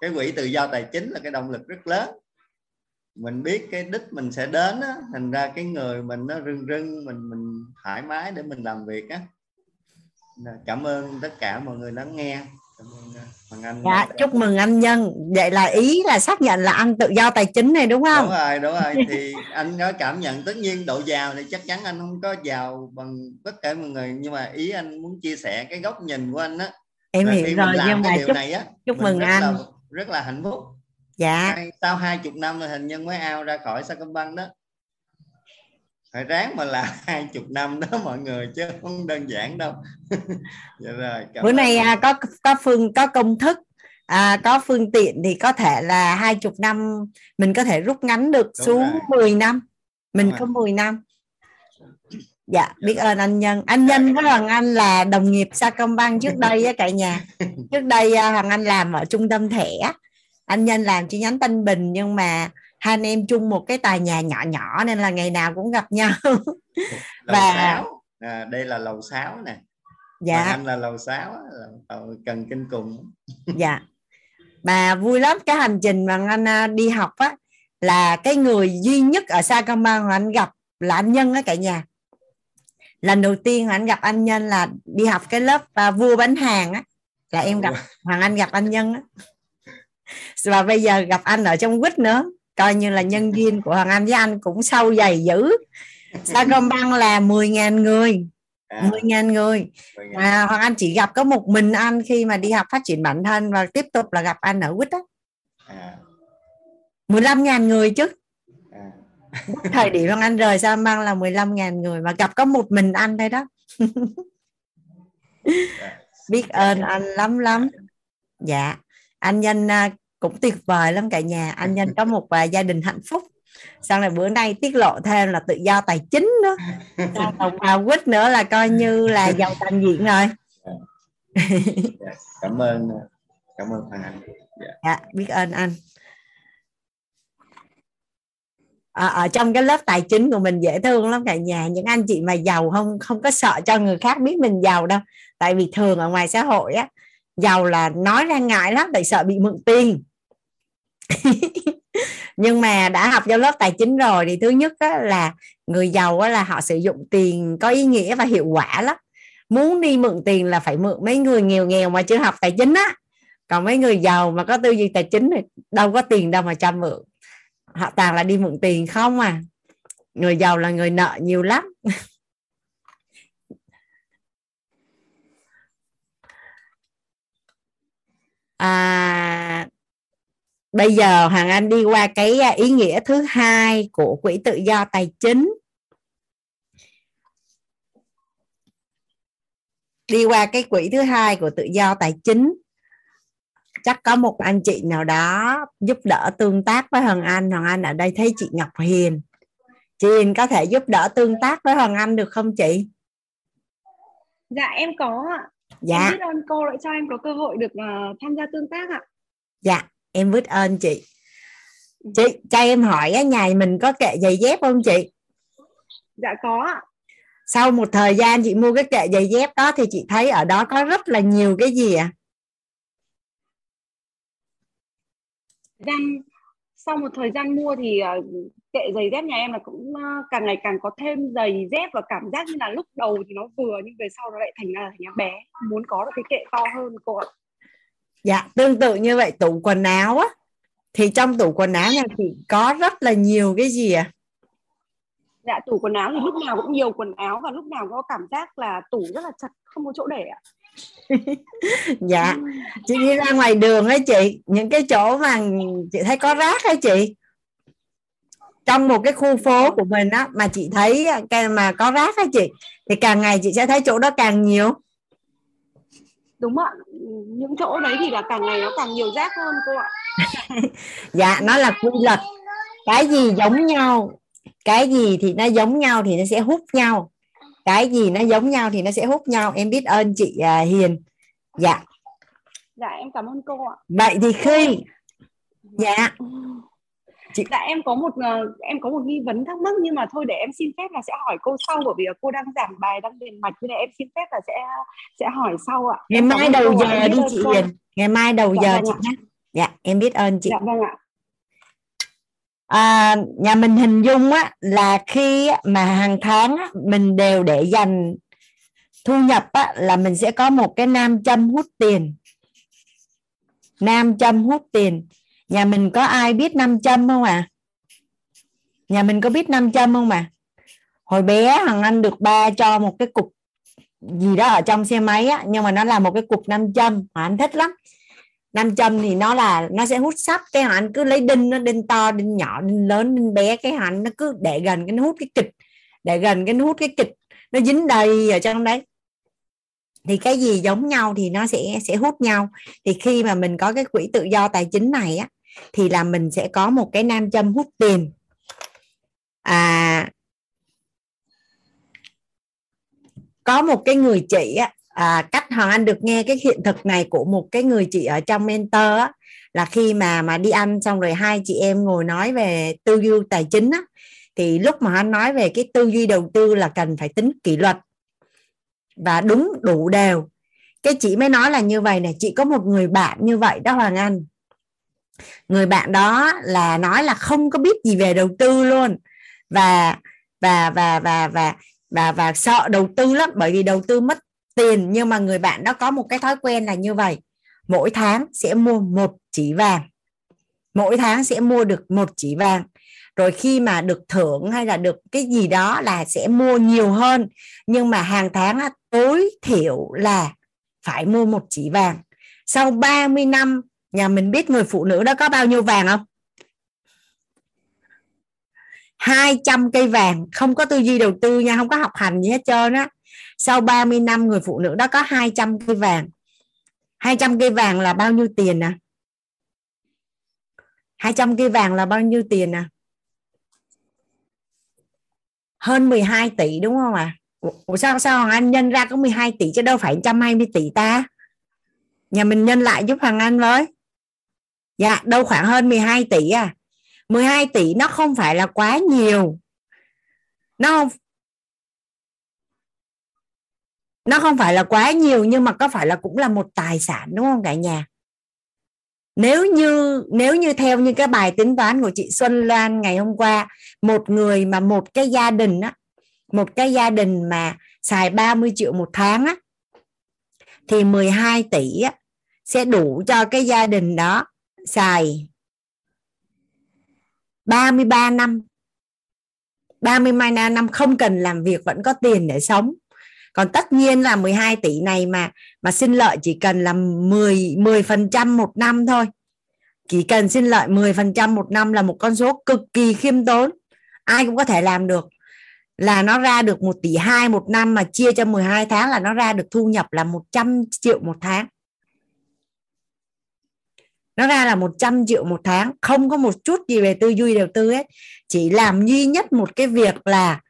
Cái quỹ tự do tài chính là cái động lực rất lớn. Mình biết cái đích mình sẽ đến á, thành ra cái người mình nó rưng rưng, mình mình thoải mái để mình làm việc á. Cảm ơn tất cả mọi người lắng nghe. Anh dạ, chúc mừng anh Nhân. Vậy là ý là xác nhận là anh tự do tài chính này đúng không? Đúng rồi đúng rồi. Thì anh có cảm nhận tất nhiên độ giàu thì chắc chắn anh không có giàu bằng tất cả mọi người nhưng mà ý anh muốn chia sẻ cái góc nhìn của anh á. Em hiểu rồi nhưng mà chúc, này á, chúc mừng rất anh. là, rất là hạnh phúc. Dạ. Sau hai chục năm là hình nhân mới ao ra khỏi Sacombank đó phải ráng mà là hai chục năm đó mọi người chứ không đơn giản đâu. Dạ rồi, bữa nay à, có có phương có công thức à, có phương tiện thì có thể là hai chục năm mình có thể rút ngắn được Đúng xuống rồi. 10 năm. Mình Đúng có rồi. 10 năm. Dạ biết ơn anh nhân. Anh nhân với hoàng anh là đồng nghiệp sa công bang trước đây á cả nhà. Trước đây à, hoàng anh làm ở trung tâm thẻ. Anh nhân làm chi nhánh tân bình nhưng mà hai anh em chung một cái tòa nhà nhỏ nhỏ nên là ngày nào cũng gặp nhau. Và sáu. À, đây là lầu 6 nè. Dạ. Anh là lầu 6 lầu cần kinh cùng. Dạ. Mà vui lắm cái hành trình mà anh à, đi học á là cái người duy nhất ở công mà anh gặp là anh nhân á cả nhà. Lần đầu tiên anh gặp anh nhân là đi học cái lớp uh, vua bán hàng á là em gặp hoàng anh gặp anh nhân á. Và bây giờ gặp anh ở trong quýt nữa coi như là nhân viên của Hoàng Anh với anh cũng sâu dày dữ. Sacombank là 10.000 người. À. 10.000 người. Mà Hoàng Anh chỉ gặp có một mình anh khi mà đi học phát triển bản thân và tiếp tục là gặp anh ở quýt đó à. 15.000 người chứ. À. thời điểm Hoàng Anh rời Sacombank là 15.000 người mà gặp có một mình anh thôi đó. Biết ơn anh lắm lắm. Dạ. Anh nhân à, cũng tuyệt vời lắm cả nhà. Anh nhân có một uh, gia đình hạnh phúc. Sau này bữa nay tiết lộ thêm là tự do tài chính nữa. Tổng vào quýt nữa là coi như là giàu toàn diện rồi. Dạ, cảm ơn cảm ơn anh. Dạ. dạ biết ơn anh. À, ở trong cái lớp tài chính của mình dễ thương lắm cả nhà. Những anh chị mà giàu không không có sợ cho người khác biết mình giàu đâu. Tại vì thường ở ngoài xã hội á giàu là nói ra ngại lắm tại sợ bị mượn tiền nhưng mà đã học trong lớp tài chính rồi thì thứ nhất á, là người giàu á, là họ sử dụng tiền có ý nghĩa và hiệu quả lắm. Muốn đi mượn tiền là phải mượn mấy người nghèo nghèo mà chưa học tài chính á. Còn mấy người giàu mà có tư duy tài chính thì đâu có tiền đâu mà cho mượn. Họ toàn là đi mượn tiền không à. Người giàu là người nợ nhiều lắm. À, bây giờ hoàng anh đi qua cái à, ý nghĩa thứ hai của quỹ tự do tài chính. Đi qua cái quỹ thứ hai của tự do tài chính. Chắc có một anh chị nào đó giúp đỡ tương tác với Hoàng Anh. Hoàng Anh ở đây thấy chị Ngọc Hiền. Chị Hiền có thể giúp đỡ tương tác với Hoàng Anh được không chị? Dạ em có ạ. Dạ. Biết ơn cô đã cho em có cơ hội được uh, tham gia tương tác ạ. Dạ em biết ơn chị. Chị cho em hỏi á nhà mình có kệ giày dép không chị? Dạ có ạ. Sau một thời gian chị mua cái kệ giày dép đó thì chị thấy ở đó có rất là nhiều cái gì à gian sau một thời gian mua thì uh, kệ giày dép nhà em là cũng uh, càng ngày càng có thêm giày dép và cảm giác như là lúc đầu thì nó vừa nhưng về sau nó lại thành là thành bé. Muốn có được cái kệ to hơn cô ạ dạ tương tự như vậy tủ quần áo á thì trong tủ quần áo nhà chị có rất là nhiều cái gì à dạ tủ quần áo thì lúc nào cũng nhiều quần áo và lúc nào có cảm giác là tủ rất là chặt không có chỗ để ạ. Dạ chị đi ra ngoài đường ấy chị những cái chỗ mà chị thấy có rác ấy chị. Trong một cái khu phố của mình á mà chị thấy cái mà có rác ấy chị thì càng ngày chị sẽ thấy chỗ đó càng nhiều đúng ạ. Những chỗ đấy thì là càng ngày nó càng nhiều rác hơn cô ạ. Dạ nó là quy luật. Cái gì giống nhau cái gì thì nó giống nhau thì nó sẽ hút nhau. Cái gì nó giống nhau thì nó sẽ hút nhau. Em biết ơn chị à, Hiền. Dạ. Dạ em cảm ơn cô ạ. Vậy thì khi dạ chị... dạ em có một uh, em có một nghi vấn thắc mắc nhưng mà thôi để em xin phép là sẽ hỏi cô sau bởi vì cô đang giảng bài đang điền mạch nên là em xin phép là sẽ sẽ hỏi sau ạ. Ngày mai đầu giờ đi chị Hiền. Ngày mai đầu dạ, giờ vâng chị nhé dạ em biết ơn chị. Dạ vâng ạ. À, nhà mình hình dung á là khi mà hàng tháng á, mình đều để dành thu nhập á, là mình sẽ có một cái nam châm hút tiền. Nam châm hút tiền nhà mình có ai biết nam châm không à nhà mình có biết nam châm không à hồi bé, hằng anh được ba cho một cái cục gì đó ở trong xe máy á, nhưng mà nó là một cái cục nam châm mà anh thích lắm. nam châm thì nó là, nó sẽ hút sắt. Cái anh cứ lấy đinh nó, đinh to, đinh nhỏ, đinh lớn, đinh bé. Cái hành nó cứ để gần cái, nó hút cái kịch. Để gần cái, nó hút cái kịch. Nó dính đầy ở trong đấy. Thì cái gì giống nhau thì nó sẽ sẽ hút nhau. Thì khi mà mình có cái quỹ tự do tài chính này á thì là mình sẽ có một cái nam châm hút tiền. À có một cái người chị á à, cách hoàng anh được nghe cái hiện thực này của một cái người chị ở trong mentor á, là khi mà mà đi ăn xong rồi hai chị em ngồi nói về tư duy tài chính á, thì lúc mà anh nói về cái tư duy đầu tư là cần phải tính kỷ luật. Và đúng đủ đều. Cái chị mới nói là như vậy này chị có một người bạn như vậy đó hoàng anh người bạn đó là nói là không có biết gì về đầu tư luôn. Và và và và và và và sợ đầu tư lắm, bởi vì đầu tư mất tiền. Nhưng mà người bạn đó có một cái thói quen là như vậy. Mỗi tháng sẽ mua một chỉ vàng. Mỗi tháng sẽ mua được một chỉ vàng. Rồi khi mà được thưởng hay là được cái gì đó là sẽ mua nhiều hơn. Nhưng mà hàng tháng tối thiểu là phải mua một chỉ vàng. Sau 30 năm nhà mình biết người phụ nữ đó có bao nhiêu vàng không? 200 cây vàng, không có tư duy đầu tư nha, không có học hành gì hết trơn á. Sau 30 năm người phụ nữ đó có 200 cây vàng. 200 cây vàng là bao nhiêu tiền à 200 cây vàng là bao nhiêu tiền à hơn 12 tỷ đúng không ạ? À? Ủa sao sao Hoàng Anh nhân ra có 12 tỷ chứ đâu phải 120 tỷ ta? Nhà mình nhân lại giúp Hoàng Anh với dạ đâu khoảng hơn 12 tỷ à. 12 tỷ nó không phải là quá nhiều. Nó không nó không phải là quá nhiều, nhưng mà có phải là cũng là một tài sản, đúng không cả nhà? Nếu như nếu như theo như cái bài tính toán của chị Xuân Loan ngày hôm qua, một người mà một cái gia đình á, một cái gia đình mà xài 30 triệu một tháng á, thì 12 tỷ á sẽ đủ cho cái gia đình đó xài. 33 năm. 33 năm không cần làm việc, vẫn có tiền để sống. Còn tất nhiên là 12 tỷ này mà mà xin lợi chỉ cần là 10 10 phần trăm một năm thôi. Chỉ cần xin lợi 10 phần trăm một năm là một con số cực kỳ khiêm tốn. Ai cũng có thể làm được. Là nó ra được 1 tỷ 2 một năm mà chia cho 12 tháng là nó ra được thu nhập là 100 triệu một tháng nó ra là 100 triệu một tháng, không có một chút gì về tư duy đầu tư hết. Chỉ làm duy nhất một cái việc là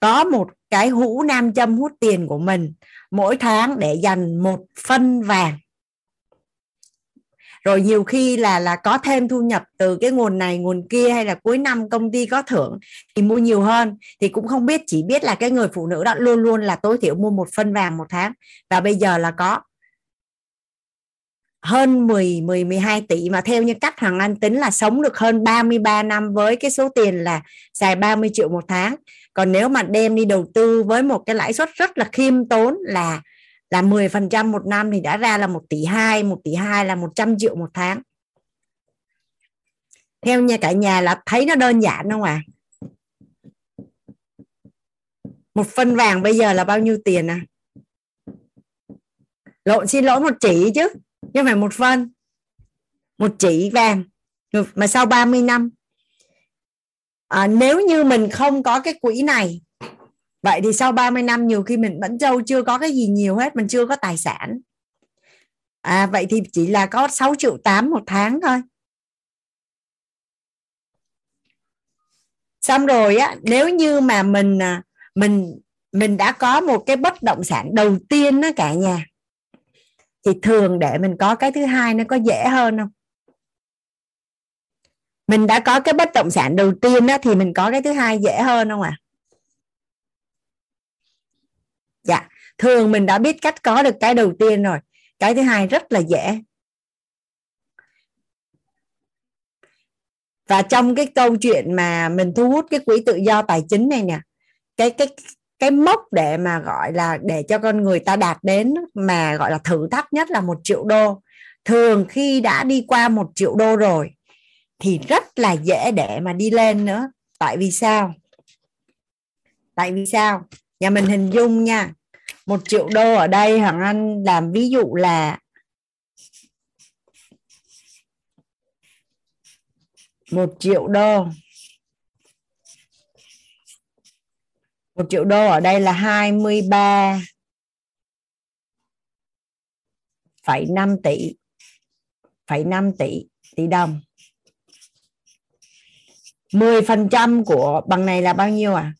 có một cái hũ nam châm hút tiền của mình mỗi tháng để dành một phân vàng. Rồi nhiều khi là là có thêm thu nhập từ cái nguồn này, nguồn kia hay là cuối năm công ty có thưởng thì mua nhiều hơn. Thì cũng không biết, chỉ biết là cái người phụ nữ đó luôn luôn là tối thiểu mua một phân vàng một tháng. Và bây giờ là có hơn 10 10 12 tỷ mà theo như cách Hoàng Anh tính là sống được hơn 33 năm với cái số tiền là xài 30 triệu một tháng. Còn nếu mà đem đi đầu tư với một cái lãi suất rất là khiêm tốn là là 10% một năm thì đã ra là 1 tỷ 2, 1 tỷ 2 là 100 triệu một tháng. Theo nhà cả nhà là thấy nó đơn giản không ạ? À? Một phân vàng bây giờ là bao nhiêu tiền à? Lộn xin lỗi một chỉ chứ chứ phải một phân một chỉ vàng. Mà sau 30 năm à, nếu như mình không có cái quỹ này vậy thì sau 30 năm nhiều khi mình vẫn châu chưa có cái gì nhiều hết mình chưa có tài sản. À vậy thì chỉ là có 6 triệu 8 một tháng thôi. Xong rồi á nếu như mà mình à, mình mình đã có một cái bất động sản đầu tiên đó cả nhà thì thường để mình có cái thứ hai nó có dễ hơn không? Mình đã có cái bất động sản đầu tiên đó, thì mình có cái thứ hai dễ hơn không ạ? À? dạ thường mình đã biết cách có được cái đầu tiên rồi. Cái thứ hai rất là dễ. Và trong cái câu chuyện mà mình thu hút cái quỹ tự do tài chính này nè cái cái cái mốc để mà, gọi là, để cho con người ta đạt đến mà, gọi là, thử thách nhất là một triệu đô. Thường khi đã đi qua một triệu đô rồi thì rất là dễ để mà đi lên nữa. Tại vì sao? Tại vì sao? Nhà mình hình dung nha, một triệu đô ở đây hoàng anh, làm ví dụ là một triệu đô. Một triệu đô ở đây là 23 phẩy 5 tỷ phẩy 5 tỷ tỷ đồng. 10 phần trăm của bằng này là bao nhiêu à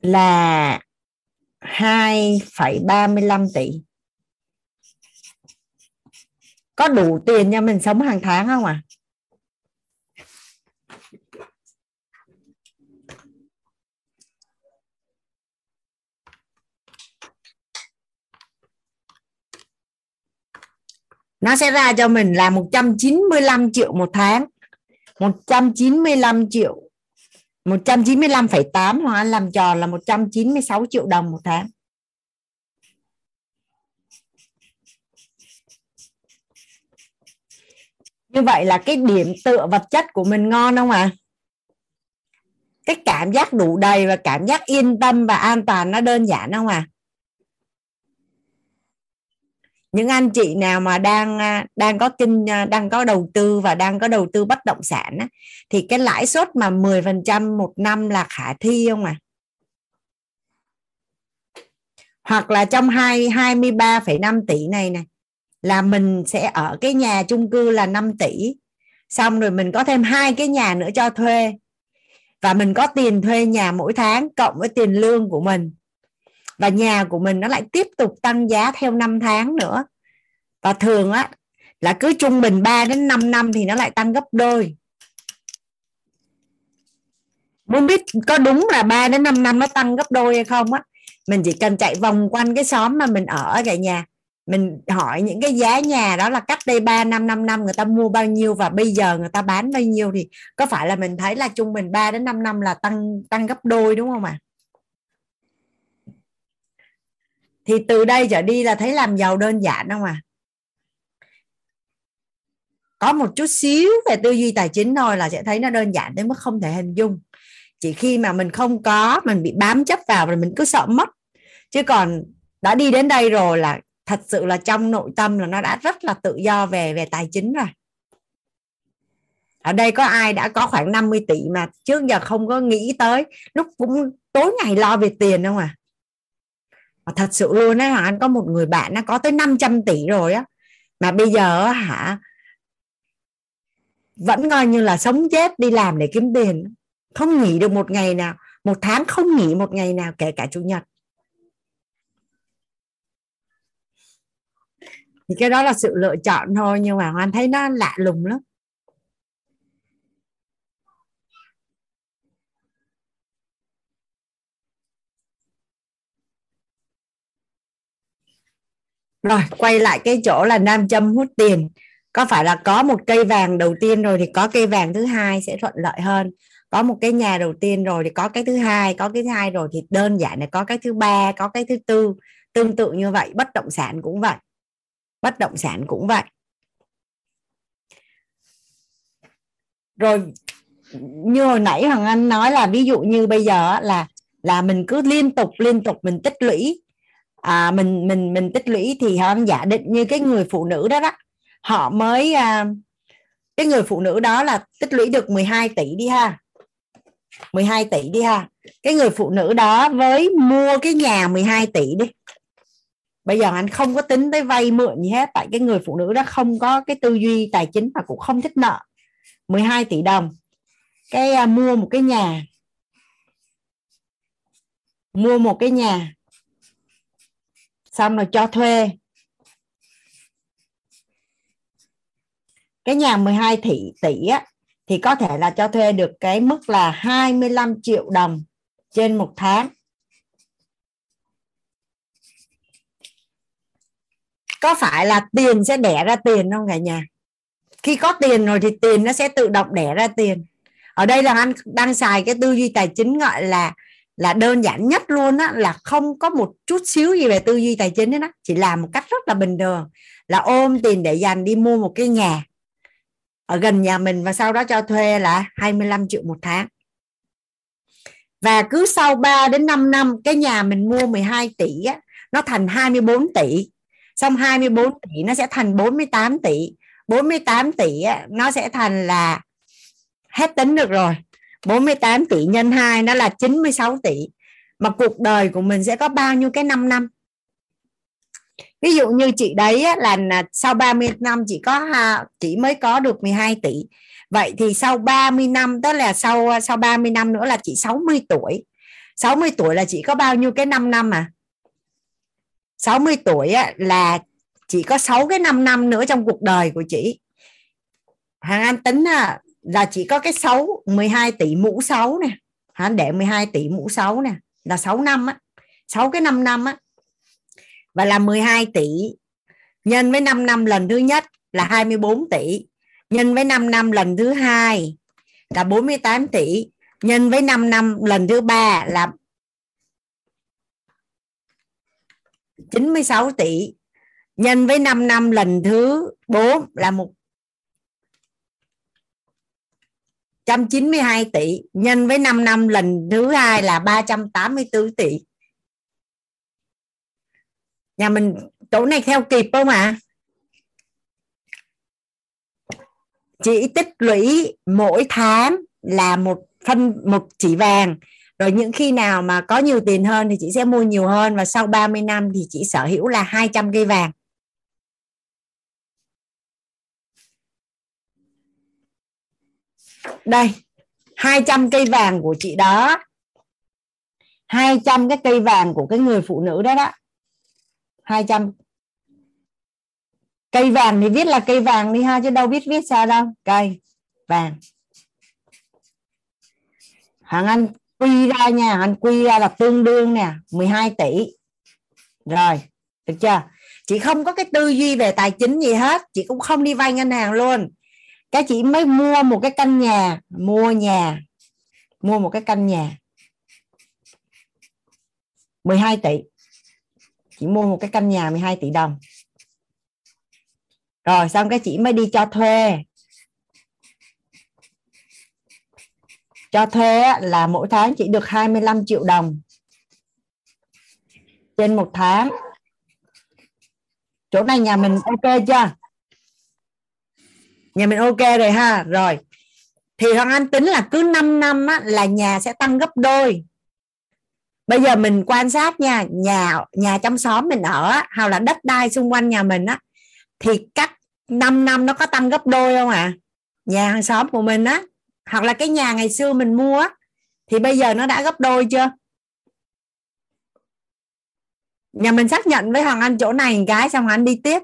là 2,35 tỷ có đủ tiền nha mình sống hàng tháng không à nó sẽ ra cho mình là 195 triệu một tháng. 195 triệu 195,8 hoặc làm tròn là 196 triệu đồng một tháng. Như vậy là cái điểm tựa vật chất của mình ngon không ạ à? cái cảm giác đủ đầy và cảm giác yên tâm và an toàn nó đơn giản không à những anh chị nào mà đang à, đang có kinh à, đang có đầu tư và đang có đầu tư bất động sản á, thì cái lãi suất mà 10% một năm là khả thi không à hoặc là trong hai 23,5 tỷ này này là mình sẽ ở cái nhà chung cư là 5 tỷ. Xong rồi mình có thêm hai cái nhà nữa cho thuê. Và mình có tiền thuê nhà mỗi tháng cộng với tiền lương của mình. Và nhà của mình nó lại tiếp tục tăng giá theo năm tháng nữa. Và thường á, là cứ trung bình 3 đến 5 năm thì nó lại tăng gấp đôi. Muốn biết có đúng là 3 đến 5 năm nó tăng gấp đôi hay không á, mình chỉ cần chạy vòng quanh cái xóm mà mình ở cả nhà mình hỏi những cái giá nhà đó là cách đây 3 năm 5 năm người ta mua bao nhiêu và bây giờ người ta bán bao nhiêu thì có phải là mình thấy là trung bình 3 đến 5 năm là tăng tăng gấp đôi đúng không ạ? À? Thì từ đây trở đi là thấy làm giàu đơn giản không à? Có một chút xíu về tư duy tài chính thôi là sẽ thấy nó đơn giản đến mức không thể hình dung. chỉ khi mà mình không có, mình bị bám chấp vào rồi mình cứ sợ mất chứ còn đã đi đến đây rồi là thật sự là trong nội tâm là nó đã rất là tự do về về tài chính rồi. Ở đây có ai đã có khoảng 50 tỷ mà trước giờ không có nghĩ tới, lúc cũng tối ngày lo về tiền không à? Mà thật sự luôn á, anh có một người bạn nó có tới 500 tỷ rồi á, mà bây giờ hả, vẫn coi như là sống chết đi làm để kiếm tiền. Không nghỉ được một ngày nào, một tháng không nghỉ một ngày nào, kể cả chủ nhật. Thì cái đó là sự lựa chọn thôi, nhưng mà hoan thấy nó lạ lùng lắm. Rồi, quay lại cái chỗ là nam châm hút tiền. Có phải là có một cây vàng đầu tiên rồi thì có cây vàng thứ hai sẽ thuận lợi hơn? Có một cái nhà đầu tiên rồi thì có cái thứ hai, có cái thứ hai rồi thì đơn giản là có cái thứ ba, có cái thứ tư. Tương tự như vậy, bất động sản cũng vậy bất động sản cũng vậy. Rồi như hồi nãy hoàng anh nói là ví dụ như bây giờ là là mình cứ liên tục liên tục mình tích lũy. À, mình mình mình tích lũy thì họ giả định như cái người phụ nữ đó đó họ mới à, cái người phụ nữ đó là tích lũy được 12 tỷ đi ha. 12 tỷ đi ha. Cái người phụ nữ đó với mua cái nhà 12 tỷ đi bây giờ anh không có tính tới vay mượn gì hết tại cái người phụ nữ đó không có cái tư duy tài chính và cũng không thích nợ. 12 tỷ đồng. Cái à, mua một cái nhà. Mua một cái nhà. Xong rồi cho thuê. Cái nhà 12 tỷ tỷ á thì có thể là cho thuê được cái mức là 25 triệu đồng trên một tháng. Có phải là tiền sẽ đẻ ra tiền không cả nhà? Khi có tiền rồi thì tiền nó sẽ tự động đẻ ra tiền. Ở đây là anh đang xài cái tư duy tài chính gọi là là đơn giản nhất luôn á là không có một chút xíu gì về tư duy tài chính đó chỉ làm một cách rất là bình thường là ôm tiền để dành đi mua một cái nhà ở gần nhà mình và sau đó cho thuê là 25 triệu một tháng. Và cứ sau 3 đến 5 năm cái nhà mình mua 12 tỷ á, nó thành 24 tỷ xong 24 tỷ nó sẽ thành 48 tỷ. 48 tỷ á, nó sẽ thành là hết tính được rồi. 48 tỷ nhân 2 nó là 96 tỷ. Mà cuộc đời của mình sẽ có bao nhiêu cái 5 năm? Ví dụ như chị đấy là sau 30 năm chỉ có chỉ mới có được 12 tỷ. Vậy thì sau 30 năm tức là sau sau 30 năm nữa là chị 60 tuổi. 60 tuổi là chị có bao nhiêu cái 5 năm à? 60 tuổi á, là chỉ có 6 cái 5 năm nữa trong cuộc đời của chị. Hàng An tính á, là chỉ có cái 6 12 tỷ mũ 6 nè. Hàng để 12 tỷ mũ 6 nè là 6 năm á. 6 cái 5 năm á. Và là 12 tỷ. Nhân với 5 năm lần thứ nhất là 24 tỷ. Nhân với 5 năm lần thứ hai là 48 tỷ. Nhân với 5 năm lần thứ ba là 96 tỷ nhân với 5 năm lần thứ 4 là một 192 tỷ nhân với 5 năm lần thứ hai là 384 tỷ nhà mình, chỗ này theo kịp không ạ à? chỉ tích lũy mỗi tháng là một phân, một chỉ vàng rồi những khi nào mà có nhiều tiền hơn thì chị sẽ mua nhiều hơn và sau 30 năm thì chị sở hữu là 200 cây vàng. Đây 200 cây vàng của chị đó. 200 cái cây vàng của cái người phụ nữ đó đó. 200 cây vàng thì viết là cây vàng đi ha, chứ đâu biết viết sao đâu. Cây vàng. Hàng anh quy ra nha, anh quy ra là tương đương nè 12 tỷ. Rồi, được chưa? Chị không có cái tư duy về tài chính gì hết, chị cũng không đi vay ngân hàng luôn. Cái chị mới mua một cái căn nhà, mua nhà, mua một cái căn nhà. 12 tỷ. Chị mua một cái căn nhà 12 tỷ đồng. Rồi, xong cái chị mới đi cho thuê. Cho thuê là mỗi tháng chỉ được 25 triệu đồng. Trên một tháng. Chỗ này nhà mình ok chưa? Nhà mình ok rồi ha rồi. Thì Hoàng Anh tính là cứ 5 năm á, là nhà sẽ tăng gấp đôi. Bây giờ mình quan sát nha nhà nhà trong xóm mình ở hoặc là đất đai xung quanh nhà mình á thì cách 5 năm nó có tăng gấp đôi không ạ? À? nhà hàng xóm của mình á hoặc là cái nhà ngày xưa mình mua thì bây giờ nó đã gấp đôi chưa? Nhà mình xác nhận với hoàng anh chỗ này một cái, xong anh đi tiếp.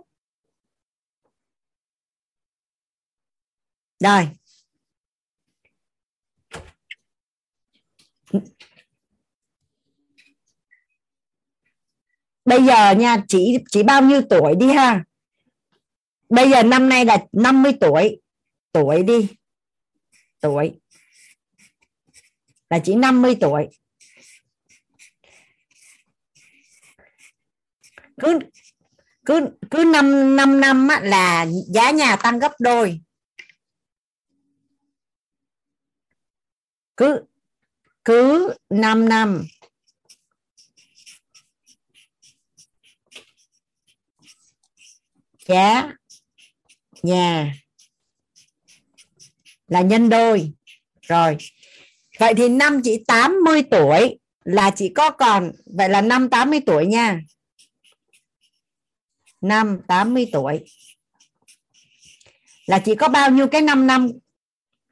Rồi. Bây giờ nha, chỉ chỉ bao nhiêu tuổi đi ha? Bây giờ năm nay là 50 tuổi. Tuổi đi tuổi. Là chỉ 50 tuổi. Cứ cứ cứ 5 5 năm á, là giá nhà tăng gấp đôi. Cứ cứ 5 năm. Giá nhà là nhân đôi. Rồi. Vậy thì năm chị 80 tuổi là chị có còn, vậy là năm 80 tuổi nha. Năm 80 tuổi. Là chị có bao nhiêu cái 5 năm?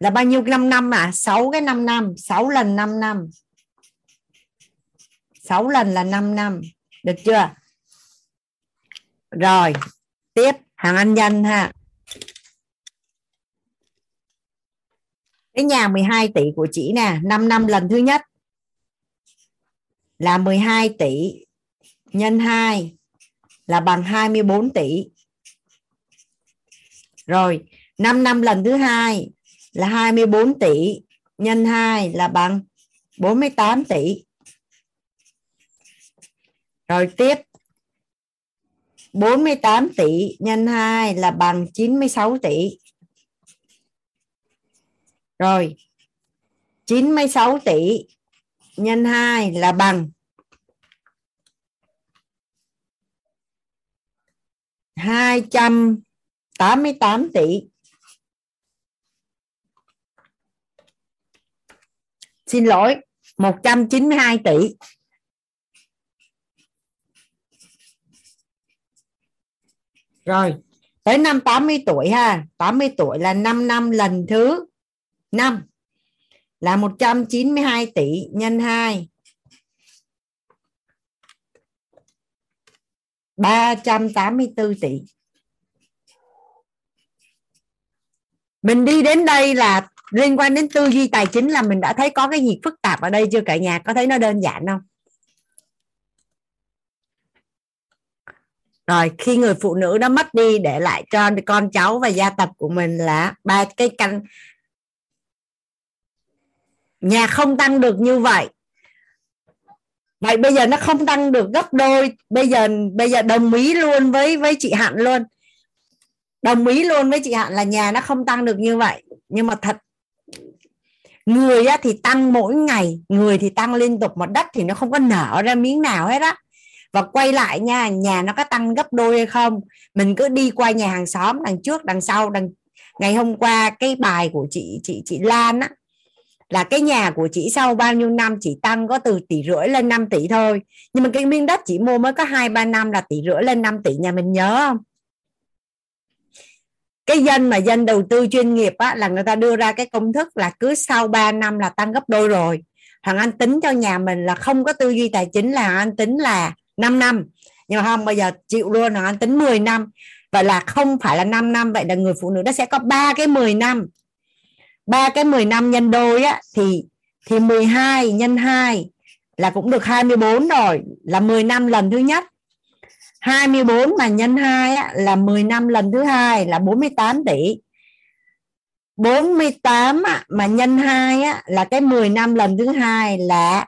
Là bao nhiêu 5 năm à 6 cái 5 năm. 6 lần 5 năm. 6 lần là 5 năm. Được chưa? Rồi. Tiếp. Hàng anh danh ha. Cái nhà 12 tỷ của chị nè 5 năm lần thứ nhất. Là 12 tỷ nhân 2 là bằng 24 tỷ. Rồi 5 năm lần thứ hai là 24 tỷ nhân 2 là bằng 48 tỷ. Rồi tiếp 48 tỷ nhân 2 là bằng 96 tỷ rồi. 96 tỷ nhân 2 là bằng. 288 tỷ. Xin lỗi 192 tỷ. Rồi, tới năm 80 tuổi ha. 80 tuổi là 5 năm lần thứ 5 là 192 tỷ nhân 2 384 tỷ. Mình đi đến đây là liên quan đến tư duy tài chính là mình đã thấy có cái gì phức tạp ở đây chưa cả nhà? Có thấy nó đơn giản không? Rồi, khi người phụ nữ đó mất đi để lại cho con cháu và gia tộc của mình là ba cái căn nhà không tăng được như vậy. Vậy bây giờ nó không tăng được gấp đôi. Bây giờ bây giờ đồng ý luôn với với chị hạn luôn. Đồng ý luôn với chị hạn là nhà nó không tăng được như vậy. Nhưng mà thật người á, thì tăng mỗi ngày người thì tăng liên tục mà đất thì nó không có nở ra miếng nào hết á. Và quay lại nha nhà nó có tăng gấp đôi hay không? Mình cứ đi qua nhà hàng xóm đằng trước đằng sau đằng ngày hôm qua cái bài của chị chị chị Lan á là cái nhà của chị sau bao nhiêu năm chỉ tăng có từ tỷ rưỡi lên 5 tỷ thôi. Nhưng mà cái miếng đất chị mua mới có hai ba năm là tỷ rưỡi lên 5 tỷ nhà mình nhớ không? Cái dân mà dân đầu tư chuyên nghiệp á, là người ta đưa ra cái công thức là cứ sau 3 năm là tăng gấp đôi rồi. Thằng anh tính cho nhà mình là không có tư duy tài chính là anh tính là 5 năm. Nhưng mà không bây giờ chịu luôn thằng anh tính 10 năm. Vậy là không phải là 5 năm vậy là người phụ nữ đó sẽ có ba cái 10 năm ba cái 10 năm nhân đôi á thì thì 12 nhân 2 là cũng được 24 rồi là 10 năm lần thứ nhất. 24 mà nhân 2 á, là 10 năm lần thứ hai là 48 tỷ. 48 á, mà nhân 2 á, là cái 10 năm lần thứ hai là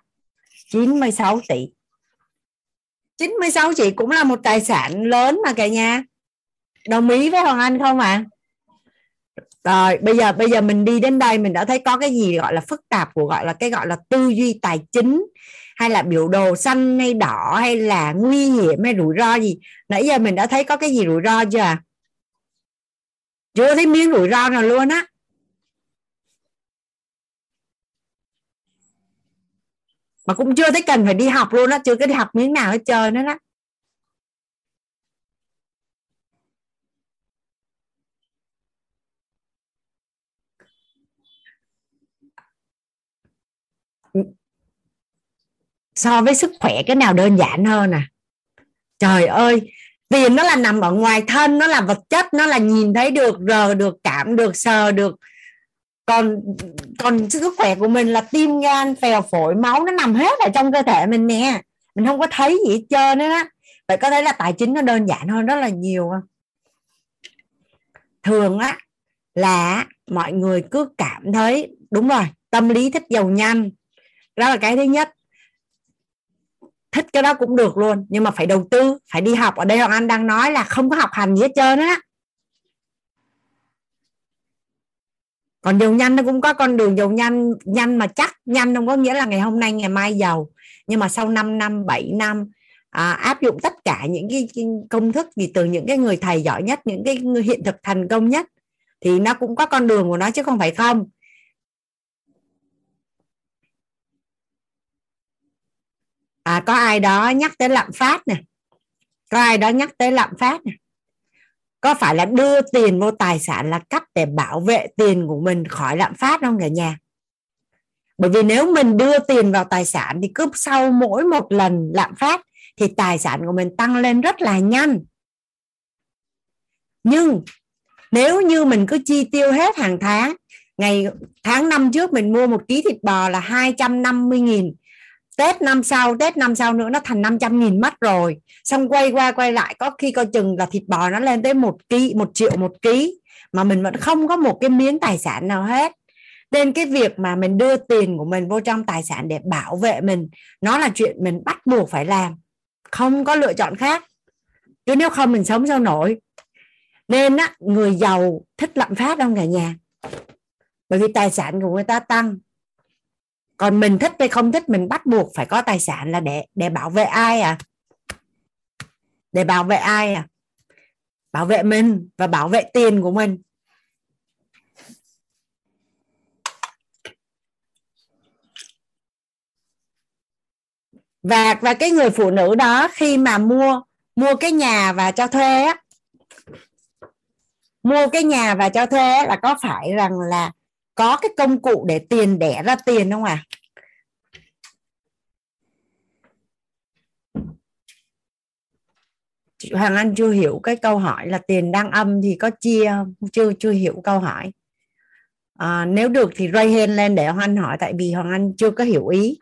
96 tỷ. 96 tỷ cũng là một tài sản lớn mà cả nhà. Đồng ý với Hoàng Anh không ạ? à? Rồi, bây giờ bây giờ mình đi đến đây mình đã thấy có cái gì gọi là phức tạp của gọi là cái gọi là tư duy tài chính, hay là biểu đồ xanh hay đỏ, hay là nguy hiểm hay rủi ro gì? Nãy giờ mình đã thấy có cái gì rủi ro chưa? À? chưa thấy miếng rủi ro nào luôn á. Mà cũng chưa thấy cần phải đi học luôn á, chưa có đi học miếng nào hết trơn nữa đó. So với sức khỏe cái nào đơn giản hơn à? Trời ơi, tiền nó là nằm ở ngoài thân, nó là vật chất, nó là nhìn thấy được, rờ được, cảm được, sờ được. Còn còn sức khỏe của mình là tim gan, phèo phổi, máu, nó nằm hết ở trong cơ thể mình nè. Mình không có thấy gì hết trơn nữa đó. Vậy có thấy là tài chính nó đơn giản hơn rất là nhiều không? Thường á, là mọi người cứ cảm thấy, đúng rồi, tâm lý thích giàu nhanh. Đó là cái thứ nhất thích cái đó cũng được luôn. Nhưng mà phải đầu tư phải đi học. Ở đây hoàng anh đang nói là không có học hành gì hết trơn á. Còn giàu nhanh nó cũng có con đường giàu nhanh nhanh mà chắc nhanh không có nghĩa là ngày hôm nay ngày mai giàu. Nhưng mà sau 5 năm 7 năm à, áp dụng tất cả những cái, công thức gì từ những cái người thầy giỏi nhất những cái người hiện thực thành công nhất thì nó cũng có con đường của nó chứ không phải không. À, có ai đó nhắc tới lạm phát nè. Có ai đó nhắc tới lạm phát nè. Có phải là đưa tiền vô tài sản là cách để bảo vệ tiền của mình khỏi lạm phát không cả nhà? Bởi vì nếu mình đưa tiền vào tài sản thì cứ sau mỗi một lần lạm phát thì tài sản của mình tăng lên rất là nhanh. Nhưng nếu như mình cứ chi tiêu hết hàng tháng ngày tháng năm trước mình mua một ký thịt bò là 250 nghìn Tết năm sau, Tết năm sau nữa nó thành 500 nghìn mất rồi. Xong quay qua, quay lại, có khi coi chừng là thịt bò nó lên tới một ký, một triệu một ký mà mình vẫn không có một cái miếng tài sản nào hết. Nên cái việc mà mình đưa tiền của mình vô trong tài sản để bảo vệ mình, nó là chuyện mình bắt buộc phải làm, không có lựa chọn khác. Chứ nếu không mình sống sao nổi. Nên á, người giàu thích lạm phát không cả nhà? Bởi vì tài sản của người ta tăng còn mình thích hay không thích, mình bắt buộc phải có tài sản là để để bảo vệ ai à? Để bảo vệ ai à? Bảo vệ mình và bảo vệ tiền của mình. Và và cái người phụ nữ đó khi mà mua mua cái nhà và cho thuê á, mua cái nhà và cho thuê là có phải rằng là có cái công cụ để tiền đẻ ra tiền không à chị Hoàng Anh chưa hiểu cái câu hỏi là tiền đang âm thì có chia chưa chưa hiểu câu hỏi. À, nếu được thì ray hand lên để Hoàng Anh hỏi tại vì Hoàng Anh chưa có hiểu ý.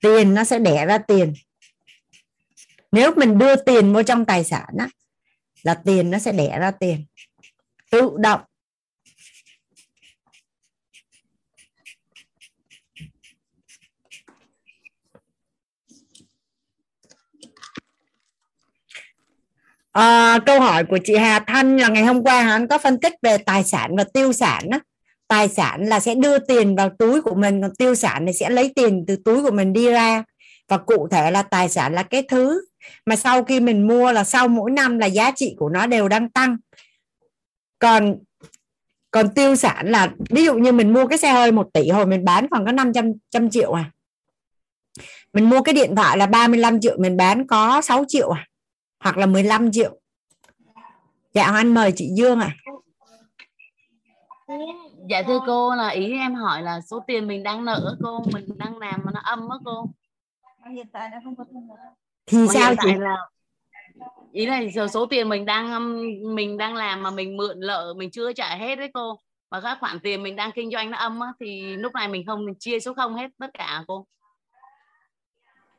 Tiền nó sẽ đẻ ra tiền. Nếu mình đưa tiền vô trong tài sản á là tiền nó sẽ đẻ ra tiền. Tự động. À, câu hỏi của chị Hà Thanh là ngày hôm qua hắn có phân tích về tài sản và tiêu sản đó. tài sản là sẽ đưa tiền vào túi của mình còn tiêu sản thì sẽ lấy tiền từ túi của mình đi ra. Và cụ thể là tài sản là cái thứ mà sau khi mình mua là sau mỗi năm là giá trị của nó đều đang tăng. Còn còn tiêu sản là ví dụ như mình mua cái xe hơi 1 tỷ hồi mình bán còn có 500 trăm triệu à. Mình mua cái điện thoại là 35 triệu mình bán có 6 triệu à hoặc là 15 triệu. Dạ anh mời chị Dương à dạ thưa cô là ý em hỏi là số tiền mình đang nợ cô mình đang làm mà nó âm á cô. Hiện tại nó không có thu thì mà sao chị? là ý là số, số tiền mình đang mình đang làm mà mình mượn nợ mình chưa trả hết đấy cô. Và các khoản tiền mình đang kinh doanh nó âm á, thì lúc này mình không mình chia số không hết tất cả cô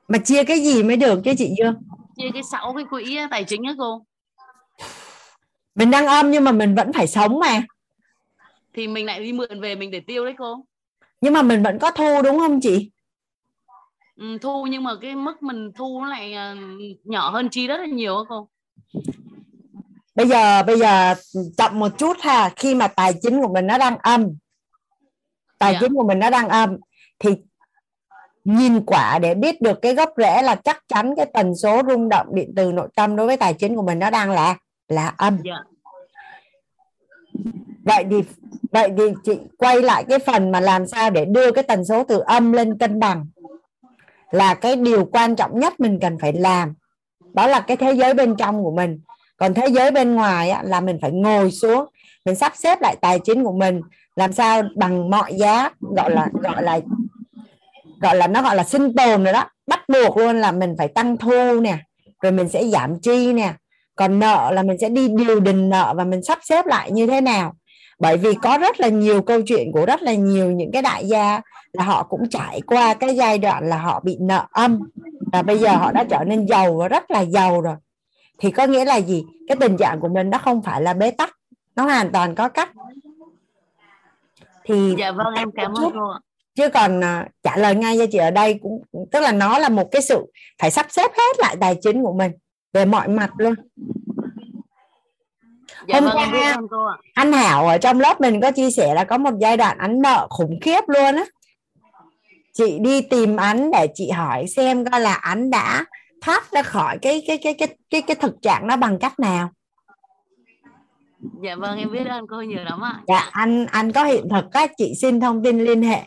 mà chia cái gì mới được chứ chị Dương chia cái sáu cái quỹ tài chính á cô. Mình đang âm nhưng mà mình vẫn phải sống mà. Thì mình lại đi mượn về mình để tiêu đấy cô. Nhưng mà mình vẫn có thu đúng không chị? Ừ, thu nhưng mà cái mức mình thu nó lại uh, nhỏ hơn chi rất là nhiều á cô. Bây giờ bây giờ chậm một chút ha. Khi mà tài chính của mình nó đang âm tài yeah. Dạ. chính của mình nó đang âm thì nhìn quả để biết được cái gốc rễ là chắc chắn cái tần số rung động điện từ nội tâm đối với tài chính của mình nó đang là là âm yeah. Dạ. vậy thì vậy thì chị quay lại cái phần mà làm sao để đưa cái tần số từ âm lên cân bằng là cái điều quan trọng nhất mình cần phải làm đó là cái thế giới bên trong của mình còn thế giới bên ngoài á, là mình phải ngồi xuống mình sắp xếp lại tài chính của mình làm sao bằng mọi giá gọi là gọi là gọi là nó gọi là sinh tồn rồi đó. Bắt buộc luôn là mình phải tăng thu nè, rồi mình sẽ giảm chi nè. Còn nợ là mình sẽ đi điều đình nợ và mình sắp xếp lại như thế nào. Bởi vì có rất là nhiều câu chuyện của rất là nhiều những cái đại gia là họ cũng trải qua cái giai đoạn là họ bị nợ âm và bây giờ họ đã trở nên giàu và rất là giàu rồi. Thì có nghĩa là gì? Cái tình trạng của mình nó không phải là bế tắc, nó hoàn toàn có cách. Thì dạ vâng em cảm ơn cô chứ còn uh, trả lời ngay cho chị ở đây cũng tức là nó là một cái sự phải sắp xếp hết lại tài chính của mình về mọi mặt luôn. Dạ, hôm vâng, qua anh Hảo ở trong lớp mình có chia sẻ là có một giai đoạn anh nợ khủng khiếp luôn á. Chị đi tìm anh để chị hỏi xem coi là anh đã thoát ra khỏi cái cái cái cái cái cái thực trạng đó bằng cách nào. Dạ vâng em biết ơn cô nhiều lắm ạ. Dạ anh anh có hiện thực các chị xin thông tin liên hệ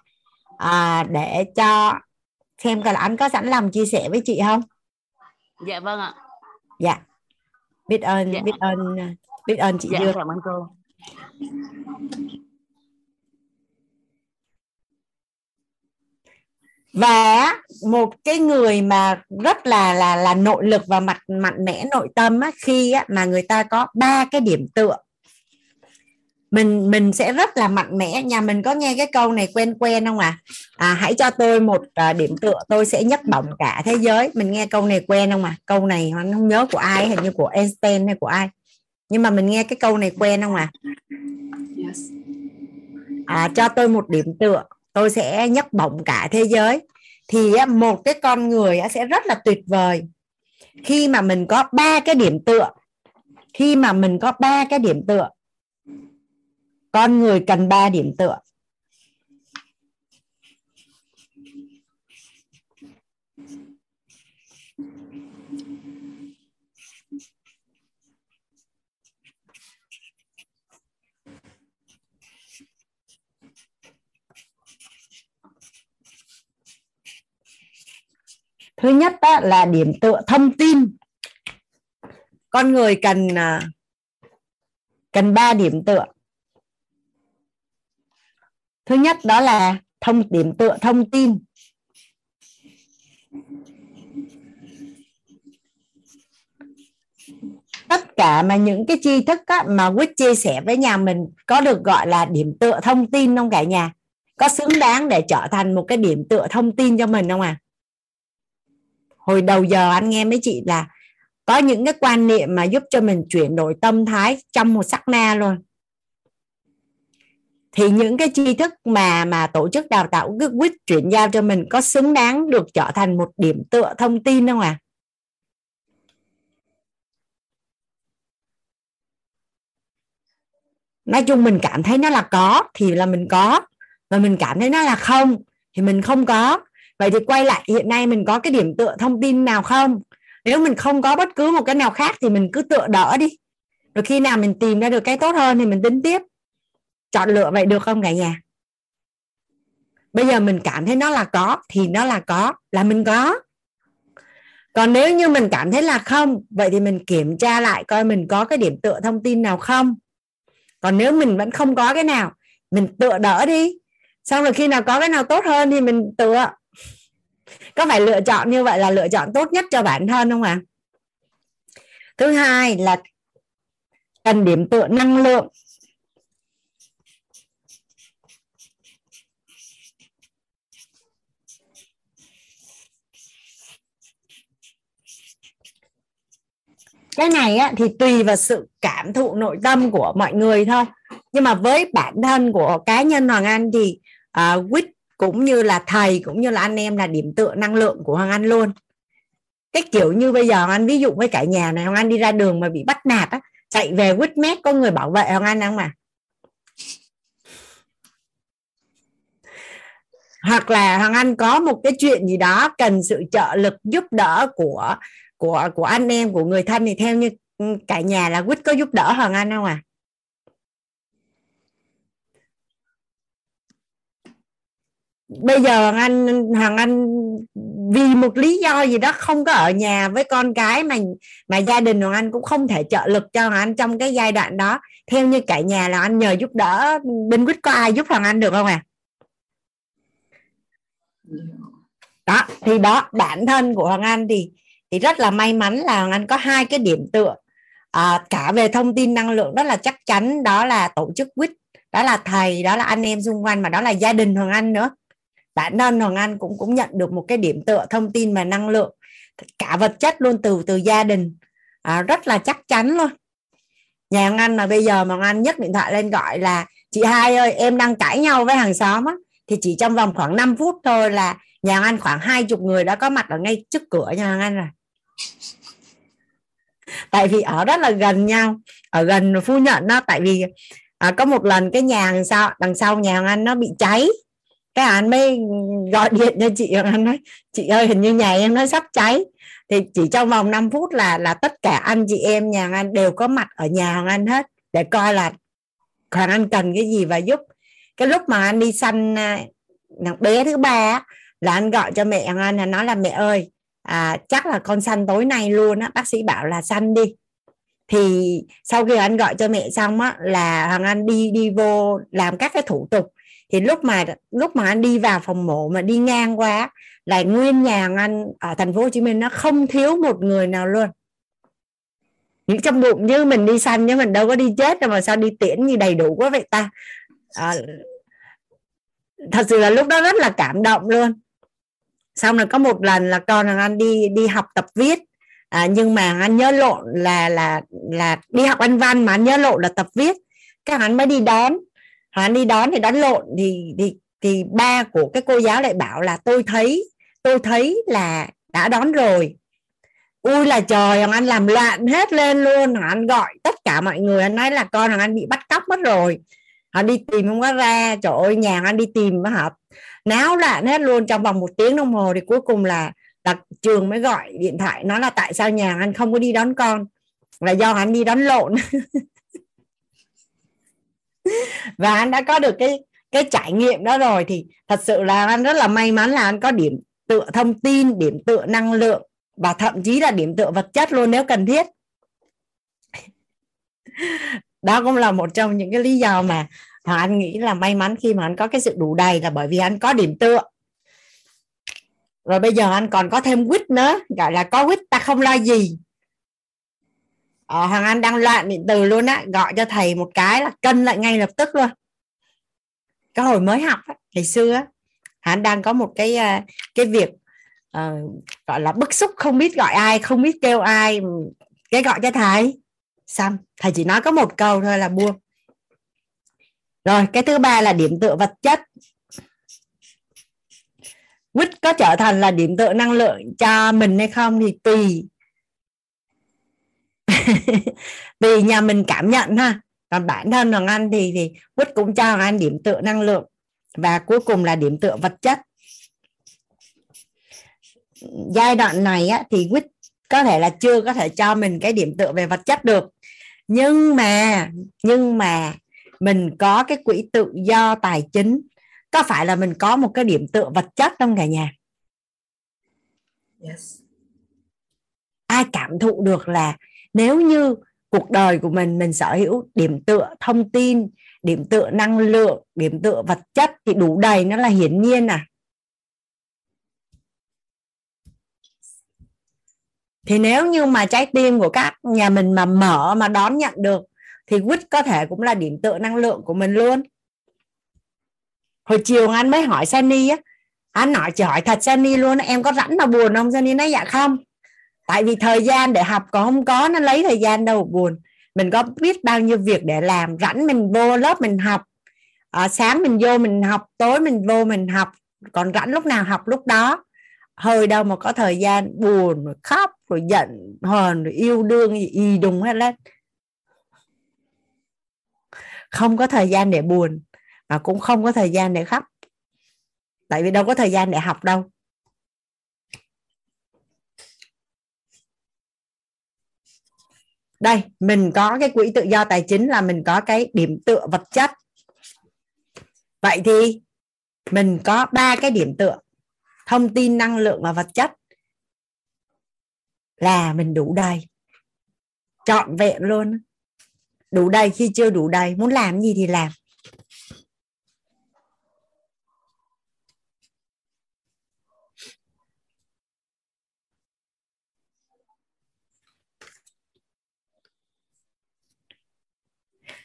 à, để cho xem coi là anh có sẵn lòng chia sẻ với chị không? Dạ vâng ạ. Dạ. Biết ơn dạ. biết ơn biết ơn chị dạ, Dương. cảm ơn cô. Và một cái người mà rất là là là nội lực và mặt mạnh mẽ nội tâm á, khi á, mà người ta có ba cái điểm tựa mình mình sẽ rất là mạnh mẽ. Nhà mình có nghe cái câu này quen quen không à, à hãy cho tôi một à, điểm tựa tôi sẽ nhấc bổng cả thế giới. Mình nghe câu này quen không à câu này hắn không nhớ của ai hình như của Einstein hay của ai? Nhưng mà mình nghe cái câu này quen không à à cho tôi một điểm tựa tôi sẽ nhấc bổng cả thế giới. Thì một cái con người sẽ rất là tuyệt vời. Khi mà mình có ba cái điểm tựa khi mà mình có ba cái điểm tựa con người cần ba điểm tựa. Thứ nhất đó là điểm tựa thông tin. Con người cần à, cần ba điểm tựa thứ nhất đó là thông điểm tựa thông tin. Tất cả mà những cái tri thức á, mà quyết chia sẻ với nhà mình có được gọi là điểm tựa thông tin không cả nhà? Có xứng đáng để trở thành một cái điểm tựa thông tin cho mình không à hồi đầu giờ anh nghe mấy chị là có những cái quan niệm mà giúp cho mình chuyển đổi tâm thái trong một sắc na luôn thì những cái tri thức mà mà tổ chức đào tạo cứ quyết chuyển giao cho mình có xứng đáng được trở thành một điểm tựa thông tin không à nói chung mình cảm thấy nó là có, thì là mình có. Và mình cảm thấy nó là không, thì mình không có. Vậy thì quay lại, hiện nay mình có cái điểm tựa thông tin nào không? Nếu mình không có bất cứ một cái nào khác thì mình cứ tựa đỡ đi. Rồi khi nào mình tìm ra được cái tốt hơn thì mình tính tiếp chọn lựa vậy được không cả nhà? Bây giờ mình cảm thấy nó là có, thì nó là có, là mình có. Còn nếu như mình cảm thấy là không, vậy thì mình kiểm tra lại coi mình có cái điểm tựa thông tin nào không. Còn nếu mình vẫn không có cái nào, mình tựa đỡ đi. Xong rồi khi nào có cái nào tốt hơn thì mình tựa. Có phải lựa chọn như vậy là lựa chọn tốt nhất cho bản thân không ạ? À? thứ hai là cần điểm tựa năng lượng. Cái này á, thì tùy vào sự cảm thụ nội tâm của mọi người thôi. Nhưng mà với bản thân của cá nhân Hoàng Anh thì uh, quýt cũng như là thầy cũng như là anh em là điểm tựa năng lượng của Hoàng Anh luôn. Cái kiểu như bây giờ Hoàng Anh ví dụ với cả nhà này Hoàng Anh đi ra đường mà bị bắt nạt á chạy về quýt mét có người bảo vệ hoàng anh không mà hoặc là hoàng anh có một cái chuyện gì đó cần sự trợ lực giúp đỡ của của của anh em, của người thân thì theo như ừ, cả nhà là quýt có giúp đỡ hoàng anh không à bây giờ hoàng anh hoàng anh vì một lý do gì đó không có ở nhà với con cái mà mà gia đình hoàng anh cũng không thể trợ lực cho hoàng anh trong cái giai đoạn đó. Theo như cả nhà là anh nhờ giúp đỡ, bên quýt có ai giúp hoàng anh được không à đó, thì đó, bản thân của hoàng anh thì thì rất là may mắn là hoàng anh có hai cái điểm tựa. À, cả về thông tin năng lượng rất là chắc chắn đó là tổ chức quýt đó là thầy đó là anh em xung quanh mà đó là gia đình hoàng anh nữa. Bản thân hoàng anh cũng cũng nhận được một cái điểm tựa thông tin và năng lượng. Cả vật chất luôn từ từ gia đình. À, rất là chắc chắn luôn. Nhà hoàng anh mà bây giờ mà hoàng anh nhấc điện thoại lên gọi là chị hai ơi em đang cãi nhau với hàng xóm á. Thì chỉ trong vòng khoảng 5 phút thôi là nhà hoàng anh khoảng hai chục người đã có mặt ở ngay trước cửa nhà hoàng anh rồi tại vì ở rất là gần nhau ở gần phu nhận đó tại vì à, có một lần cái nhà đằng sau đằng sau nhà anh nó bị cháy. Cái anh mới gọi điện cho chị anh nói chị ơi hình như nhà em nó sắp cháy. Thì chỉ trong vòng 5 phút là là tất cả anh chị em nhà anh đều có mặt ở nhà Hoàng Anh hết để coi là Hoàng Anh cần cái gì và giúp. Cái lúc mà anh đi săn à, bé thứ ba là anh gọi cho mẹ Hoàng Anh là nói là mẹ ơi à, chắc là con săn tối nay luôn á. Bác sĩ bảo là săn đi. Thì sau khi anh gọi cho mẹ xong á là Hoàng Anh đi đi vô làm các cái thủ tục. Thì lúc mà lúc mà anh đi vào phòng mổ mà đi ngang qua là nguyên nhà anh ở thành phố Hồ Chí Minh nó không thiếu một người nào luôn. Những trong bụng như mình đi săn nhưng mình đâu có đi chết đâu mà sao đi tiễn như đầy đủ quá vậy ta. À, thật sự là lúc đó rất là cảm động luôn xong rồi có một lần là con anh đi đi học tập viết. À, nhưng mà anh nhớ lộn là là là đi học anh văn mà anh nhớ lộn là tập viết. Các anh mới đi đón. Anh đi đón thì đón lộn thì thì thì ba của cái cô giáo lại bảo là tôi thấy tôi thấy là đã đón rồi. Ui là trời hoàng anh làm loạn hết lên luôn. Hoàng anh gọi tất cả mọi người anh nói là con hoàng anh bị bắt cóc mất rồi. Họ đi tìm không có ra. Trời ơi nhà anh đi tìm mà họ náo loạn hết luôn, trong vòng một tiếng đồng hồ thì cuối cùng là là trường mới gọi điện thoại, nói là tại sao nhà anh không có đi đón con? Là do anh đi đón lộn. Và anh đã có được cái cái trải nghiệm đó rồi thì thật sự là anh rất là may mắn là anh có điểm tựa thông tin, điểm tựa năng lượng và thậm chí là điểm tựa vật chất luôn nếu cần thiết. Đó cũng là một trong những cái lý do mà Hoàng anh nghĩ là may mắn khi mà anh có cái sự đủ đầy là bởi vì anh có điểm tựa. Rồi bây giờ anh còn có thêm quýt nữa gọi là có quýt ta không lo gì. Ờ, hoàng anh đang loạn điện từ luôn á gọi cho thầy một cái là cân lại ngay lập tức luôn. Cái hồi mới học á, ngày xưa á, anh đang có một cái ờ, cái việc uh, gọi là bức xúc không biết gọi ai không biết kêu ai cái gọi cho thầy. Xong thầy chỉ nói có một câu thôi là buông rồi cái thứ ba là điểm tựa vật chất. Quýt có trở thành là điểm tựa năng lượng cho mình hay không thì tùy. Tùy nhà mình cảm nhận ha. Còn bản thân hoàng anh thì thì quýt cũng cho hoàng anh điểm tựa năng lượng và cuối cùng là điểm tựa vật chất. Giai đoạn này á, thì quýt có thể là chưa có thể cho mình cái điểm tựa về vật chất được. Nhưng mà nhưng mà mình có cái quỹ tự do tài chính. Có phải là mình có một cái điểm tựa vật chất không cả nhà? Yes. ai cảm thụ được là nếu như cuộc đời của mình mình sở hữu điểm tựa thông tin điểm tựa năng lượng điểm tựa vật chất thì đủ đầy nó là hiển nhiên à? Thì nếu như mà trái tim của các nhà mình mà mở mà đón nhận được thì quýt có thể cũng là điểm tựa năng lượng của mình luôn. Hồi chiều anh mới hỏi Sunny á anh nói chỉ hỏi thật Sunny luôn em có rảnh mà buồn không? Sunny nói dạ không. Tại vì thời gian để học còn không có nó lấy thời gian đâu buồn. Mình có biết bao nhiêu việc để làm rảnh mình vô lớp mình học à, sáng mình vô mình học tối mình vô mình học. Còn rảnh lúc nào học lúc đó. Hơi đâu mà có thời gian buồn rồi khóc rồi giận hờn rồi yêu đương gì y đùng hết lên không có thời gian để buồn và cũng không có thời gian để khóc. Tại vì đâu có thời gian để học đâu. Đây, mình có cái quỹ tự do tài chính là mình có cái điểm tựa vật chất. Vậy thì mình có ba cái điểm tựa, thông tin, năng lượng và vật chất. Là mình đủ đầy, trọn vẹn luôn đủ đầy, khi chưa đủ đầy, muốn làm gì thì làm.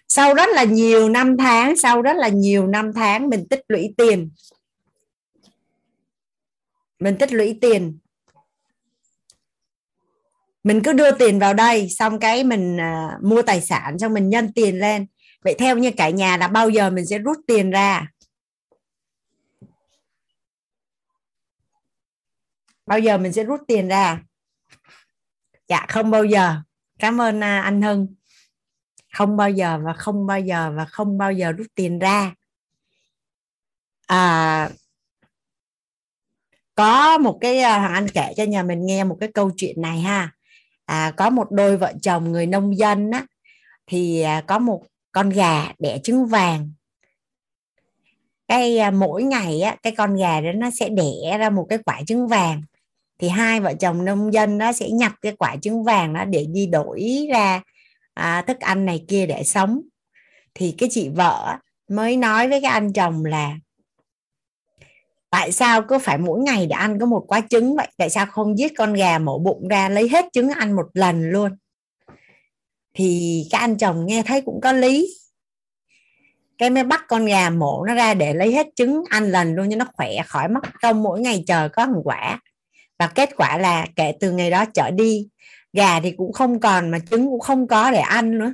Sau rất là nhiều năm tháng, sau rất là nhiều năm tháng, mình tích lũy tiền. Mình tích lũy tiền mình cứ đưa tiền vào đây xong cái mình uh, mua tài sản xong mình nhân tiền lên. Vậy theo như cả nhà là bao giờ mình sẽ rút tiền ra? Bao giờ mình sẽ rút tiền ra? Dạ không bao giờ. Cảm ơn uh, anh hưng. Không bao giờ và không bao giờ và không bao giờ rút tiền ra. À, có một cái à, thằng anh kể cho nhà mình nghe một cái câu chuyện này ha à, có một đôi vợ chồng người nông dân á thì à, có một con gà đẻ trứng vàng. Cái à, mỗi ngày á cái con gà đó nó sẽ đẻ ra một cái quả trứng vàng. Thì hai vợ chồng nông dân đó sẽ nhặt cái quả trứng vàng đó để đi đổi ra à, thức ăn này kia để sống. Thì cái chị vợ mới nói với cái anh chồng là tại sao cứ phải mỗi ngày để ăn có một quả trứng vậy? Tại sao không giết con gà mổ bụng ra lấy hết trứng ăn một lần luôn? Thì cái anh chồng nghe thấy cũng có lý. Cái mới bắt con gà mổ nó ra để lấy hết trứng ăn lần luôn cho nó khỏe khỏi mất công mỗi ngày chờ có một quả. Và kết quả là kể từ ngày đó trở đi, gà thì cũng không còn mà trứng cũng không có để ăn nữa.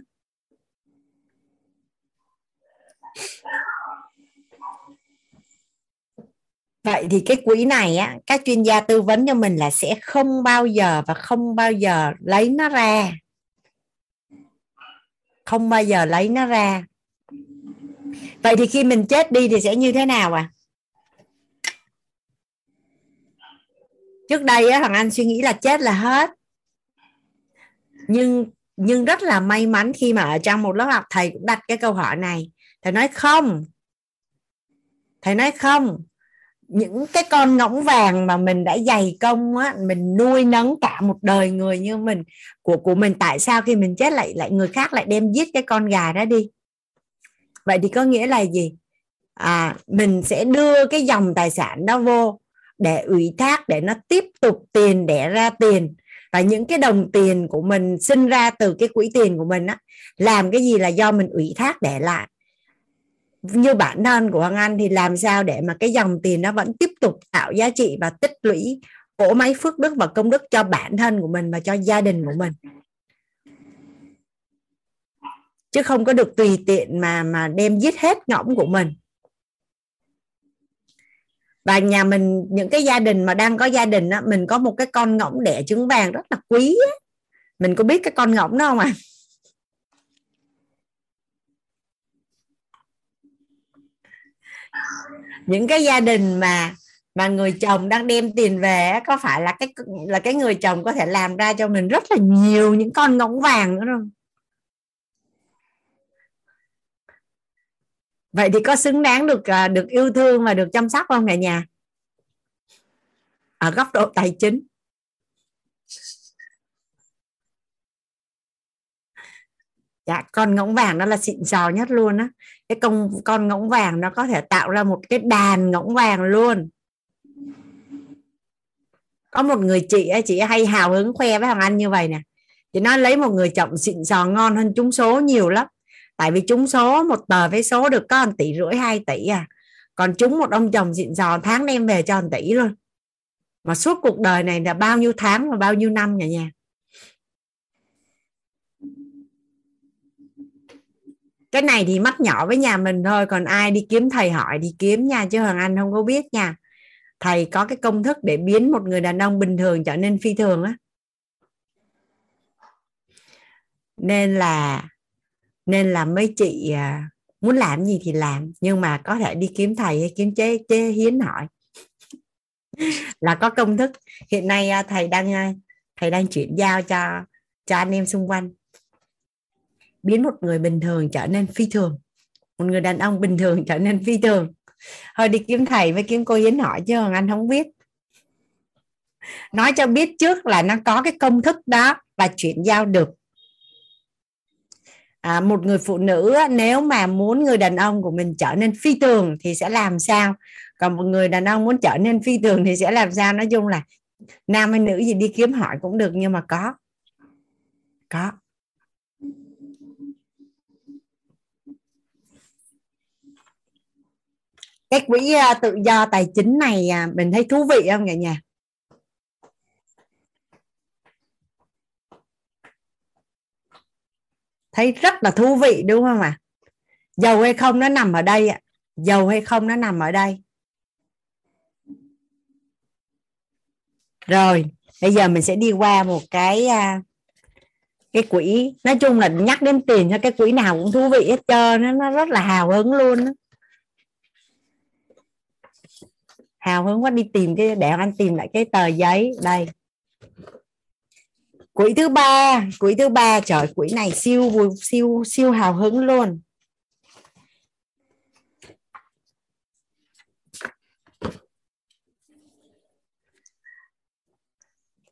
Vậy thì cái quỹ này á, các chuyên gia tư vấn cho mình là sẽ không bao giờ và không bao giờ lấy nó ra. Không bao giờ lấy nó ra. Vậy thì khi mình chết đi thì sẽ như thế nào à trước đây á thằng anh suy nghĩ là chết là hết. Nhưng nhưng rất là may mắn khi mà ở trong một lớp học, thầy cũng đặt cái câu hỏi này. Thầy nói không. Thầy nói không những cái con ngỗng vàng mà mình đã dày công á, mình nuôi nấng cả một đời người như mình, của của mình, tại sao khi mình chết lại lại người khác lại đem giết cái con gà đó đi? Vậy thì có nghĩa là gì? À mình sẽ đưa cái dòng tài sản đó vô để ủy thác, để nó tiếp tục tiền để ra tiền. Và những cái đồng tiền của mình sinh ra từ cái quỹ tiền của mình á, làm cái gì là do mình ủy thác để lại như bản thân của Hoàng Anh thì làm sao để mà cái dòng tiền nó vẫn tiếp tục tạo giá trị và tích lũy cỗ máy phước đức và công đức cho bản thân của mình và cho gia đình của mình? Chứ không có được tùy tiện mà mà đem giết hết ngỗng của mình. Và nhà mình, những cái gia đình mà đang có gia đình á, mình có một cái con ngỗng đẻ trứng vàng rất là quý á. Mình có biết cái con ngỗng đó không à những cái gia đình mà mà người chồng đang đem tiền về có phải là cái là cái người chồng có thể làm ra cho mình rất là nhiều những con ngỗng vàng nữa không? Vậy thì có xứng đáng được à, được yêu thương và được chăm sóc không cả nhà? Ở góc độ tài chính. Dạ con ngỗng vàng nó là xịn sò nhất luôn á cái con con ngỗng vàng nó có thể tạo ra một cái đàn ngỗng vàng luôn. Có một người chị ấy chị ấy hay hào hứng khoe với thằng anh như vậy nè. Chị nói lấy một người chồng xịn sò ngon hơn chúng số nhiều lắm. Tại vì chúng số, một tờ vé số được có 1 tỷ rưỡi, hai tỷ à. Còn chúng một ông chồng xịn sò tháng đem về cho 1 tỷ luôn. Mà suốt cuộc đời này là bao nhiêu tháng và bao nhiêu năm nhà nhà cái này thì mắt nhỏ với nhà mình thôi, còn ai đi kiếm thầy hỏi đi kiếm nha, chứ hoàng anh không có biết nha. Thầy có cái công thức để biến một người đàn ông bình thường trở nên phi thường á. Nên là nên là mấy chị à, muốn làm gì thì làm, nhưng mà có thể đi kiếm thầy hay kiếm chế chế hiến hỏi. Là có công thức. Hiện nay à, thầy đang à, thầy đang chuyển giao cho cho anh em xung quanh biến một người bình thường trở nên phi thường. Một người đàn ông bình thường trở nên phi thường. Thôi đi kiếm thầy với kiếm cô Yến hỏi chứ anh không biết. Nói cho biết trước là nó có cái công thức đó và chuyển giao được. À, một người phụ nữ nếu mà muốn người đàn ông của mình trở nên phi thường thì sẽ làm sao? Còn một người đàn ông muốn trở nên phi thường thì sẽ làm sao? Nói chung là nam hay nữ gì đi kiếm hỏi cũng được nhưng mà có. Có. Cái quỹ à, tự do tài chính này à, mình thấy thú vị không cả nhà thấy rất là thú vị, đúng không ạ à? giàu hay không nó nằm ở đây ạ giàu hay không nó nằm ở đây rồi, bây giờ mình sẽ đi qua một cái à, cái quỹ nói chung là nhắc đến tiền cho cái quỹ nào cũng thú vị hết trơn nó nó rất là hào hứng luôn đó. Hào hứng quá, đi tìm cái, để anh tìm lại cái tờ giấy. Đây. Quỹ thứ ba quỹ thứ ba. Trời quỹ này siêu siêu siêu hào hứng luôn.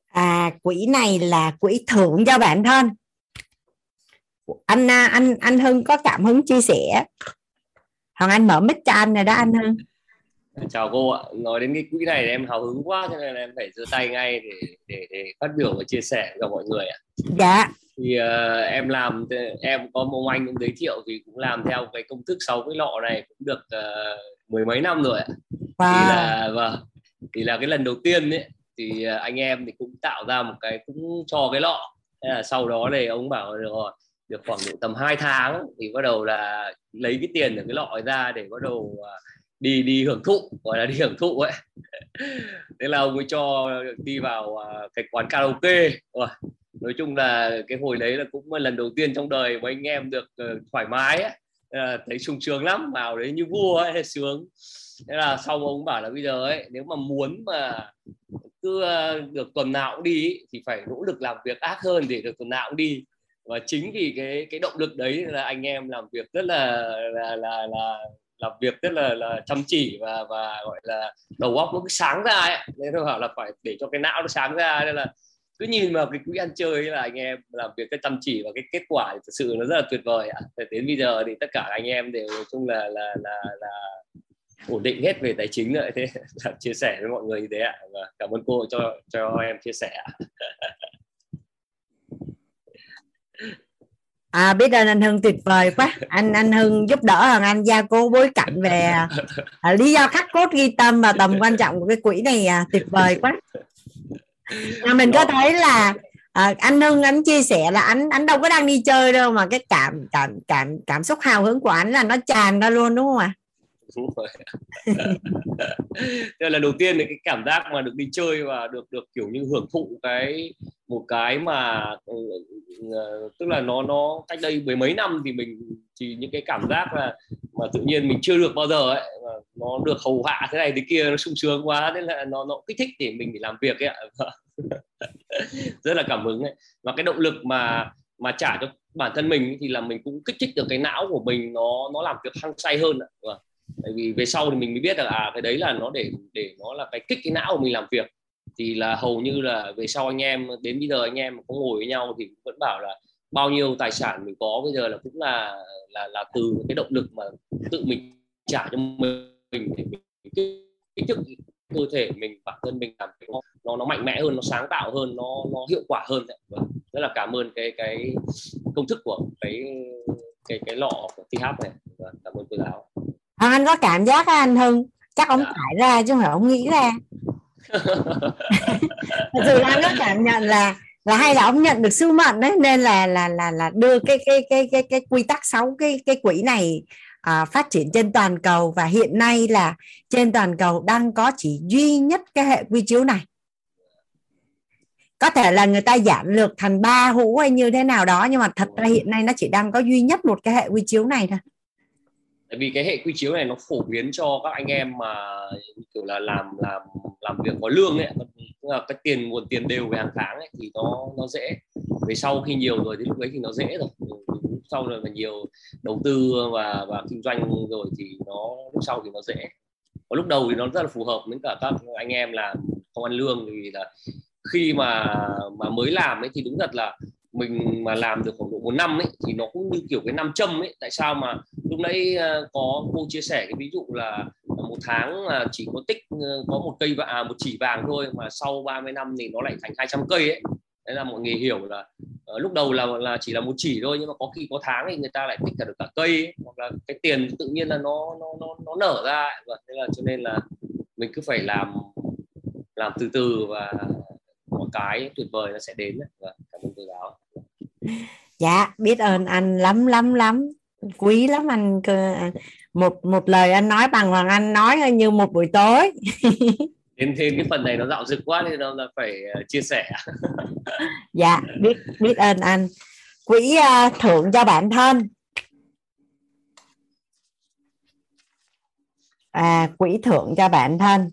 À quỹ này là quỹ thưởng cho bản thân. Anh à, anh anh Hưng có cảm hứng chia sẻ. Hoàng Anh mở mic cho anh này đó, anh Hưng. chào cô ạ. Nói đến cái quỹ này thì em hào hứng quá cho nên là em phải giơ tay ngay để để để phát biểu và chia sẻ với mọi người ạ. Dạ. Thì uh, em làm em có một anh cũng giới thiệu thì cũng làm theo cái công thức sáu cái lọ này cũng được uh, mười mấy năm rồi ạ. Wow. thì là vâng thì là cái lần đầu tiên ấy thì uh, anh em thì cũng tạo ra một cái cũng cho cái lọ. Thế là sau đó thì ông bảo rồi được khoảng độ tầm 2 tháng thì bắt đầu là lấy cái tiền ở cái lọ ra để bắt đầu uh, đi đi hưởng thụ gọi là đi hưởng thụ ấy. Thế là ông ấy cho đi vào à, cái quán karaoke. Ủa, nói chung là cái hồi đấy là cũng lần đầu tiên trong đời mà anh em được ờ, thoải mái ấy. Thấy sung sướng lắm vào đấy như vua ấy sướng. Thế là sau ông bảo là bây giờ ấy nếu mà muốn mà cứ ờ, được tuần nào cũng đi thì phải nỗ lực làm việc ác hơn để được tuần nào cũng đi. Và chính vì cái cái động lực đấy là anh em làm việc rất là là là, là làm việc rất là là chăm chỉ và và gọi là đầu óc nó cứ sáng ra ấy. nên tôi bảo là phải để cho cái não nó sáng ra, nên là cứ nhìn vào cái quỹ ăn chơi là anh em làm việc rất chăm chỉ và cái kết quả thì thực sự nó rất là tuyệt vời ạ. À. đến bây giờ thì tất cả anh em đều chung là là là là ổn định hết về tài chính rồi thế chia sẻ với mọi người như thế ạ à. cảm ơn cô cho cho em chia sẻ à biết ơn anh Hưng tuyệt vời quá anh anh Hưng giúp đỡ Hoàng anh gia cố bối cảnh về à, lý do khắc cốt ghi tâm và tầm quan trọng của cái quỹ này à, tuyệt vời quá mà mình có thấy là à, anh Hưng anh chia sẻ là anh anh đâu có đang đi chơi đâu mà cái cảm cảm cảm cảm xúc hào hứng của anh là nó tràn ra luôn đúng không ạ à? Đúng rồi. Là lần đầu tiên thì cái cảm giác mà được đi chơi và được được kiểu như hưởng thụ cái, một cái mà ừ, ừ, ờ, tức là nó nó cách đây mười mấy năm thì mình chỉ những cái cảm giác là, mà tự nhiên mình chưa được bao giờ ấy, mà nó được hầu hạ thế này thế kia, nó sung sướng quá nên là nó nó kích thích để mình để làm việc ấy ạ. Rất là cảm hứng ấy. Và cái động lực mà mà trả cho bản thân mình thì là mình cũng kích thích được cái não của mình, nó nó làm việc hăng say hơn ạ. Vâng. Tại vì về sau thì mình mới biết là à cái đấy là nó để để nó là cái kích cái não của mình làm việc. Thì là hầu như là về sau anh em đến bây giờ anh em có ngồi với nhau thì vẫn bảo là bao nhiêu tài sản mình có bây giờ là cũng là là là từ cái động lực mà tự mình trả cho mình để mình kích thích cơ thể mình bản thân mình cảm thấy nó, nó mạnh mẽ hơn nó sáng tạo hơn nó nó hiệu quả hơn. Vâng, rất là cảm ơn cái cái công thức của cái cái cái lọ của TH này. Vâng, cảm ơn cô giáo. Hoàng Anh có cảm giác anh Hưng. Chắc ông thải dạ. ra chứ không phải ông nghĩ ra. Là anh có cảm nhận là là hay là ông nhận được sứ mệnh đấy nên là là là là đưa cái cái cái cái cái quy tắc sáu cái cái quỹ này à, phát triển trên toàn cầu. Và hiện nay là trên toàn cầu đang có chỉ duy nhất cái hệ quy chiếu này. Có thể là người ta giản lược thành ba hũ hay như thế nào đó nhưng mà thật ra hiện nay nó chỉ đang có duy nhất một cái hệ quy chiếu này thôi tại vì cái hệ quy chiếu này nó phổ biến cho các anh em mà, kiểu là, làm làm làm việc có lương ấy là cái tiền, nguồn tiền đều về hàng tháng ấy, thì nó nó dễ. Về sau khi nhiều rồi thì lúc đấy thì nó dễ rồi. Ừ, sau rồi mà nhiều đầu tư và và kinh doanh rồi thì nó, lúc sau thì nó dễ. Có lúc đầu thì nó rất là phù hợp với cả các anh em làm không ăn lương thì là khi mà mà mới làm ấy thì đúng thật là mình mà làm được khoảng độ một năm ấy thì nó cũng như kiểu cái năm châm ấy. Tại sao mà lúc nãy ờ, có cô chia sẻ cái ví dụ là một tháng là chỉ có tích ờ, có một cây vàng à, một chỉ vàng thôi mà sau 30 năm thì nó lại thành 200 cây ấy. Đấy là mọi người hiểu là uh, lúc đầu là là chỉ là một chỉ thôi nhưng mà có khi có tháng thì người ta lại tích cả được cả cây ấy. hoặc là cái tiền tự nhiên là nó nó nó, nó nở ra và vâng, thế là cho nên là mình cứ phải làm làm từ từ và mọi cái tuyệt vời nó sẽ đến và vâng, cảm ơn cô giáo dạ biết ơn anh lắm lắm lắm. Quý lắm anh một một lời anh nói bằng hoàng anh nói như một buổi tối. Thêm thêm cái phần này nó dạo dực quá nên là phải ờ, chia sẻ. Dạ biết biết ơn anh. Quỹ uh, thưởng cho bản thân. À quỹ thưởng cho bản thân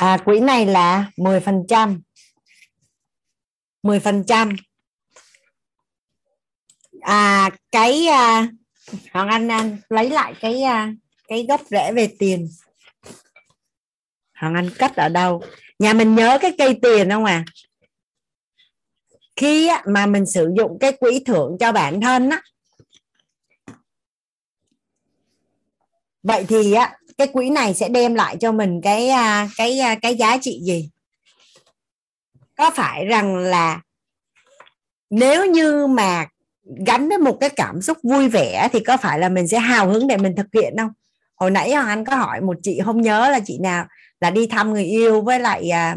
à, quỹ này là 10 phần trăm. 10 phần trăm. À cái à, Hoàng Anh, Anh lấy lại cái à, cái gốc rễ về tiền. Hoàng Anh cất ở đâu? Nhà mình nhớ cái cây tiền không à? Khi mà mình sử dụng cái quỹ thưởng cho bản thân á. Vậy thì á cái quỹ này sẽ đem lại cho mình cái à, cái à, cái giá trị gì? Có phải rằng là nếu như mà gắn với một cái cảm xúc vui vẻ thì có phải là mình sẽ hào hứng để mình thực hiện không? Hồi nãy hoàng anh có hỏi một chị, không nhớ là chị nào, là đi thăm người yêu với lại à,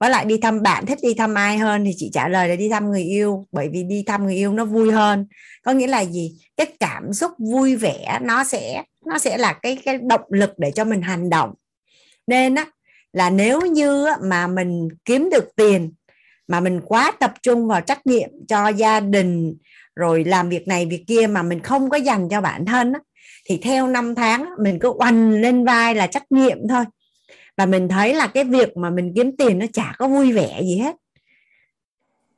với lại đi thăm bạn thích đi thăm ai hơn thì chị trả lời là đi thăm người yêu, bởi vì đi thăm người yêu nó vui hơn. Có nghĩa là gì? Cái cảm xúc vui vẻ nó sẽ nó sẽ là cái cái động lực để cho mình hành động. Nên á là nếu như mà mình kiếm được tiền mà mình quá tập trung vào trách nhiệm cho gia đình rồi làm việc này việc kia mà mình không có dành cho bản thân á, thì theo năm tháng mình cứ oằn lên vai là trách nhiệm thôi. Và mình thấy là cái việc mà mình kiếm tiền nó chả có vui vẻ gì hết.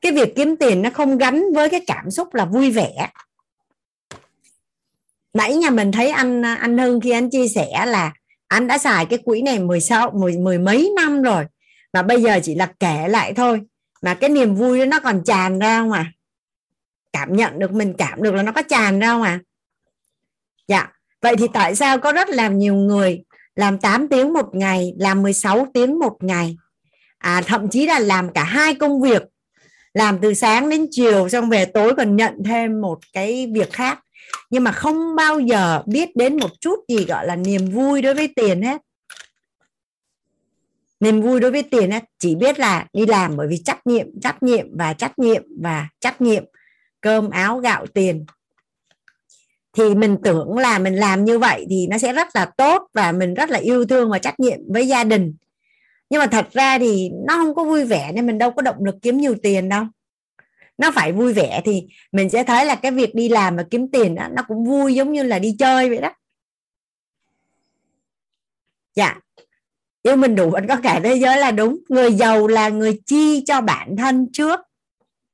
Cái việc kiếm tiền nó không gắn với cái cảm xúc là vui vẻ nãy nhà mình thấy anh anh Hưng khi anh chia sẻ là anh đã xài cái quỹ này 16 mười, mười mấy năm rồi. Mà bây giờ chỉ là kể lại thôi. Mà cái niềm vui đó nó còn tràn ra không à cảm nhận được mình cảm được là nó có tràn ra không à dạ. Vậy thì tại sao có rất là nhiều người làm 8 tiếng một ngày làm 16 tiếng một ngày? À, thậm chí là làm cả hai công việc làm từ sáng đến chiều xong về tối còn nhận thêm một cái việc khác nhưng mà không bao giờ biết đến một chút gì gọi là niềm vui đối với tiền hết. Niềm vui đối với tiền hết, chỉ biết là đi làm bởi vì trách nhiệm trách nhiệm và trách nhiệm và trách nhiệm, cơm, áo, gạo, tiền. Thì mình tưởng là mình làm như vậy thì nó sẽ rất là tốt và mình rất là yêu thương và trách nhiệm với gia đình. Nhưng mà thật ra thì nó không có vui vẻ nên mình đâu có động lực kiếm nhiều tiền đâu nó phải vui vẻ thì mình sẽ thấy là cái việc đi làm và kiếm tiền đó, nó cũng vui giống như là đi chơi vậy đó. Dạ. Yêu mình đủ vẫn có cả thế giới là đúng. Người giàu là người chi cho bản thân trước.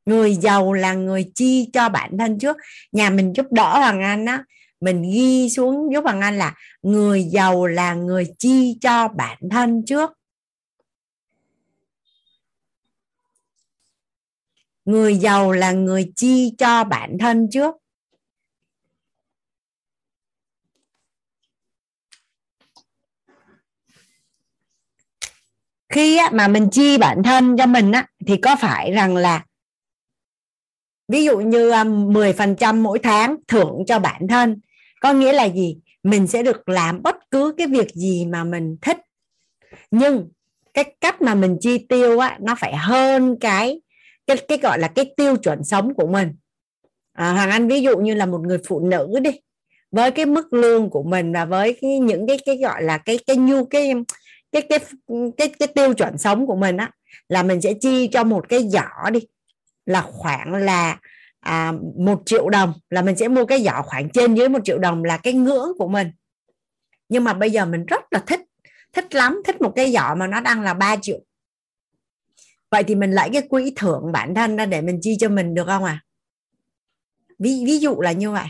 Người giàu là người chi cho bản thân trước. Nhà mình giúp đỡ hoàng anh á mình ghi xuống giúp hoàng anh là người giàu là người chi cho bản thân trước. Người giàu là người chi cho bản thân trước. Khi mà mình chi bản thân cho mình á, thì có phải rằng là ví dụ như à, 10% mỗi tháng thưởng cho bản thân có nghĩa là gì? Mình sẽ được làm bất cứ cái việc gì mà mình thích. Nhưng cái cách mà mình chi tiêu á nó phải hơn cái cái cái gọi là cái tiêu chuẩn sống của mình. À, hoàng anh ví dụ như là một người phụ nữ đi với cái mức lương của mình và với cái, những cái cái gọi là cái cái nhu cái cái cái cái cái tiêu chuẩn sống của mình á là mình sẽ chi cho một cái giỏ đi là khoảng là à, một triệu đồng là mình sẽ mua cái giỏ khoảng trên dưới một triệu đồng là cái ngưỡng của mình. Nhưng mà bây giờ mình rất là thích thích lắm thích một cái giỏ mà nó đang là 3 triệu vậy thì mình lấy cái quỹ thưởng bản thân ra để mình chi cho mình được không à ví ví dụ là như vậy.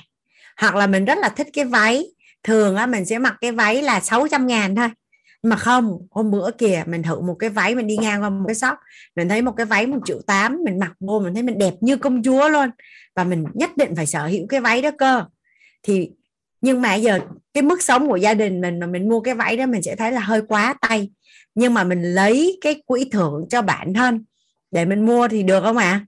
Hoặc là mình rất là thích cái váy. Thường á, mình sẽ mặc cái váy là 600 ngàn thôi. Mà không, hôm bữa kìa, mình thử một cái váy mình đi ngang qua một cái shop. Mình thấy một cái váy một triệu tám, mình mặc vô, mình thấy mình đẹp như công chúa luôn. Và mình nhất định phải sở hữu cái váy đó cơ. Thì, nhưng mà giờ cái mức sống của gia đình mình mà mình mua cái váy đó, mình sẽ thấy là hơi quá tay nhưng mà mình lấy cái quỹ thưởng cho bản thân để mình mua thì được không ạ? À?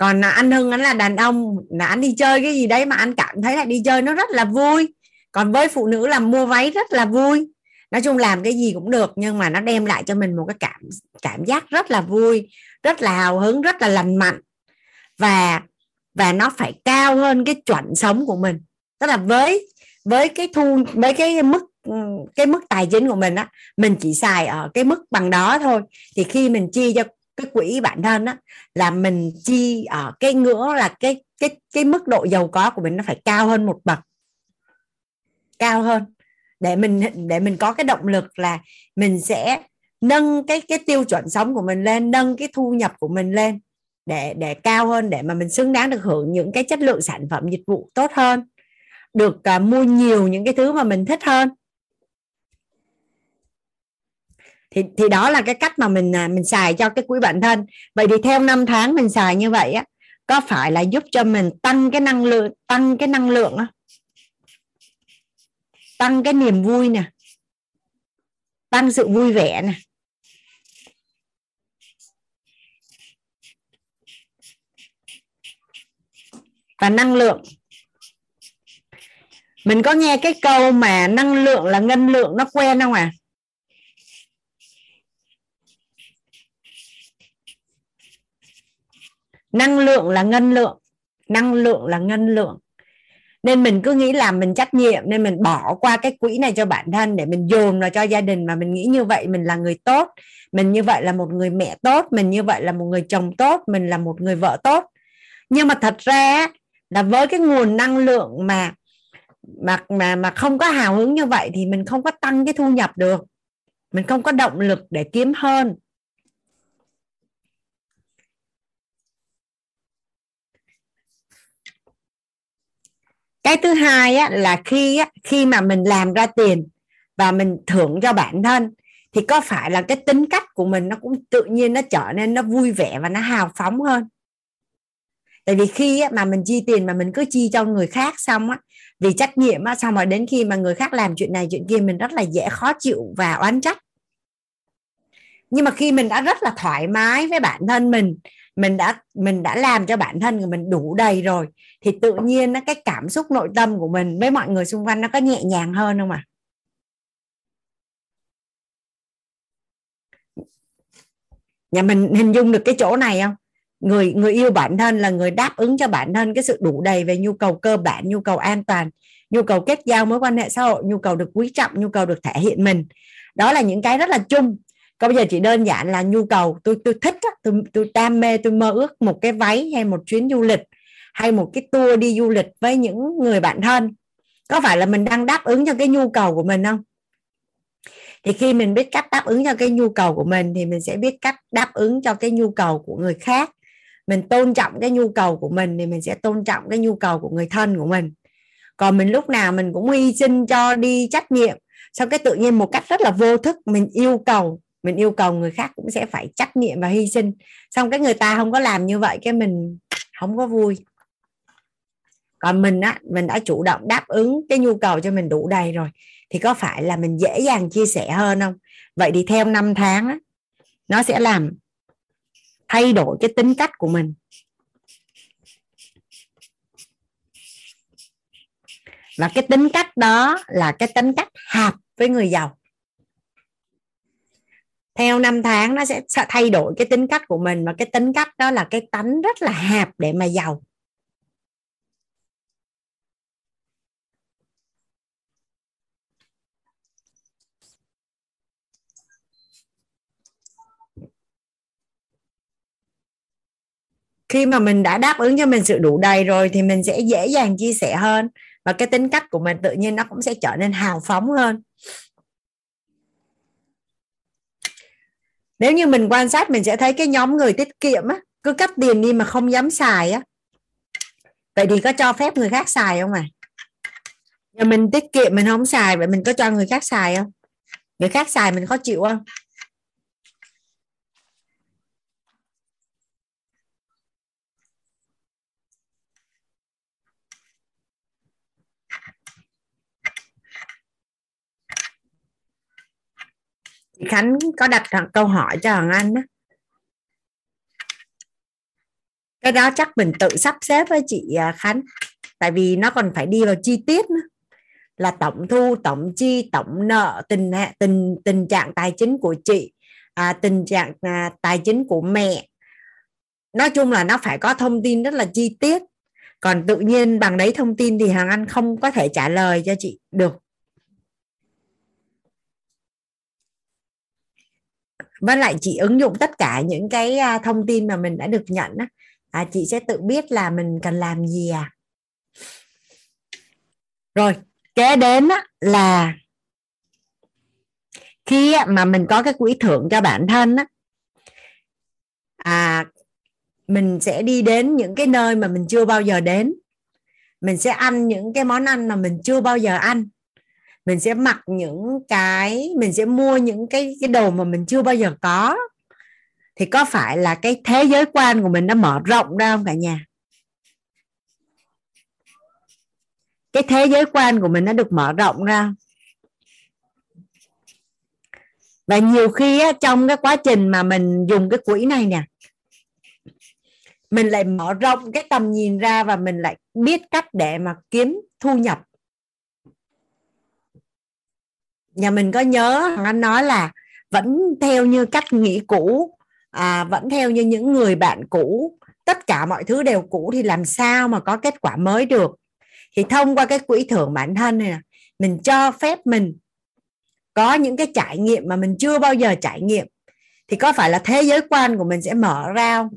còn là anh hưng, anh là đàn ông, là anh đi chơi cái gì đấy mà anh cảm thấy là đi chơi nó rất là vui. Còn với phụ nữ làm mua váy rất là vui. Nói chung làm cái gì cũng được, nhưng mà nó đem lại cho mình một cái cảm cảm giác rất là vui, rất là hào hứng, rất là lành mạnh. Và và nó phải cao hơn cái chuẩn sống của mình. Tức là với với cái thu, với cái mức Ừ, cái mức tài chính của mình á mình chỉ xài ở cái mức bằng đó thôi. Thì khi mình chi cho cái quỹ bản thân á là mình chi ở cái ngưỡng là cái cái cái mức độ giàu có của mình nó phải cao hơn một bậc. Cao hơn. Để mình để mình có cái động lực là mình sẽ nâng cái cái tiêu chuẩn sống của mình lên nâng cái thu nhập của mình lên để để cao hơn để mà mình xứng đáng được hưởng những cái chất lượng sản phẩm dịch vụ tốt hơn được uh, mua nhiều những cái thứ mà mình thích hơn. Thì thì đó là cái cách mà mình à, mình xài cho cái quỹ bản thân. Vậy thì theo năm tháng mình xài như vậy á, có phải là giúp cho mình tăng cái năng lượng, tăng cái năng lượng á? Tăng cái niềm vui nè. Tăng sự vui vẻ nè. Và năng lượng. Mình có nghe cái câu mà năng lượng là ngân lượng nó quen không à năng lượng là ngân lượng. Năng lượng là ngân lượng. Nên mình cứ nghĩ là mình trách nhiệm, nên mình bỏ qua cái quỹ này cho bản thân để mình dồn vào cho gia đình mà mình nghĩ như vậy mình là người tốt. Mình như vậy là một người mẹ tốt, mình như vậy là một người chồng tốt, mình là một người vợ tốt. Nhưng mà thật ra là với cái nguồn năng lượng mà mà mà mà không có hào hứng như vậy thì mình không có tăng cái thu nhập được. Mình không có động lực để kiếm hơn. Cái thứ hai á, là khi á, khi mà mình làm ra tiền và mình thưởng cho bản thân thì có phải là cái tính cách của mình nó cũng tự nhiên nó trở nên nó vui vẻ và nó hào phóng hơn? Tại vì khi á, mà mình chi tiền mà mình cứ chi cho người khác xong á vì trách nhiệm á xong rồi đến khi mà người khác làm chuyện này chuyện kia mình rất là dễ khó chịu và oán trách. Nhưng mà khi mình đã rất là thoải mái với bản thân mình mình đã mình đã làm cho bản thân của mình đủ đầy rồi. Thì tự nhiên nó cái cảm xúc nội tâm của mình với mọi người xung quanh nó có nhẹ nhàng hơn không ạ? À? nhà mình hình dung được cái chỗ này không? Người người yêu bản thân là người đáp ứng cho bản thân cái sự đủ đầy về nhu cầu cơ bản, nhu cầu an toàn, nhu cầu kết giao mối quan hệ xã hội, nhu cầu được quý trọng, nhu cầu được thể hiện mình. Đó là những cái rất là chung còn bây giờ chỉ đơn giản là nhu cầu. Tôi tôi thích tôi tôi đam mê, tôi mơ ước một cái váy hay một chuyến du lịch hay một cái tour đi du lịch với những người bạn thân. Có phải là mình đang đáp ứng cho cái nhu cầu của mình không? Thì khi mình biết cách đáp ứng cho cái nhu cầu của mình thì mình sẽ biết cách đáp ứng cho cái nhu cầu của người khác. Mình tôn trọng cái nhu cầu của mình thì mình sẽ tôn trọng cái nhu cầu của người thân của mình. Còn mình lúc nào mình cũng hy sinh cho đi trách nhiệm. Sau cái tự nhiên một cách rất là vô thức, mình yêu cầu mình yêu cầu người khác cũng sẽ phải trách nhiệm và hy sinh. Xong cái người ta không có làm như vậy, cái mình không có vui. Còn mình á, mình đã chủ động đáp ứng cái nhu cầu cho mình đủ đầy rồi, thì có phải là mình dễ dàng chia sẻ hơn không? Vậy thì theo năm tháng á, nó sẽ làm thay đổi cái tính cách của mình. Và cái tính cách đó là cái tính cách hợp với người giàu theo năm tháng nó sẽ thay đổi cái tính cách của mình và cái tính cách đó là cái tánh rất là hạp để mà giàu. Khi mà mình đã đáp ứng cho mình sự đủ đầy rồi thì mình sẽ dễ dàng chia sẻ hơn và cái tính cách của mình tự nhiên nó cũng sẽ trở nên hào phóng hơn. Nếu như mình quan sát, mình sẽ thấy cái nhóm người tiết kiệm á, cứ cắt tiền đi mà không dám xài á. Vậy thì có cho phép người khác xài không à nhà mình tiết kiệm, mình không xài, vậy mình có cho người khác xài không? Người khác xài mình khó chịu không? Chị Khánh có đặt câu hỏi cho Hoàng Anh đó cái đó chắc mình tự sắp xếp với chị à, Khánh. Tại vì nó còn phải đi vào chi tiết nữa. Là tổng thu tổng chi tổng nợ tình tình tình trạng tài chính của chị à, tình trạng à, tài chính của mẹ. Nói chung là nó phải có thông tin rất là chi tiết. Còn tự nhiên bằng đấy thông tin thì hàng anh không có thể trả lời cho chị được. Với lại chị ứng dụng tất cả những cái à, thông tin mà mình đã được nhận á à, chị sẽ tự biết là mình cần làm gì à. Rồi kế đến á, là khi mà mình có cái quỹ thưởng cho bản thân á à mình sẽ đi đến những cái nơi mà mình chưa bao giờ đến. Mình sẽ ăn những cái món ăn mà mình chưa bao giờ ăn mình sẽ mặc những cái mình sẽ mua những cái cái đồ mà mình chưa bao giờ có. Thì có phải là cái thế giới quan của mình nó mở rộng ra không cả nhà? Cái thế giới quan của mình nó được mở rộng ra và nhiều khi á, trong cái quá trình mà mình dùng cái quỹ này nè mình lại mở rộng cái tầm nhìn ra và mình lại biết cách để mà kiếm thu nhập nhà mình có nhớ anh nói là vẫn theo như cách nghĩ cũ à, vẫn theo như những người bạn cũ. Tất cả mọi thứ đều cũ thì làm sao mà có kết quả mới được? Thì thông qua cái quỹ thưởng bản thân này mình cho phép mình có những cái trải nghiệm mà mình chưa bao giờ trải nghiệm. Thì có phải là thế giới quan của mình sẽ mở ra không?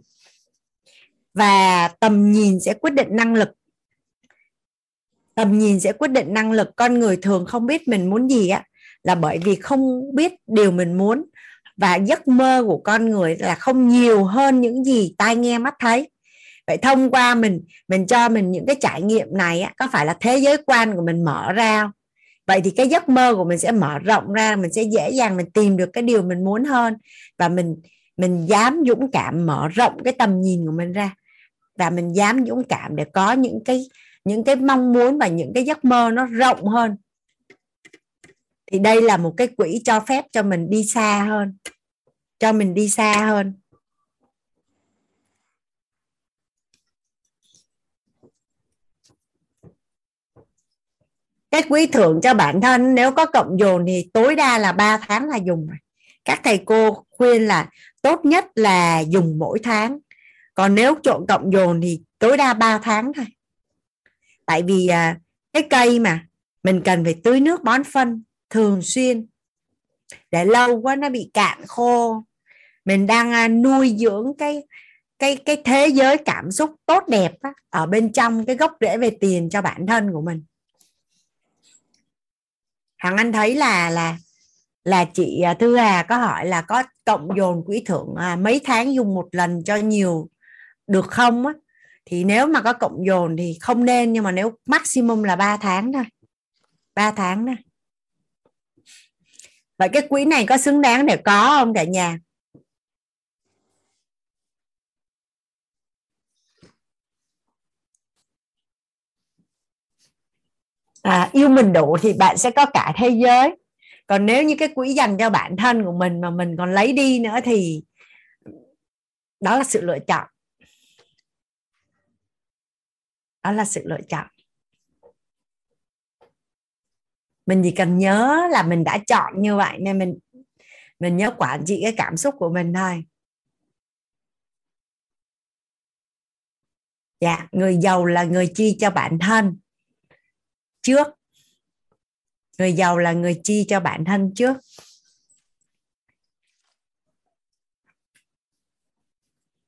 và tầm nhìn sẽ quyết định năng lực. Tầm nhìn sẽ quyết định năng lực. Con người thường không biết mình muốn gì á là bởi vì không biết điều mình muốn và giấc mơ của con người là không nhiều hơn những gì tai nghe mắt thấy. Vậy thông qua mình mình cho mình những cái trải nghiệm này á, có phải là thế giới quan của mình mở ra vậy thì cái giấc mơ của mình sẽ mở rộng ra mình sẽ dễ dàng mình tìm được cái điều mình muốn hơn và mình mình dám dũng cảm mở rộng cái tầm nhìn của mình ra và mình dám dũng cảm để có những cái những cái mong muốn và những cái giấc mơ nó rộng hơn thì đây là một cái quỹ cho phép cho mình đi xa hơn. Cho mình đi xa hơn. Cái quỹ thưởng cho bản thân nếu có cộng dồn thì tối đa là 3 tháng là dùng các thầy cô khuyên là tốt nhất là dùng mỗi tháng. Còn nếu trộn cộng dồn thì tối đa 3 tháng thôi. Tại vì à, cái cây mà mình cần phải tưới nước bón phân thường xuyên. Để lâu quá nó bị cạn khô. Mình đang à, nuôi dưỡng cái cái cái thế giới cảm xúc tốt đẹp á, ở bên trong cái gốc rễ về tiền cho bản thân của mình. Hằng anh thấy là là là chị à, Thư Hà có hỏi là có cộng dồn quỹ thưởng à, mấy tháng dùng một lần cho nhiều được không á? Thì nếu mà có cộng dồn thì không nên nhưng mà nếu maximum là 3 tháng thôi. 3 tháng thôi vậy cái quỹ này có xứng đáng để có không cả nhà? À, yêu mình đủ thì bạn sẽ có cả thế giới. Còn nếu như cái quỹ dành cho bản thân của mình mà mình còn lấy đi nữa thì đó là sự lựa chọn. Đó là sự lựa chọn mình chỉ cần nhớ là mình đã chọn như vậy nên mình mình nhớ quản trị cái cảm xúc của mình thôi. Dạ người giàu là người chi cho bản thân trước. Người giàu là người chi cho bản thân trước.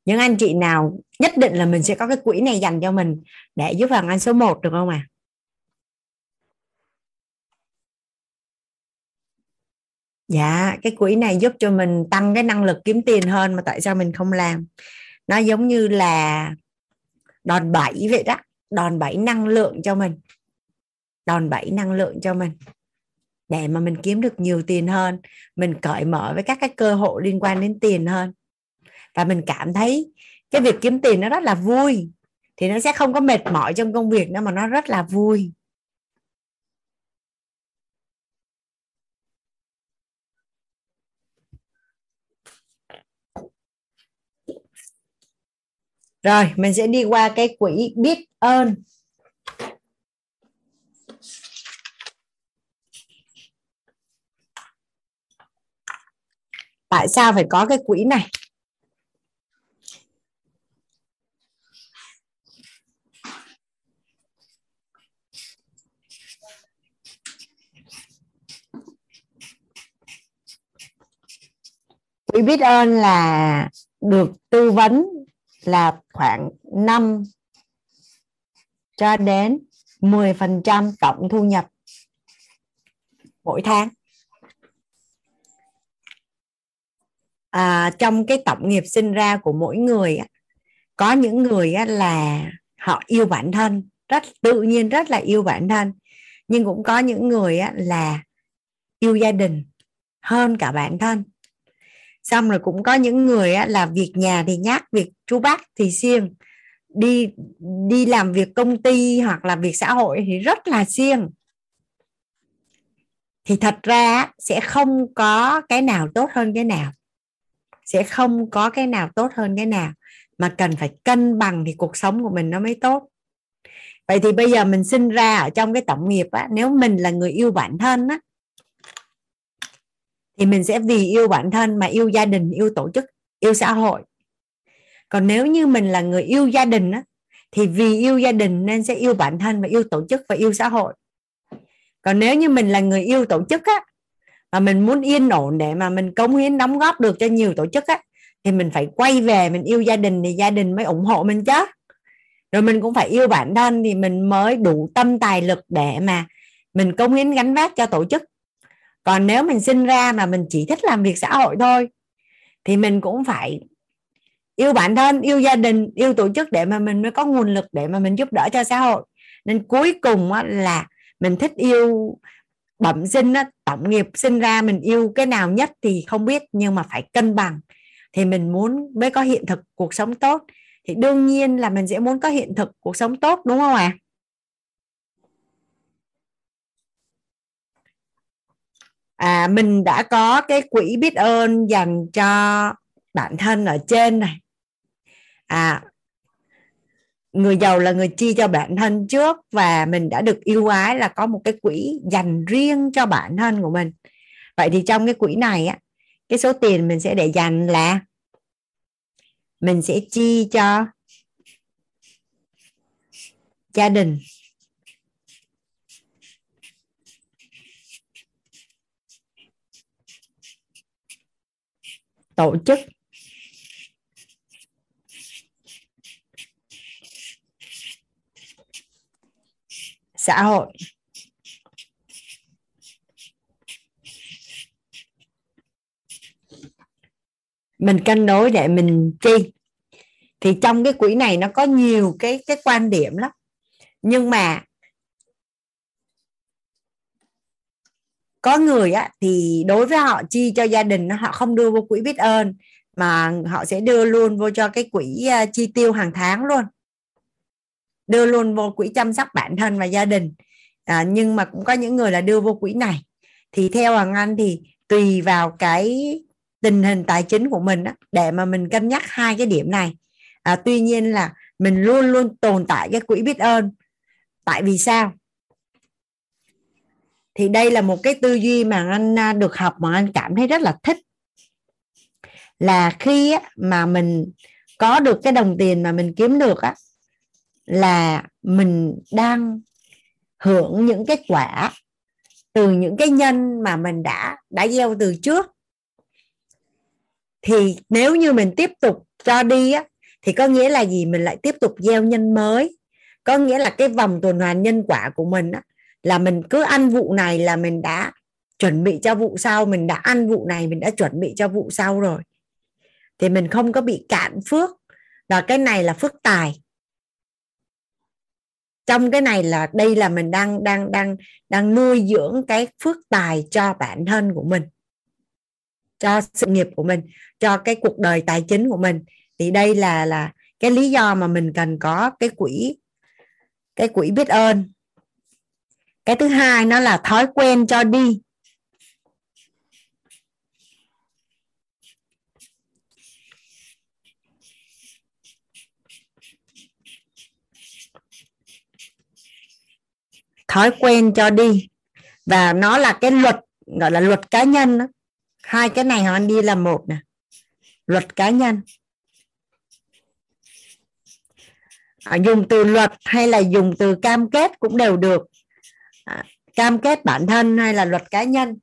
Những anh chị nào nhất định là mình sẽ có cái quỹ này dành cho mình để giúp hàng anh số 1 được không ạ? à? Dạ cái quỹ này giúp cho mình tăng cái năng lực kiếm tiền hơn mà tại sao mình không làm? Nó giống như là đòn bẩy vậy đó, đòn bẩy năng lượng cho mình. Đòn bẩy năng lượng cho mình để mà mình kiếm được nhiều tiền hơn, mình cởi mở với các cái cơ hội liên quan đến tiền hơn. Và mình cảm thấy cái việc kiếm tiền nó rất là vui, thì nó sẽ không có mệt mỏi trong công việc nữa mà nó rất là vui. Rồi, mình sẽ đi qua cái quỹ biết ơn. Tại sao phải có cái quỹ này? Quỹ biết ơn là được tư vấn là khoảng 5 cho đến 10% tổng thu nhập mỗi tháng. À, trong cái tổng nghiệp sinh ra của mỗi người có những người là họ yêu bản thân rất tự nhiên rất là yêu bản thân nhưng cũng có những người là yêu gia đình hơn cả bản thân xong rồi cũng có những người á, là việc nhà thì nhắc việc chú bác thì siêng. Đi đi làm việc công ty hoặc là việc xã hội thì rất là siêng. Thì thật ra sẽ không có cái nào tốt hơn cái nào. Sẽ không có cái nào tốt hơn cái nào. Mà cần phải cân bằng thì cuộc sống của mình nó mới tốt. Vậy thì bây giờ mình sinh ra ở trong cái tổng nghiệp á nếu mình là người yêu bản thân á thì mình sẽ vì yêu bản thân mà yêu gia đình yêu tổ chức yêu xã hội. Còn nếu như mình là người yêu gia đình á, thì vì yêu gia đình nên sẽ yêu bản thân và yêu tổ chức và yêu xã hội. Còn nếu như mình là người yêu tổ chức á mà mình muốn yên ổn để mà mình cống hiến đóng góp được cho nhiều tổ chức á thì mình phải quay về mình yêu gia đình thì gia đình mới ủng hộ mình chứ. Rồi mình cũng phải yêu bản thân thì mình mới đủ tâm tài lực để mà mình cống hiến gánh vác cho tổ chức còn nếu mình sinh ra mà mình chỉ thích làm việc xã hội thôi, thì mình cũng phải yêu bản thân, yêu gia đình, yêu tổ chức để mà mình mới có nguồn lực để mà mình giúp đỡ cho xã hội. Nên cuối cùng là mình thích yêu bẩm sinh tổng nghiệp sinh ra mình yêu cái nào nhất thì không biết, nhưng mà phải cân bằng. Thì mình muốn mới có hiện thực cuộc sống tốt. Thì đương nhiên là mình sẽ muốn có hiện thực cuộc sống tốt, đúng không ạ? à? À, mình đã có cái quỹ biết ơn dành cho bản thân ở trên này. À người giàu là người chi cho bản thân trước và mình đã được yêu ái là có một cái quỹ dành riêng cho bản thân của mình. Vậy thì trong cái quỹ này á cái số tiền mình sẽ để dành là mình sẽ chi cho gia đình. Tổ chức. Xã hội. Mình cân đối để mình chi. Thì trong cái quỹ này nó có nhiều cái cái quan điểm lắm. Nhưng mà có người á thì đối với họ chi cho gia đình họ không đưa vô quỹ biết ơn mà họ sẽ đưa luôn vô cho cái quỹ uh, chi tiêu hàng tháng luôn. Đưa luôn vô quỹ chăm sóc bản thân và gia đình. À, nhưng mà cũng có những người là đưa vô quỹ này. Thì theo hoàng anh thì tùy vào cái tình hình tài chính của mình á, để mà mình cân nhắc hai cái điểm này. À, tuy nhiên là mình luôn luôn tồn tại cái quỹ biết ơn. Tại vì sao? Thì đây là một cái tư duy mà anh à, được học mà anh cảm thấy rất là thích. Là khi á, mà mình có được cái đồng tiền mà mình kiếm được á là mình đang hưởng những kết quả từ những cái nhân mà mình đã đã gieo từ trước. Thì nếu như mình tiếp tục cho đi á thì có nghĩa là gì? Mình lại tiếp tục gieo nhân mới. Có nghĩa là cái vòng tuần hoàn nhân quả của mình á, là mình cứ ăn vụ này là mình đã chuẩn bị cho vụ sau, mình đã ăn vụ này, mình đã chuẩn bị cho vụ sau rồi. Thì mình không có bị cạn phước. Và cái này là phước tài. Trong cái này là đây là mình đang đang đang đang nuôi dưỡng cái phước tài cho bản thân của mình, cho sự nghiệp của mình, cho cái cuộc đời tài chính của mình. Thì đây là là cái lý do mà mình cần có cái quỹ cái quỹ biết ơn cái thứ hai nó là thói quen cho đi. Thói quen cho đi. Và nó là cái luật, gọi là luật cá nhân đó. hai cái này họ đi là một nè. Luật cá nhân. À, dùng từ luật hay là dùng từ cam kết cũng đều được à, cam kết bản thân hay là luật cá nhân?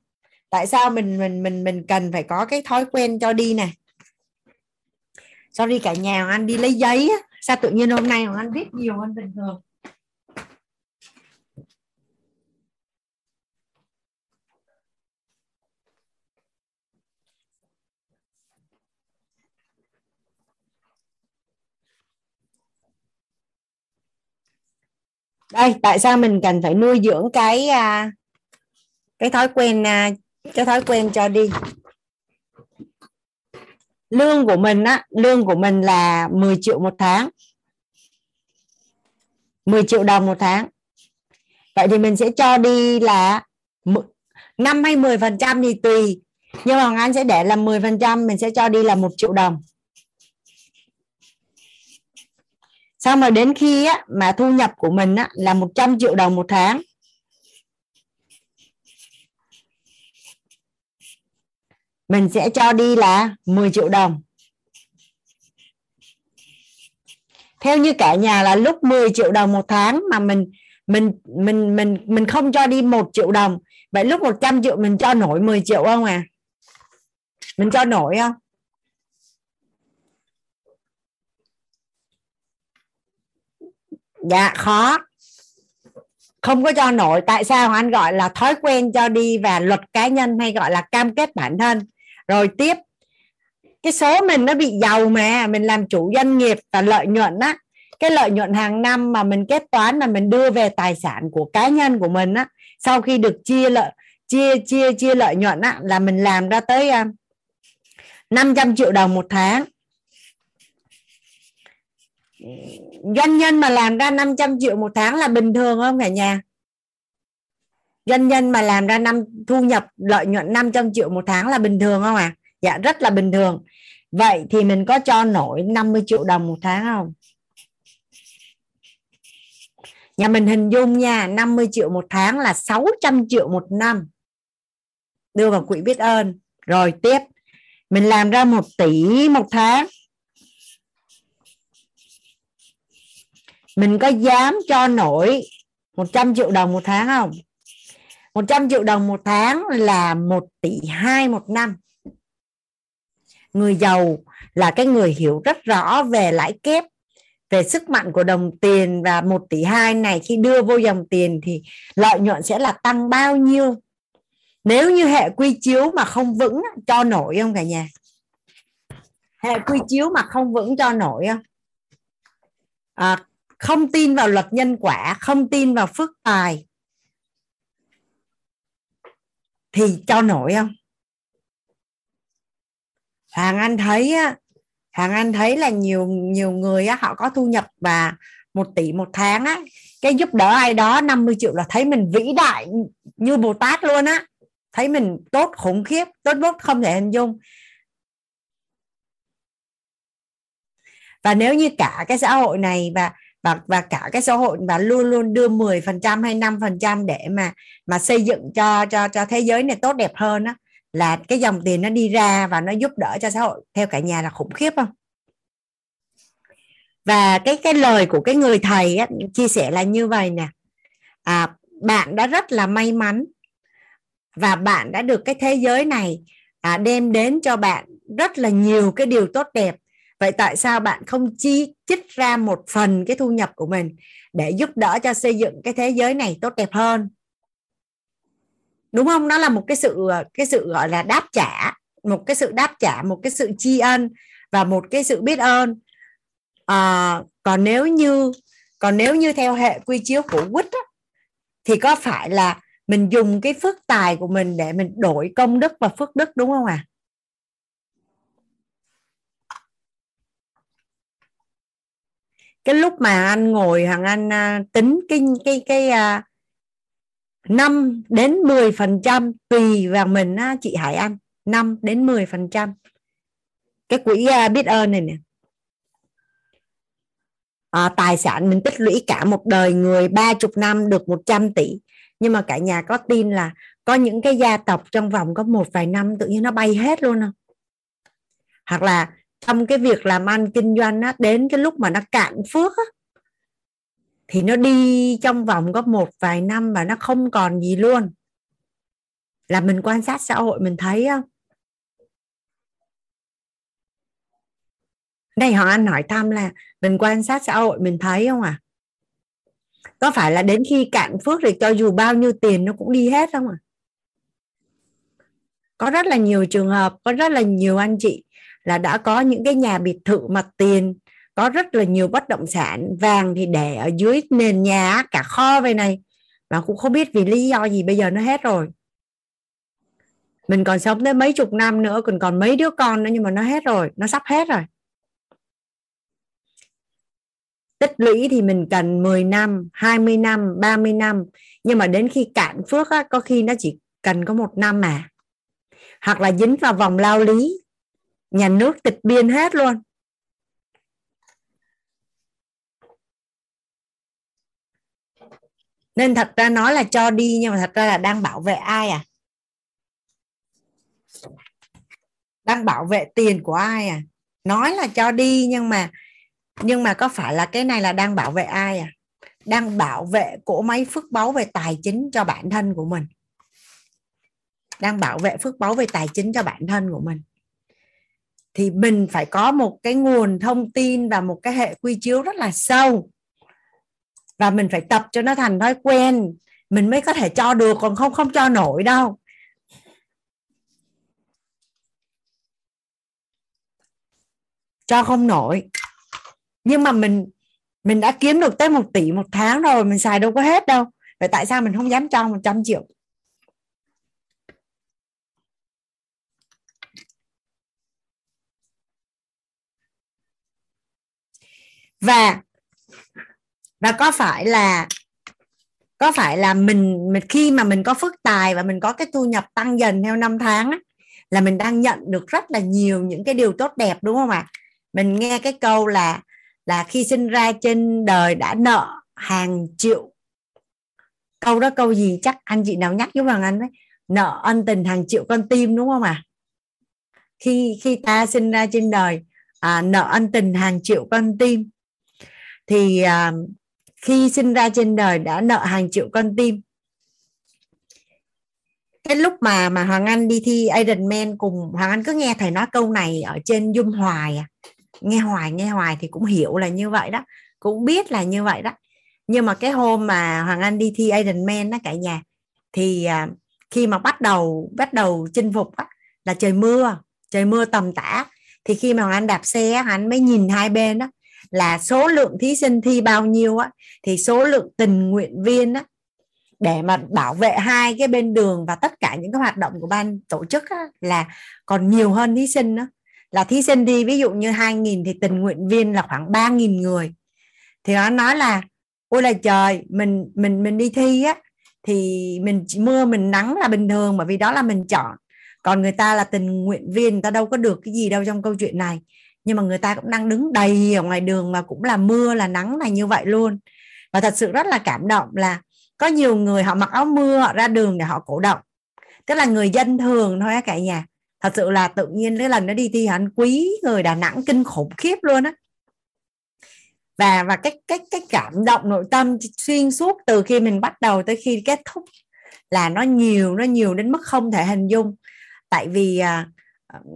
Tại sao mình mình mình mình cần phải có cái thói quen cho đi này sorry cả nhà anh đi lấy giấy sao tự nhiên hôm nay anh viết nhiều hơn bình thường? Đây, tại sao mình cần phải nuôi dưỡng cái à, cái thói quen à, cái thói quen cho đi? Lương của mình á, lương của mình là 10 triệu một tháng. 10 triệu đồng một tháng. Vậy thì mình sẽ cho đi là 5 hay 10 phần trăm thì tùy. Nhưng mà anh sẽ để là 10 phần trăm, mình sẽ cho đi là một triệu đồng. Xong rồi đến khi á, mà thu nhập của mình á, là 100 triệu đồng một tháng. Mình sẽ cho đi là 10 triệu đồng. Theo như cả nhà là lúc 10 triệu đồng một tháng mà mình mình mình mình mình không cho đi một triệu đồng. Vậy lúc 100 triệu mình cho nổi 10 triệu không à? Mình cho nổi không? Dạ khó. Không có cho nổi tại sao anh gọi là thói quen cho đi và luật cá nhân hay gọi là cam kết bản thân. Rồi tiếp. Cái số mình nó bị giàu mà. Mình làm chủ doanh nghiệp và lợi nhuận á. Cái lợi nhuận hàng năm mà mình kết toán là mình đưa về tài sản của cá nhân của mình á. Sau khi được chia lợi, chia chia chia lợi nhuận á, là mình làm ra tới à, 500 triệu đồng một tháng doanh nhân mà làm ra 500 triệu một tháng là bình thường không cả nhà? Doanh nhân mà làm ra năm, thu nhập, lợi nhuận 500 triệu một tháng là bình thường không à dạ rất là bình thường. Vậy thì mình có cho nổi 50 triệu đồng một tháng không? Nhà mình hình dung nha 50 triệu một tháng là 600 triệu một năm. Đưa vào quỹ biết ơn. Rồi tiếp. Mình làm ra một tỷ một tháng. Mình có dám cho nổi 100 triệu đồng một tháng không? 100 triệu đồng một tháng là 1 tỷ 2 một năm. Người giàu là cái người hiểu rất rõ về lãi kép về sức mạnh của đồng tiền và 1 tỷ 2 này khi đưa vô dòng tiền thì lợi nhuận sẽ là tăng bao nhiêu? Nếu như hệ quy chiếu mà không vững cho nổi không cả nhà? Hệ quy chiếu mà không vững cho nổi không? À, không tin vào luật nhân quả, không tin vào phước tài. Thì cho nổi không? Hàng anh thấy hoàng hàng anh thấy là nhiều nhiều người họ có thu nhập và một tỷ một tháng á. Cái giúp đỡ ai đó 50 triệu là thấy mình vĩ đại như Bồ Tát luôn á. Thấy mình tốt khủng khiếp, tốt bút không thể hình dung. Và nếu như cả cái xã hội này và và và cả cái xã hội và luôn luôn đưa 10% hay 5% để mà mà xây dựng cho cho cho thế giới này tốt đẹp hơn á là cái dòng tiền nó đi ra và nó giúp đỡ cho xã hội. Theo cả nhà là khủng khiếp không? Và cái cái lời của cái người thầy á, chia sẻ là như vậy nè. À, bạn đã rất là may mắn và bạn đã được cái thế giới này à, đem đến cho bạn rất là nhiều cái điều tốt đẹp vậy tại sao bạn không chi chích ra một phần cái thu nhập của mình để giúp đỡ cho xây dựng cái thế giới này tốt đẹp hơn? Đúng không? Nó là một cái sự cái sự gọi là đáp trả một cái sự đáp trả một cái sự tri ân và một cái sự biết ơn. À, còn nếu như còn nếu như theo hệ quy chiếu của quýt thì có phải là mình dùng cái phước tài của mình để mình đổi công đức và phước đức đúng không ạ? à? Cái lúc mà anh ngồi hàng anh à, tính cái cái cái à, uh, 5 đến 10 phần trăm tùy vào mình uh, chị Hải Anh. 5 đến 10 phần trăm. Cái quỹ uh, biết ơn này nè. À, tài sản mình tích lũy cả một đời người ba chục năm được 100 tỷ. Nhưng mà cả nhà có tin là có những cái gia tộc trong vòng có một vài năm tự nhiên nó bay hết luôn không? Hoặc là trong cái việc làm ăn kinh doanh á, đến cái lúc mà nó cạn phước á, thì nó đi trong vòng có một vài năm và nó không còn gì luôn. Là mình quan sát xã hội mình thấy không đây họ anh hỏi thăm là mình quan sát xã hội mình thấy không à có phải là đến khi cạn phước thì cho dù bao nhiêu tiền nó cũng đi hết không à có rất là nhiều trường hợp có rất là nhiều anh chị là đã có những cái nhà biệt thự mặt tiền có rất là nhiều bất động sản vàng thì để ở dưới nền nhà cả kho về này. Mà cũng không biết vì lý do gì bây giờ nó hết rồi. Mình còn sống tới mấy chục năm nữa còn còn mấy đứa con nữa nhưng mà nó hết rồi nó sắp hết rồi. Tích lũy thì mình cần 10 năm 20 năm 30 năm. Nhưng mà đến khi cạn phước á, có khi nó chỉ cần có một năm mà. Hoặc là dính vào vòng lao lý nhà nước tịch biên hết luôn. Nên thật ra nói là cho đi, nhưng mà thật ra là đang bảo vệ ai à? Đang bảo vệ tiền của ai à? Nói là cho đi, nhưng mà nhưng mà có phải là cái này là đang bảo vệ ai à? Đang bảo vệ cỗ máy phước báu về tài chính cho bản thân của mình. Đang bảo vệ phước báu về tài chính cho bản thân của mình thì mình phải có một cái nguồn thông tin và một cái hệ quy chiếu rất là sâu. Và mình phải tập cho nó thành thói quen. Mình mới có thể cho được, còn không không cho nổi đâu. Cho không nổi. Nhưng mà mình mình đã kiếm được tới một tỷ một tháng rồi, mình xài đâu có hết đâu. Vậy tại sao mình không dám cho 100 triệu? Và và có phải là có phải là mình, mình khi mà mình có phước tài và mình có cái thu nhập tăng dần theo năm tháng á, là mình đang nhận được rất là nhiều những cái điều tốt đẹp đúng không ạ? Mình nghe cái câu là là khi sinh ra trên đời đã nợ hàng triệu. Câu đó câu gì chắc anh chị nào nhắc giúp bằng anh đấy? Nợ ân tình hàng triệu con tim đúng không ạ? À? khi khi ta sinh ra trên đời à, nợ ân tình hàng triệu con tim thì à, khi sinh ra trên đời đã nợ hàng triệu con tim. Cái lúc mà mà Hoàng Anh đi thi Ironman cùng Hoàng Anh cứ nghe thầy nói câu này ở trên Dung Hoài à. Nghe hoài nghe hoài thì cũng hiểu là như vậy đó cũng biết là như vậy đó. Nhưng mà cái hôm mà Hoàng Anh đi thi Ironman đó cả nhà thì à, khi mà bắt đầu bắt đầu chinh phục đó, là trời mưa trời mưa tầm tã. Thì khi mà Hoàng Anh đạp xe anh mới nhìn hai bên đó là số lượng thí sinh thi bao nhiêu á thì số lượng tình nguyện viên á để mà bảo vệ hai cái bên đường và tất cả những cái hoạt động của ban tổ chức á, là còn nhiều hơn thí sinh đó là thí sinh đi ví dụ như 2.000 thì tình nguyện viên là khoảng 3.000 người. Thì nó nói là ôi là trời mình mình mình đi thi á thì mình mưa mình nắng là bình thường bởi vì đó là mình chọn. Còn người ta là tình nguyện viên người ta đâu có được cái gì đâu trong câu chuyện này nhưng mà người ta cũng đang đứng đầy ở ngoài đường mà cũng là mưa là nắng này như vậy luôn. Và thật sự rất là cảm động là có nhiều người họ mặc áo mưa họ ra đường để họ cổ động. Tức là người dân thường thôi á cả nhà. Thật sự là tự nhiên cái lần nó đi thi hắn quý người Đà Nẵng kinh khủng khiếp luôn á. Và và cái cái cái cảm động nội tâm xuyên suốt từ khi mình bắt đầu tới khi kết thúc là nó nhiều nó nhiều đến mức không thể hình dung. Tại vì à,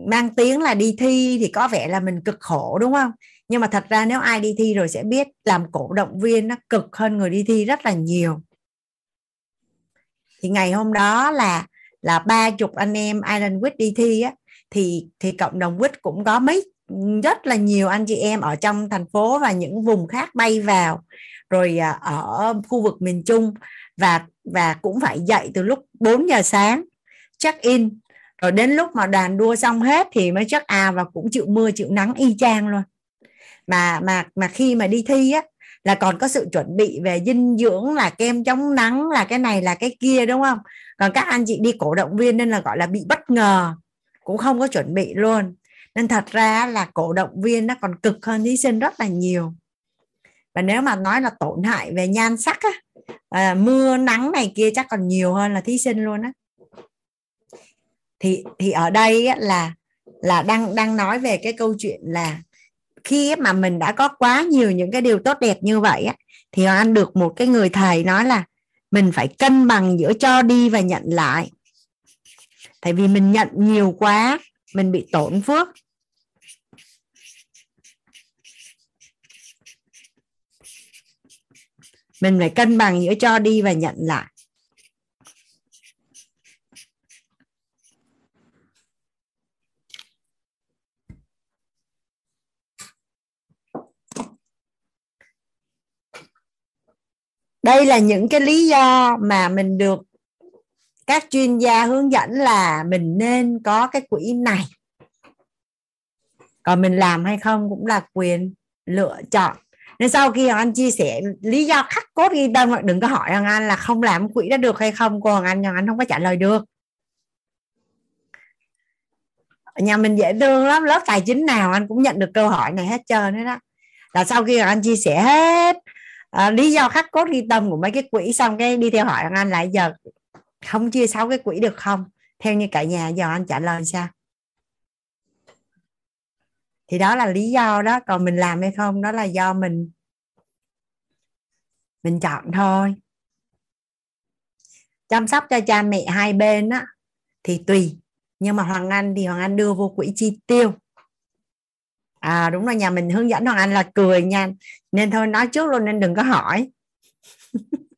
mang tiếng là đi thi thì có vẻ là mình cực khổ, đúng không? Nhưng mà thật ra nếu ai đi thi rồi sẽ biết làm cổ động viên nó cực hơn người đi thi rất là nhiều. Thì ngày hôm đó là là ba chục anh em Island quýt đi thi á, thì thì cộng đồng quýt cũng có mấy, rất là nhiều anh chị em ở trong thành phố và những vùng khác bay vào, rồi à, ở khu vực miền Trung và và cũng phải dậy từ lúc 4 giờ sáng, check in rồi đến lúc mà đoàn đua xong hết thì mới chắc à và cũng chịu mưa chịu nắng y chang luôn. Mà mà mà khi mà đi thi á là còn có sự chuẩn bị về dinh dưỡng là kem chống nắng là cái này là cái kia đúng không? Còn các anh chị đi cổ động viên nên là gọi là bị bất ngờ cũng không có chuẩn bị luôn. Nên thật ra là cổ động viên nó còn cực hơn thí sinh rất là nhiều. Và nếu mà nói là tổn hại về nhan sắc á à, mưa nắng này kia chắc còn nhiều hơn là thí sinh luôn á thì thì ở đây là là đang đang nói về cái câu chuyện là khi mà mình đã có quá nhiều những cái điều tốt đẹp như vậy thì anh được một cái người thầy nói là mình phải cân bằng giữa cho đi và nhận lại. Tại vì mình nhận nhiều quá, mình bị tổn phước. Mình phải cân bằng giữa cho đi và nhận lại. Đây là những cái lý do mà mình được các chuyên gia hướng dẫn là mình nên có cái quỹ này. Còn mình làm hay không cũng là quyền lựa chọn. Nên sau khi Hoàng Anh chia sẻ lý do khắc cốt ghi tâm đừng có hỏi Hoàng Anh là không làm quỹ đó được hay không, cô Hoàng Anh Hoàng Anh không có trả lời được. Nhà mình dễ thương lắm, lớp tài chính nào anh cũng nhận được câu hỏi này hết trơn hết đó là sau khi Hoàng Anh chia sẻ hết à, lý do khắc cốt ghi tâm của mấy cái quỹ xong cái đi theo hỏi Hoàng Anh lại giờ không chia sáu cái quỹ được không? Theo như cả nhà giờ anh trả lời sao? Thì đó là lý do đó còn mình làm hay không đó là do mình mình chọn thôi. Chăm sóc cho cha mẹ hai bên á thì tùy. Nhưng mà hoàng anh thì hoàng anh đưa vô quỹ chi tiêu à đúng rồi nhà mình hướng dẫn hoàng anh là cười nha. Nên thôi nói trước luôn nên đừng có hỏi.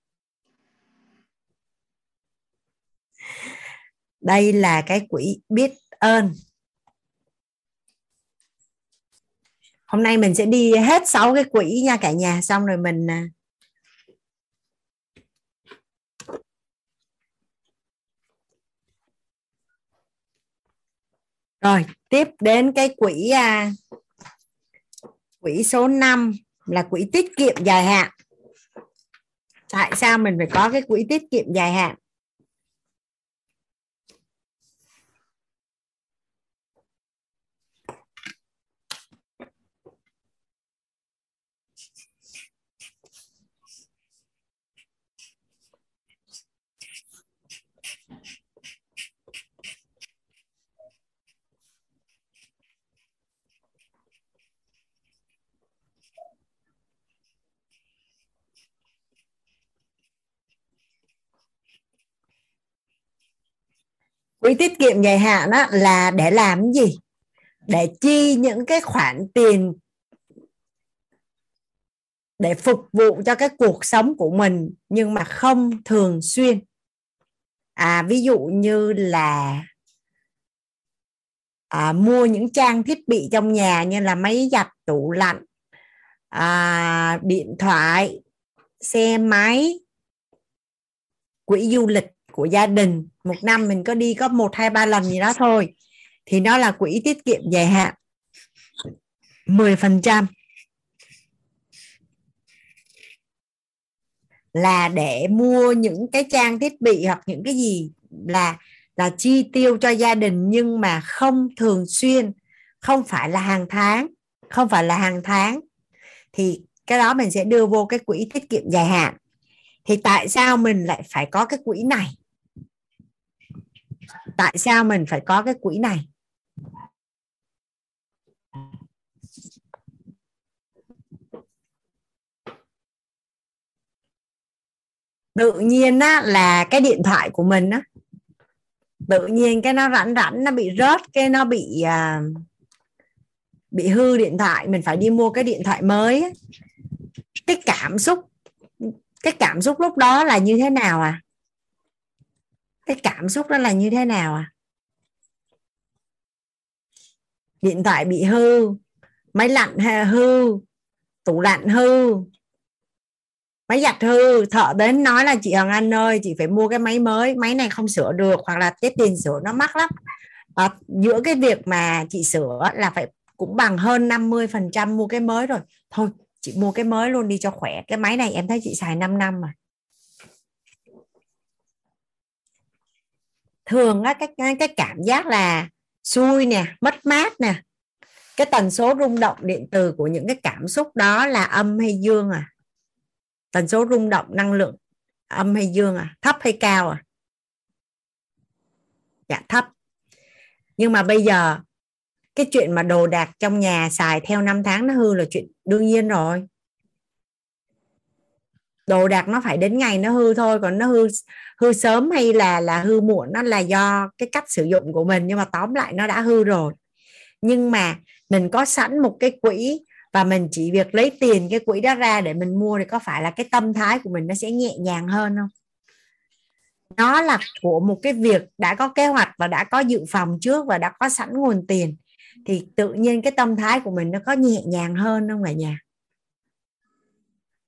Đây là cái quỹ biết ơn. Hôm nay mình sẽ đi hết sáu cái quỹ nha cả nhà. Xong rồi mình à, rồi tiếp đến cái quỹ à, quỹ số 5 là quỹ tiết kiệm dài hạn. Tại sao mình phải có cái quỹ tiết kiệm dài hạn? Quỹ tiết kiệm dài hạn á, là để làm gì? Để chi những cái khoản tiền để phục vụ cho cái cuộc sống của mình nhưng mà không thường xuyên. À ví dụ như là à, mua những trang thiết bị trong nhà như là máy giặt tủ lạnh à, điện thoại xe máy quỹ du lịch của gia đình, một năm mình có đi có một hai ba lần gì đó thôi, thì nó là quỹ tiết kiệm dài hạn. 10% là để mua những cái trang thiết bị hoặc những cái gì là là chi tiêu cho gia đình nhưng mà không thường xuyên, không phải là hàng tháng, không phải là hàng tháng, thì cái đó mình sẽ đưa vô cái quỹ tiết kiệm dài hạn. Thì tại sao mình lại phải có cái quỹ này? Tại sao mình phải có cái quỹ này? Tự nhiên á là cái điện thoại của mình á. Tự nhiên cái nó rảnh rảnh nó bị rớt cái nó bị à, bị hư điện thoại. Mình phải đi mua cái điện thoại mới cái cảm xúc cái cảm xúc lúc đó là như thế nào à? Cái cảm xúc đó là như thế nào à? Điện thoại bị hư máy lạnh hư tủ lạnh hư máy giặt hư. Thợ đến nói là chị Hằng Anh ơi chị phải mua cái máy mới máy này không sửa được hoặc là cái tiền sửa nó mắc lắm. À, giữa cái việc mà chị sửa là phải cũng bằng hơn 50 phần trăm mua cái mới rồi. Thôi chị mua cái mới luôn đi cho khỏe. Cái máy này em thấy chị xài 5 năm mà. Thường á, cái cái cảm giác là xui nè, mất mát nè. Cái tần số rung động điện từ của những cái cảm xúc đó là âm hay dương à? Tần số rung động năng lượng âm hay dương à? Thấp hay cao à? Dạ thấp. Nhưng mà bây giờ, cái chuyện mà đồ đạc trong nhà xài theo năm tháng nó hư là chuyện đương nhiên rồi. Đồ đạc nó phải đến ngày nó hư thôi, còn nó hư hư sớm hay là là hư muộn nó là do cái cách sử dụng của mình, nhưng mà tóm lại nó đã hư rồi. Nhưng mà mình có sẵn một cái quỹ và mình chỉ việc lấy tiền cái quỹ đó ra để mình mua thì có phải là cái tâm thái của mình nó sẽ nhẹ nhàng hơn không? Nó là của một cái việc đã có kế hoạch và đã có dự phòng trước và đã có sẵn nguồn tiền, thì tự nhiên cái tâm thái của mình nó có nhẹ nhàng hơn không cả nhà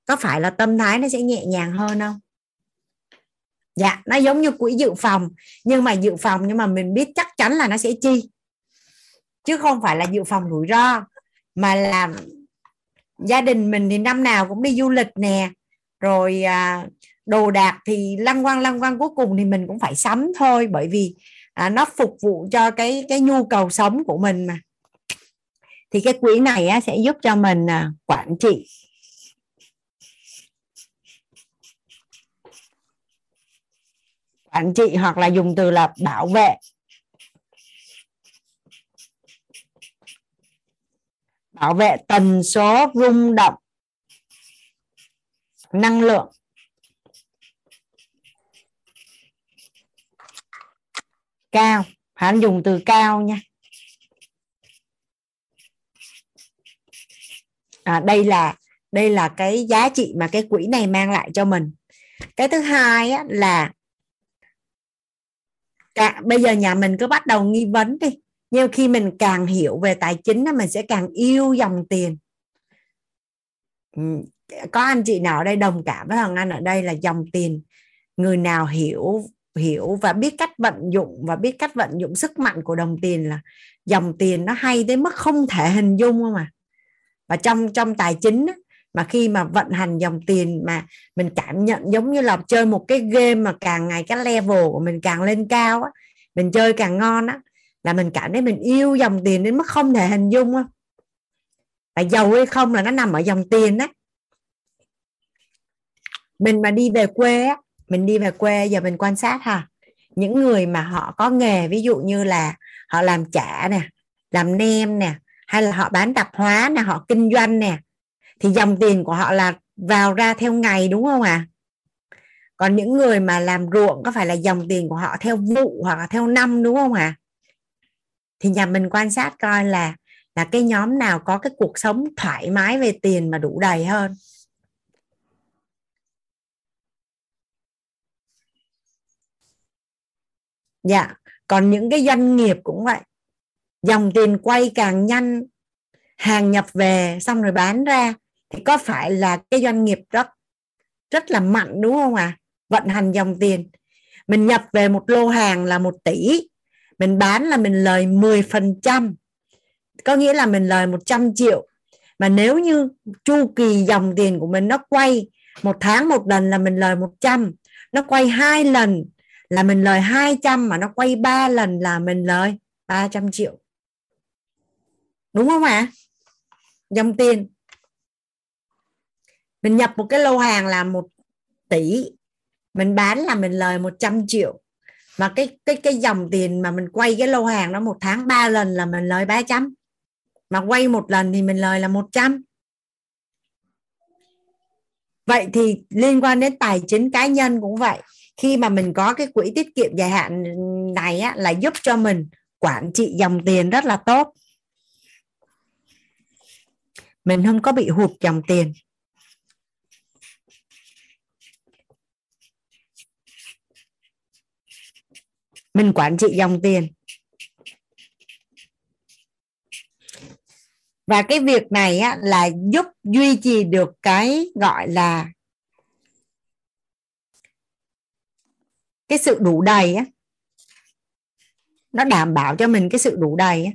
có phải là tâm thái nó sẽ nhẹ nhàng hơn không? Dạ nó giống như quỹ dự phòng. Nhưng mà dự phòng nhưng mà mình biết chắc chắn là nó sẽ chi. Chứ không phải là dự phòng rủi ro. Mà là gia đình mình thì năm nào cũng đi du lịch nè. Rồi à, đồ đạc thì lăng quăng lăng quăng. Cuối cùng thì mình cũng phải sắm thôi. Bởi vì à, nó phục vụ cho cái cái nhu cầu sống của mình mà. Thì cái quỹ này á, sẽ giúp cho mình à, quản trị. Quản trị hoặc là dùng từ là bảo vệ. Bảo vệ tần số rung động năng lượng. Cao hắn dùng từ cao nha. À, đây là đây là cái giá trị mà cái quỹ này mang lại cho mình. Cái thứ hai á, là cả, bây giờ nhà mình cứ bắt đầu nghi vấn đi. Nhưng khi mình càng hiểu về tài chính mình sẽ càng yêu dòng tiền. Ừ, có anh chị nào ở đây đồng cảm với thằng anh ở đây là dòng tiền người nào hiểu hiểu và biết cách vận dụng và biết cách vận dụng sức mạnh của đồng tiền là dòng tiền nó hay tới mức không thể hình dung không à. Và trong trong tài chính mà khi mà vận hành dòng tiền mà mình cảm nhận giống như là chơi một cái game mà càng ngày cái level của mình càng lên cao á, mình chơi càng ngon á, là mình cảm thấy mình yêu dòng tiền đến mức không thể hình dung á. và giàu hay không là nó nằm ở dòng tiền đó mình mà đi về quê á, mình đi về quê, giờ mình quan sát ha, những người mà họ có nghề, ví dụ như là họ làm chả nè, làm nem nè, hay là họ bán tạp hóa nè, họ kinh doanh nè thì dòng tiền của họ là vào ra theo ngày, đúng không ạ à? còn những người mà làm ruộng có phải là dòng tiền của họ theo vụ hoặc là theo năm, đúng không ạ à? thì nhà mình quan sát coi là là cái nhóm nào có cái cuộc sống thoải mái về tiền mà đủ đầy hơn dạ còn những cái doanh nghiệp cũng vậy dòng tiền quay càng nhanh, hàng nhập về, xong rồi bán ra thì có phải là cái doanh nghiệp rất rất là mạnh đúng không ạ? À? vận hành dòng tiền. Mình nhập về một lô hàng là một tỷ. Mình bán là mình lời 10 phần trăm. Có nghĩa là mình lời 100 triệu. Mà nếu như chu kỳ dòng tiền của mình nó quay một tháng một lần là mình lời 100 nó quay hai lần là mình lời 200 mà nó quay ba lần là mình lời 300 triệu. Đúng không ạ? À? dòng tiền mình nhập một cái lô hàng là một tỷ mình bán là mình lời 100 triệu. Mà cái cái cái dòng tiền mà mình quay cái lô hàng đó một tháng ba lần là mình lời 300 mà quay một lần thì mình lời là 100 vậy thì liên quan đến tài chính cá nhân cũng vậy. Khi mà mình có cái quỹ tiết kiệm dài hạn này á, là giúp cho mình quản trị dòng tiền rất là tốt. Mình không có bị hụt dòng tiền. Mình quản trị dòng tiền. Và cái việc này á, là giúp duy trì được cái gọi là cái sự đủ đầy á. Nó đảm bảo cho mình cái sự đủ đầy á.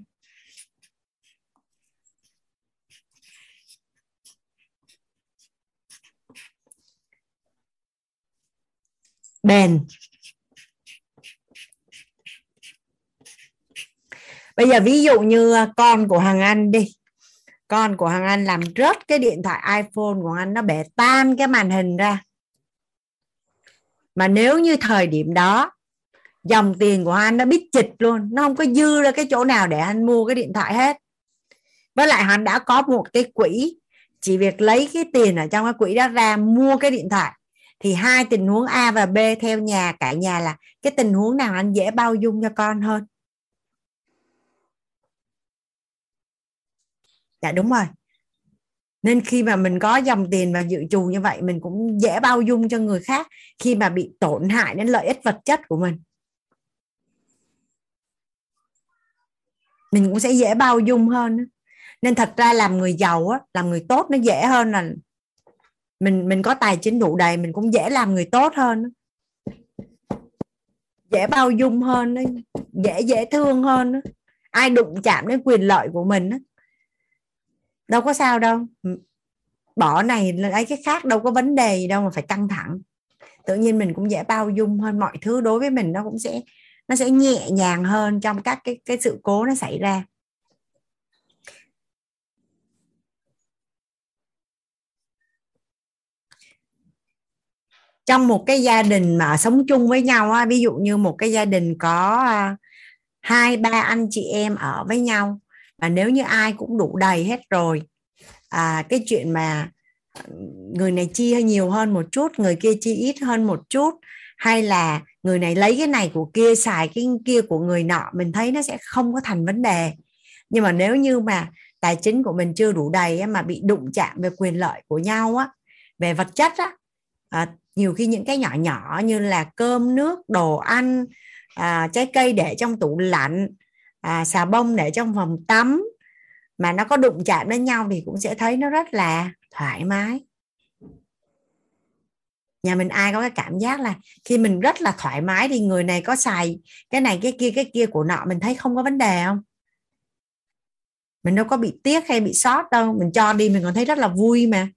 Bền. Bây giờ ví dụ như à, con của hàng anh đi. Con của hàng anh làm rớt cái điện thoại iphone của anh, nó bể tan cái màn hình ra. Mà nếu như thời điểm đó, dòng tiền của anh nó biết chịch luôn, nó không có dư ra cái chỗ nào để anh mua cái điện thoại hết. Với lại hắn đã có một cái quỹ, chỉ việc lấy cái tiền ở trong cái quỹ đó ra mua cái điện thoại, thì hai tình huống A và B theo nhà, cả nhà là cái tình huống nào anh dễ bao dung cho con hơn? Dạ đúng rồi. Nên khi mà mình có dòng tiền và dự trù như vậy, mình cũng dễ bao dung cho người khác khi mà bị tổn hại đến lợi ích vật chất của mình. Mình cũng sẽ dễ bao dung hơn nên thật ra làm người giàu á, làm người tốt nó dễ hơn là mình mình có tài chính đủ đầy, mình cũng dễ làm người tốt hơn dễ bao dung hơn dễ dễ thương hơn ai đụng chạm đến quyền lợi của mình đâu có sao đâu. Bỏ này lấy cái khác đâu có vấn đề gì đâu mà phải căng thẳng. Tự nhiên mình cũng dễ bao dung hơn mọi thứ đối với mình nó cũng sẽ nó sẽ nhẹ nhàng hơn trong các cái cái sự cố nó xảy ra. Trong một cái gia đình mà sống chung với nhau á, ví dụ như một cái gia đình có à, hai ba anh chị em ở với nhau và nếu như ai cũng đủ đầy hết rồi à, cái chuyện mà người này chi nhiều hơn một chút người kia chi ít hơn một chút hay là người này lấy cái này của kia xài cái kia của người nọ mình thấy nó sẽ không có thành vấn đề. Nhưng mà nếu như mà tài chính của mình chưa đủ đầy mà bị đụng chạm về quyền lợi của nhau á về vật chất á à, nhiều khi những cái nhỏ nhỏ như là cơm nước đồ ăn à, trái cây để trong tủ lạnh à, xà bông để trong phòng tắm mà nó có đụng chạm đến nhau thì cũng sẽ thấy nó rất là thoải mái. Nhà mình ai có cái cảm giác là khi mình rất là thoải mái thì người này có xài cái này cái kia cái kia của nọ mình thấy không có vấn đề không? Mình đâu có bị tiếc hay bị sót đâu mình cho đi mình còn thấy rất là vui mà.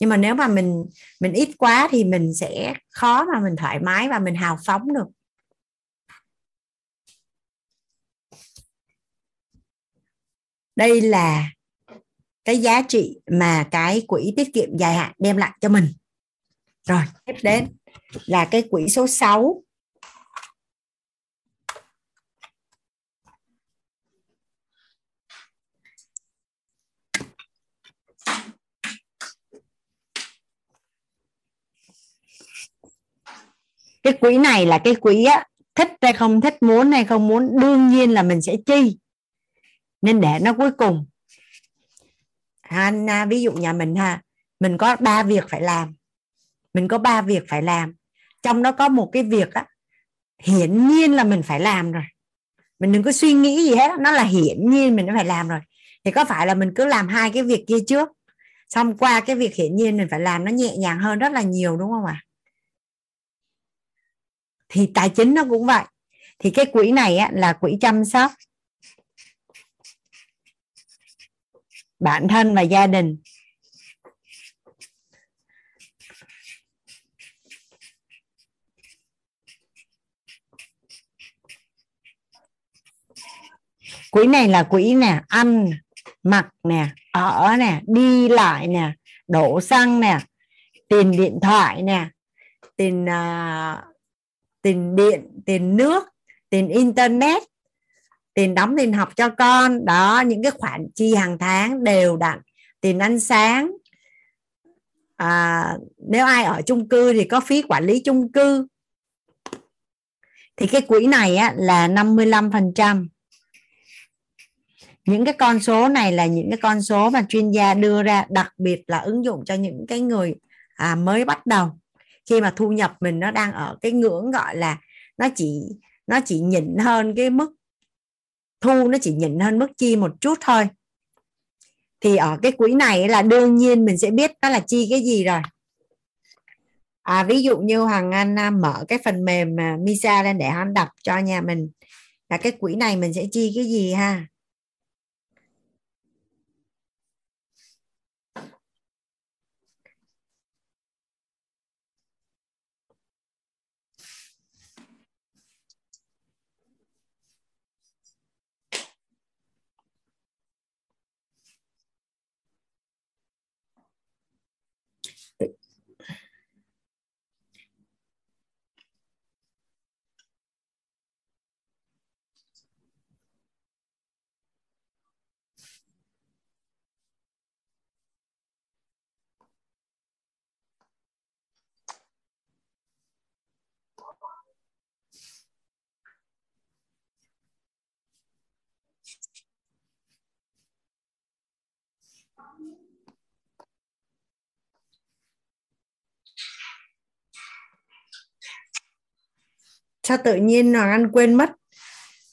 Nhưng mà nếu mà mình mình ít quá thì mình sẽ khó mà mình thoải mái và mình hào phóng được. Đây là cái giá trị mà cái quỹ tiết kiệm dài hạn đem lại cho mình. Rồi, tiếp đến là cái quỹ số 6 cái quỹ này là cái quỹ á, thích hay không thích, muốn hay không muốn, đương nhiên là mình sẽ chi nên để nó cuối cùng. Ha, ví dụ nhà mình ha mình có ba việc phải làm. Mình có ba việc phải làm. Trong đó có một cái việc á hiển nhiên là mình phải làm rồi. Mình đừng có suy nghĩ gì hết nó là hiển nhiên mình phải làm rồi. Thì có phải là mình cứ làm hai cái việc kia trước? Xong qua cái việc hiển nhiên mình phải làm nó nhẹ nhàng hơn rất là nhiều đúng không ạ? Thì tài chính nó cũng vậy. Thì cái quỹ này á, là quỹ chăm sóc. Bản thân và gia đình. Quỹ này là quỹ nè ăn mặc nè ở nè đi lại nè đổ xăng nè tiền điện thoại nè tiền uh, tiền điện tiền nước tiền internet tiền đóng tiền học cho con. Đó những cái khoản chi hàng tháng đều đặn. Tiền ăn sáng. À, nếu ai ở chung cư thì có phí quản lý chung cư. Thì cái quỹ này á, là 55% những cái con số này là những cái con số mà chuyên gia đưa ra đặc biệt là ứng dụng cho những cái người à, mới bắt đầu. Khi mà thu nhập mình nó đang ở cái ngưỡng gọi là nó chỉ nó chỉ nhỉnh hơn cái mức thu nó chỉ nhỉnh hơn mức chi một chút thôi. Thì ở cái quỹ này là đương nhiên mình sẽ biết nó là chi cái gì rồi. À, ví dụ như hoàng anh à, mở cái phần mềm mà misa lên để anh đọc cho nhà mình. Là cái quỹ này mình sẽ chi cái gì ha? Sao tự nhiên Hoàng Anh quên mất.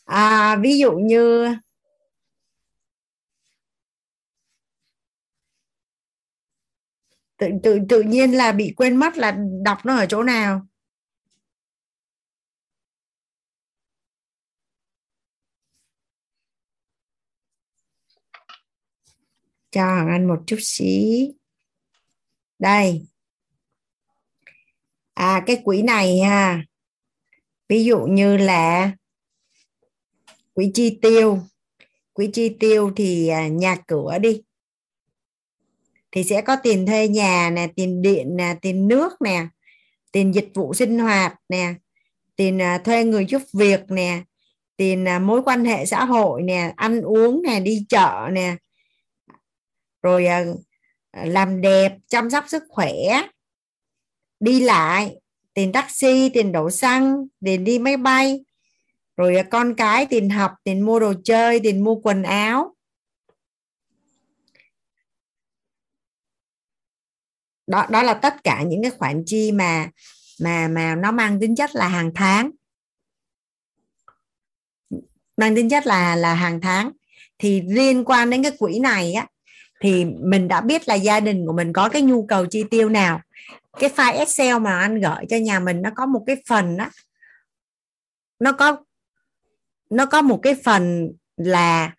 À, ví dụ như tự tự tự nhiên là bị quên mất là đọc nó ở chỗ nào? Cho Hoàng Anh một chút xí. Đây. À cái quỹ này ha ví dụ như là quỹ chi tiêu. Quỹ chi tiêu thì à, nhà cửa đi. Thì sẽ có tiền thuê nhà nè, tiền điện nè, tiền nước nè, tiền dịch vụ sinh hoạt nè, tiền à, thuê người giúp việc nè, tiền à, mối quan hệ xã hội nè, ăn uống nè, đi chợ nè. Rồi làm đẹp, chăm sóc sức khỏe. Đi lại tiền taxi, tiền đổ xăng, tiền đi máy bay. Rồi à, con cái, tiền học, tiền mua đồ chơi, tiền mua quần áo. Đó đó là tất cả những cái khoản chi mà mà mà nó mang tính chất là hàng tháng. Mang tính chất là là hàng tháng. Thì liên quan đến cái quỹ này á, thì mình đã biết là gia đình của mình có cái nhu cầu chi tiêu nào cái file Excel mà anh gửi cho nhà mình nó có một cái phần đó nó có nó có một cái phần là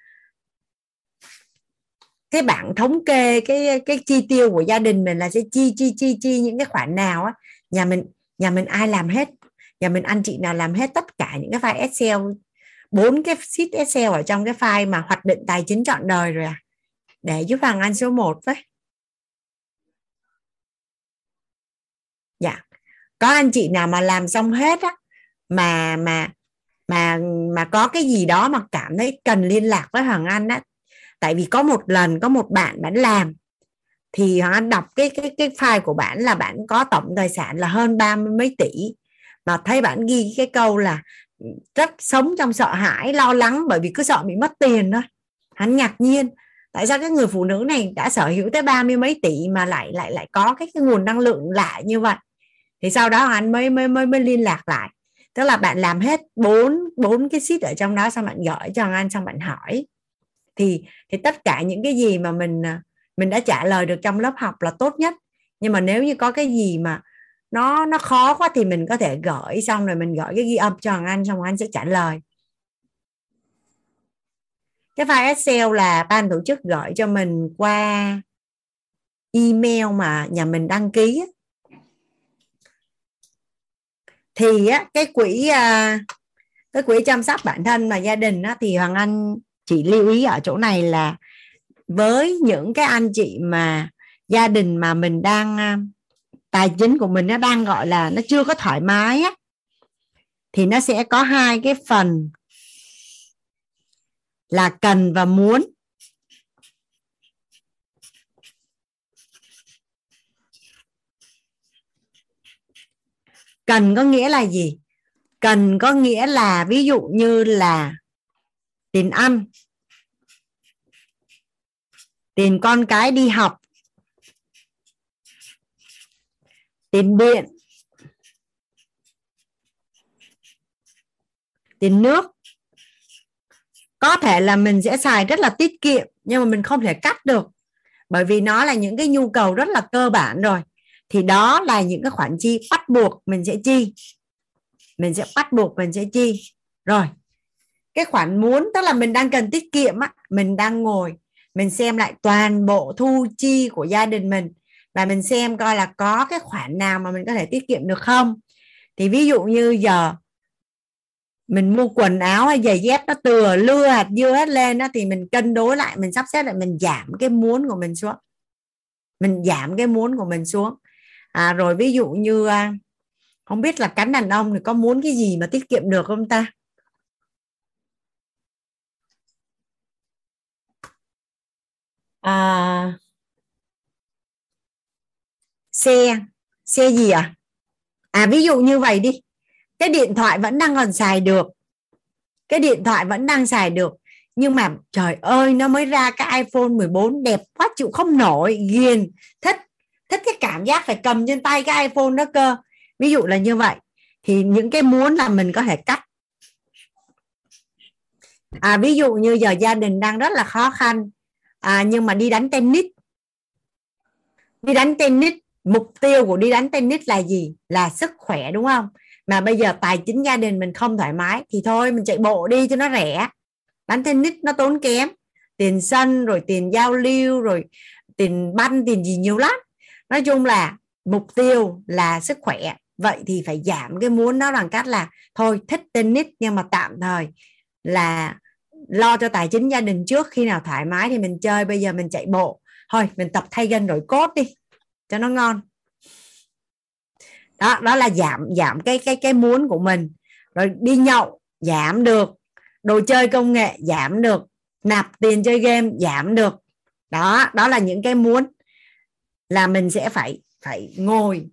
cái bảng thống kê cái cái chi tiêu của gia đình mình là sẽ chi chi chi chi những cái khoản nào á. Nhà mình nhà mình ai làm hết? Nhà mình, anh chị nào làm hết tất cả những cái file Excel, bốn cái sheet Excel ở trong cái file mà hoạch định tài chính trọn đời rồi à? Để giúp hàng anh số 1 với dạ có anh chị nào mà làm xong hết á mà mà mà mà có cái gì đó mà cảm thấy cần liên lạc với Hoàng Anh á tại vì có một lần có một bạn bạn làm thì Hoàng Anh đọc cái cái cái file của bạn là bạn có tổng tài sản là hơn ba mươi mấy tỷ mà thấy bạn ghi cái câu là rất sống trong sợ hãi lo lắng bởi vì cứ sợ bị mất tiền thôi. Hắn ngạc nhiên tại sao cái người phụ nữ này đã sở hữu tới ba mươi mấy tỷ mà lại lại lại có cái, cái nguồn năng lượng lạ như vậy? Thì sau đó anh mới mới mới mới liên lạc lại. Tức là bạn làm hết bốn bốn cái sheet ở trong đó, xong bạn gửi cho anh, xong bạn hỏi. Thì thì tất cả những cái gì mà mình à, mình đã trả lời được trong lớp học là tốt nhất. Nhưng mà nếu như có cái gì mà nó nó khó quá thì mình có thể gửi, xong rồi mình gửi cái ghi âm cho anh, xong anh sẽ trả lời. Cái file Excel là ban tổ chức gửi cho mình qua email mà nhà mình đăng ký thì á, cái quỹ à, cái quỹ chăm sóc bản thân và gia đình á, thì hoàng anh chỉ lưu ý ở chỗ này là với những cái anh chị mà gia đình mà mình đang à, tài chính của mình nó đang gọi là nó chưa có thoải mái á thì nó sẽ có hai cái phần là cần và muốn. Cần có nghĩa là gì? Cần có nghĩa là ví dụ như là tiền ăn. Tiền con cái đi học. Tiền điện. Tiền nước. Có thể là mình sẽ xài rất là tiết kiệm, nhưng mà mình không thể cắt được, bởi vì nó là những cái nhu cầu rất là cơ bản rồi thì đó là những cái khoản chi bắt buộc mình sẽ chi. Mình sẽ bắt buộc mình sẽ chi. Rồi, cái khoản muốn tức là mình đang cần tiết kiệm á, mình đang ngồi, mình xem lại toàn bộ thu chi của gia đình mình và mình xem coi là có cái khoản nào mà mình có thể tiết kiệm được không. Thì ví dụ như giờ mình mua quần áo hay giày dép nó từa, lưa hạt dưa hết lên đó thì mình cân đối lại, mình sắp xếp lại, mình giảm cái muốn của mình xuống. Mình giảm cái muốn của mình xuống à, rồi ví dụ như à, không biết là cánh đàn ông thì có muốn cái gì mà tiết kiệm được không ta? À, xe xe gì à à ví dụ như vậy đi. Cái điện thoại vẫn đang còn xài được. Cái điện thoại vẫn đang xài được. Nhưng mà trời ơi nó mới ra cái iPhone 14 đẹp quá chịu không nổi ghiền thích thích cái cảm giác phải cầm trên tay cái iPhone đó cơ. Ví dụ là như vậy. Thì những cái muốn là mình có thể cắt. À, ví dụ như giờ gia đình đang rất là khó khăn. À, nhưng mà đi đánh tennis. Đi đánh tennis mục tiêu của đi đánh tennis là gì? Là sức khỏe đúng không? Mà bây giờ tài chính gia đình mình không thoải mái thì thôi mình chạy bộ đi cho nó rẻ. Đánh tennis nó tốn kém. Tiền sân rồi tiền giao lưu rồi tiền banh tiền gì nhiều lắm nói chung là mục tiêu là sức khỏe. Vậy thì phải giảm cái muốn nó bằng cách là, thôi, thích tennis nhưng mà tạm thời là lo cho tài chính gia đình trước. Khi nào thoải mái thì mình chơi, bây giờ mình chạy bộ. Thôi, mình tập thay gân đổi cốt đi, cho nó ngon. Đó đó là giảm giảm cái cái cái muốn của mình. Rồi đi nhậu, giảm được. Đồ chơi công nghệ, giảm được. Nạp tiền chơi game, giảm được. Đó đó là những cái muốn là mình sẽ phải phải ngồi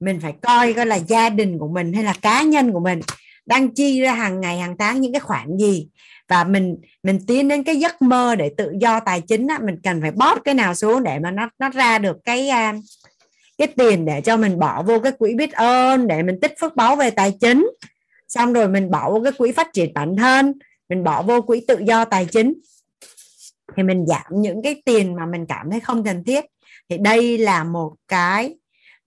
mình phải coi coi là gia đình của mình hay là cá nhân của mình đang chi ra hàng ngày hàng tháng những cái khoản gì. Và mình mình tiến đến cái giấc mơ để tự do tài chính á, mình cần phải bóp cái nào xuống để mà nó nó ra được cái à, cái tiền để cho mình bỏ vô cái quỹ biết ơn để mình tích phước báo về tài chính. Xong rồi mình bỏ vô cái quỹ phát triển bản thân mình bỏ vô quỹ tự do tài chính. Thì mình giảm những cái tiền mà mình cảm thấy không cần thiết thì đây là một cái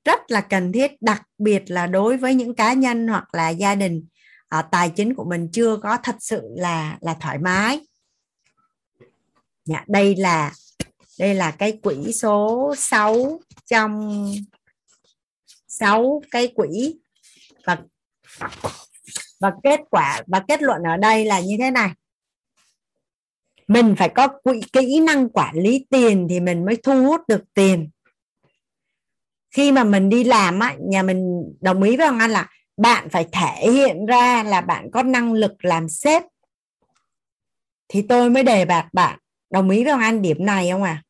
rất là cần thiết đặc biệt là đối với những cá nhân hoặc là gia đình. À, tài chính của mình chưa có thật sự là là thoải mái. Dạ, đây là đây là cái quỹ số 6 trong 6 cái quỹ. Và và kết quả và kết luận ở đây là như thế này mình phải có quỹ, kỹ năng quản lý tiền thì mình mới thu hút được tiền. Khi mà mình đi làm á, nhà mình đồng ý với ông anh là bạn phải thể hiện ra là bạn có năng lực làm sếp. Thì tôi mới đề bạt bạn, đồng ý với ông anh điểm này không à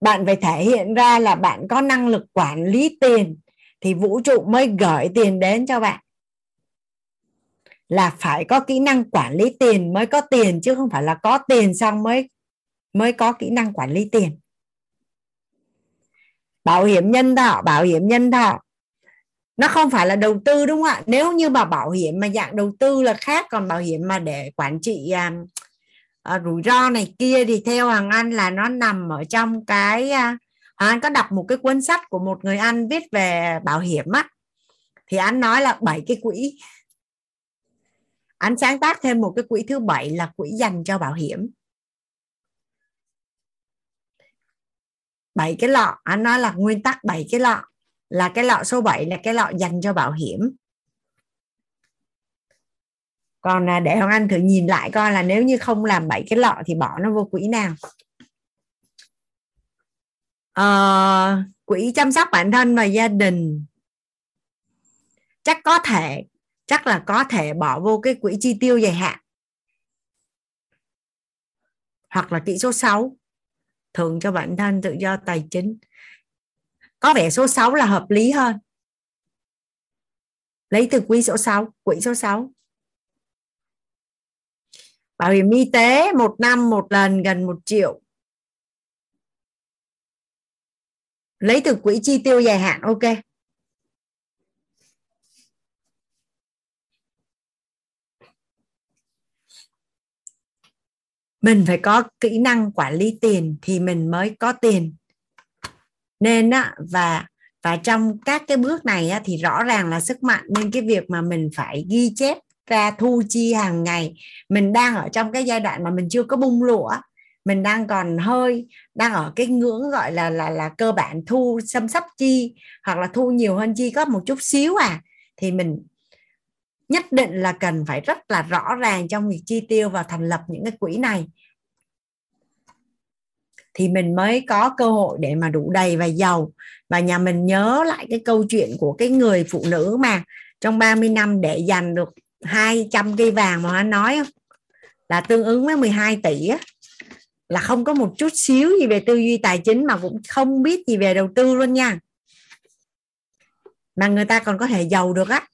bạn phải thể hiện ra là bạn có năng lực quản lý tiền, thì vũ trụ mới gửi tiền đến cho bạn là phải có kỹ năng quản lý tiền mới có tiền chứ không phải là có tiền xong mới mới có kỹ năng quản lý tiền. Bảo hiểm nhân thọ bảo hiểm nhân thọ. Nó không phải là đầu tư đúng không ạ? Nếu như mà bảo hiểm mà dạng đầu tư là khác còn bảo hiểm mà để quản trị à, à, rủi ro này kia thì theo hoàng anh là nó nằm ở trong cái à, hoàng anh có đọc một cái cuốn sách của một người anh viết về bảo hiểm á. Thì anh nói là bảy cái quỹ anh sáng tác thêm một cái quỹ thứ bảy là quỹ dành cho bảo hiểm. Bảy cái lọ anh nói là nguyên tắc bảy cái lọ là cái lọ số 7 là cái lọ dành cho bảo hiểm. Còn là để Hoàng Anh thử nhìn lại coi là nếu như không làm bảy cái lọ thì bỏ nó vô quỹ nào. À, quỹ chăm sóc bản thân và gia đình. Chắc có thể chắc là có thể bỏ vô cái quỹ chi tiêu dài hạn. Hoặc là kỹ số 6 thường cho bản thân tự do tài chính. Có vẻ số 6 là hợp lý hơn. Lấy từ quỹ số 6 quỹ số 6 bảo hiểm y tế một năm một lần gần một triệu. Lấy từ quỹ chi tiêu dài hạn, ok. Mình phải có kỹ năng quản lý tiền thì mình mới có tiền. Nên á và và trong các cái bước này á, thì rõ ràng là sức mạnh nên cái việc mà mình phải ghi chép ra thu chi hàng ngày mình đang ở trong cái giai đoạn mà mình chưa có bung lụa mình đang còn hơi đang ở cái ngưỡng gọi là là là cơ bản thu xâm sắp chi hoặc là thu nhiều hơn chi có một chút xíu à thì mình nhất định là cần phải rất là rõ ràng trong việc chi tiêu và thành lập những cái quỹ này. Thì mình mới có cơ hội để mà đủ đầy và giàu. Và nhà mình nhớ lại cái câu chuyện của cái người phụ nữ mà trong 30 năm để dành được 200 cây vàng mà anh nói không là tương ứng với 12 tỷ á. Là không có một chút xíu gì về tư duy tài chính mà cũng không biết gì về đầu tư luôn nha. Mà người ta còn có thể giàu được á.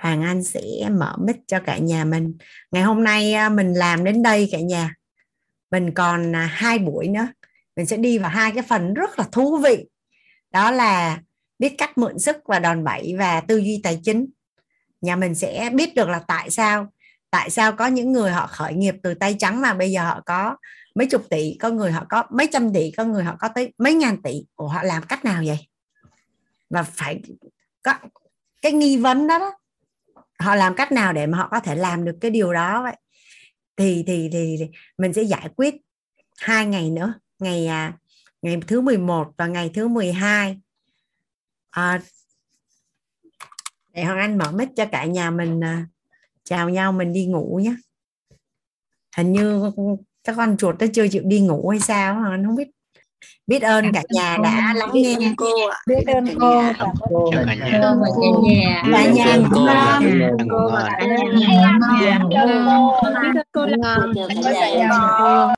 Hoàng Anh sẽ mở mic cho cả nhà mình. Ngày hôm nay à, mình làm đến đây cả nhà. Mình còn à, hai buổi nữa. Mình sẽ đi vào hai cái phần rất là thú vị. Đó là biết cách mượn sức và đòn bẩy và tư duy tài chính. Nhà mình sẽ biết được là tại sao tại sao có những người họ khởi nghiệp từ tay trắng mà bây giờ họ có mấy chục tỷ, có người họ có mấy trăm tỷ, có người họ có tới mấy ngàn tỷ. Ủa họ làm cách nào vậy? Và phải có cái nghi vấn đó, đó họ làm cách nào để mà họ có thể làm được cái điều đó vậy? Thì thì thì, thì mình sẽ giải quyết hai ngày nữa ngày à, ngày thứ 11 và ngày thứ 12 à, để Hoàng Anh mở mic cho cả nhà mình à, chào nhau mình đi ngủ nhé. Hình như các con chuột nó chưa chịu đi ngủ hay sao Hoàng Anh không biết biết ơn cả nhà đã lắng nghe cô ạ biết ơn cô cảm ơn cả nhà cả nhà cô cả nhà biết ơn cô là cô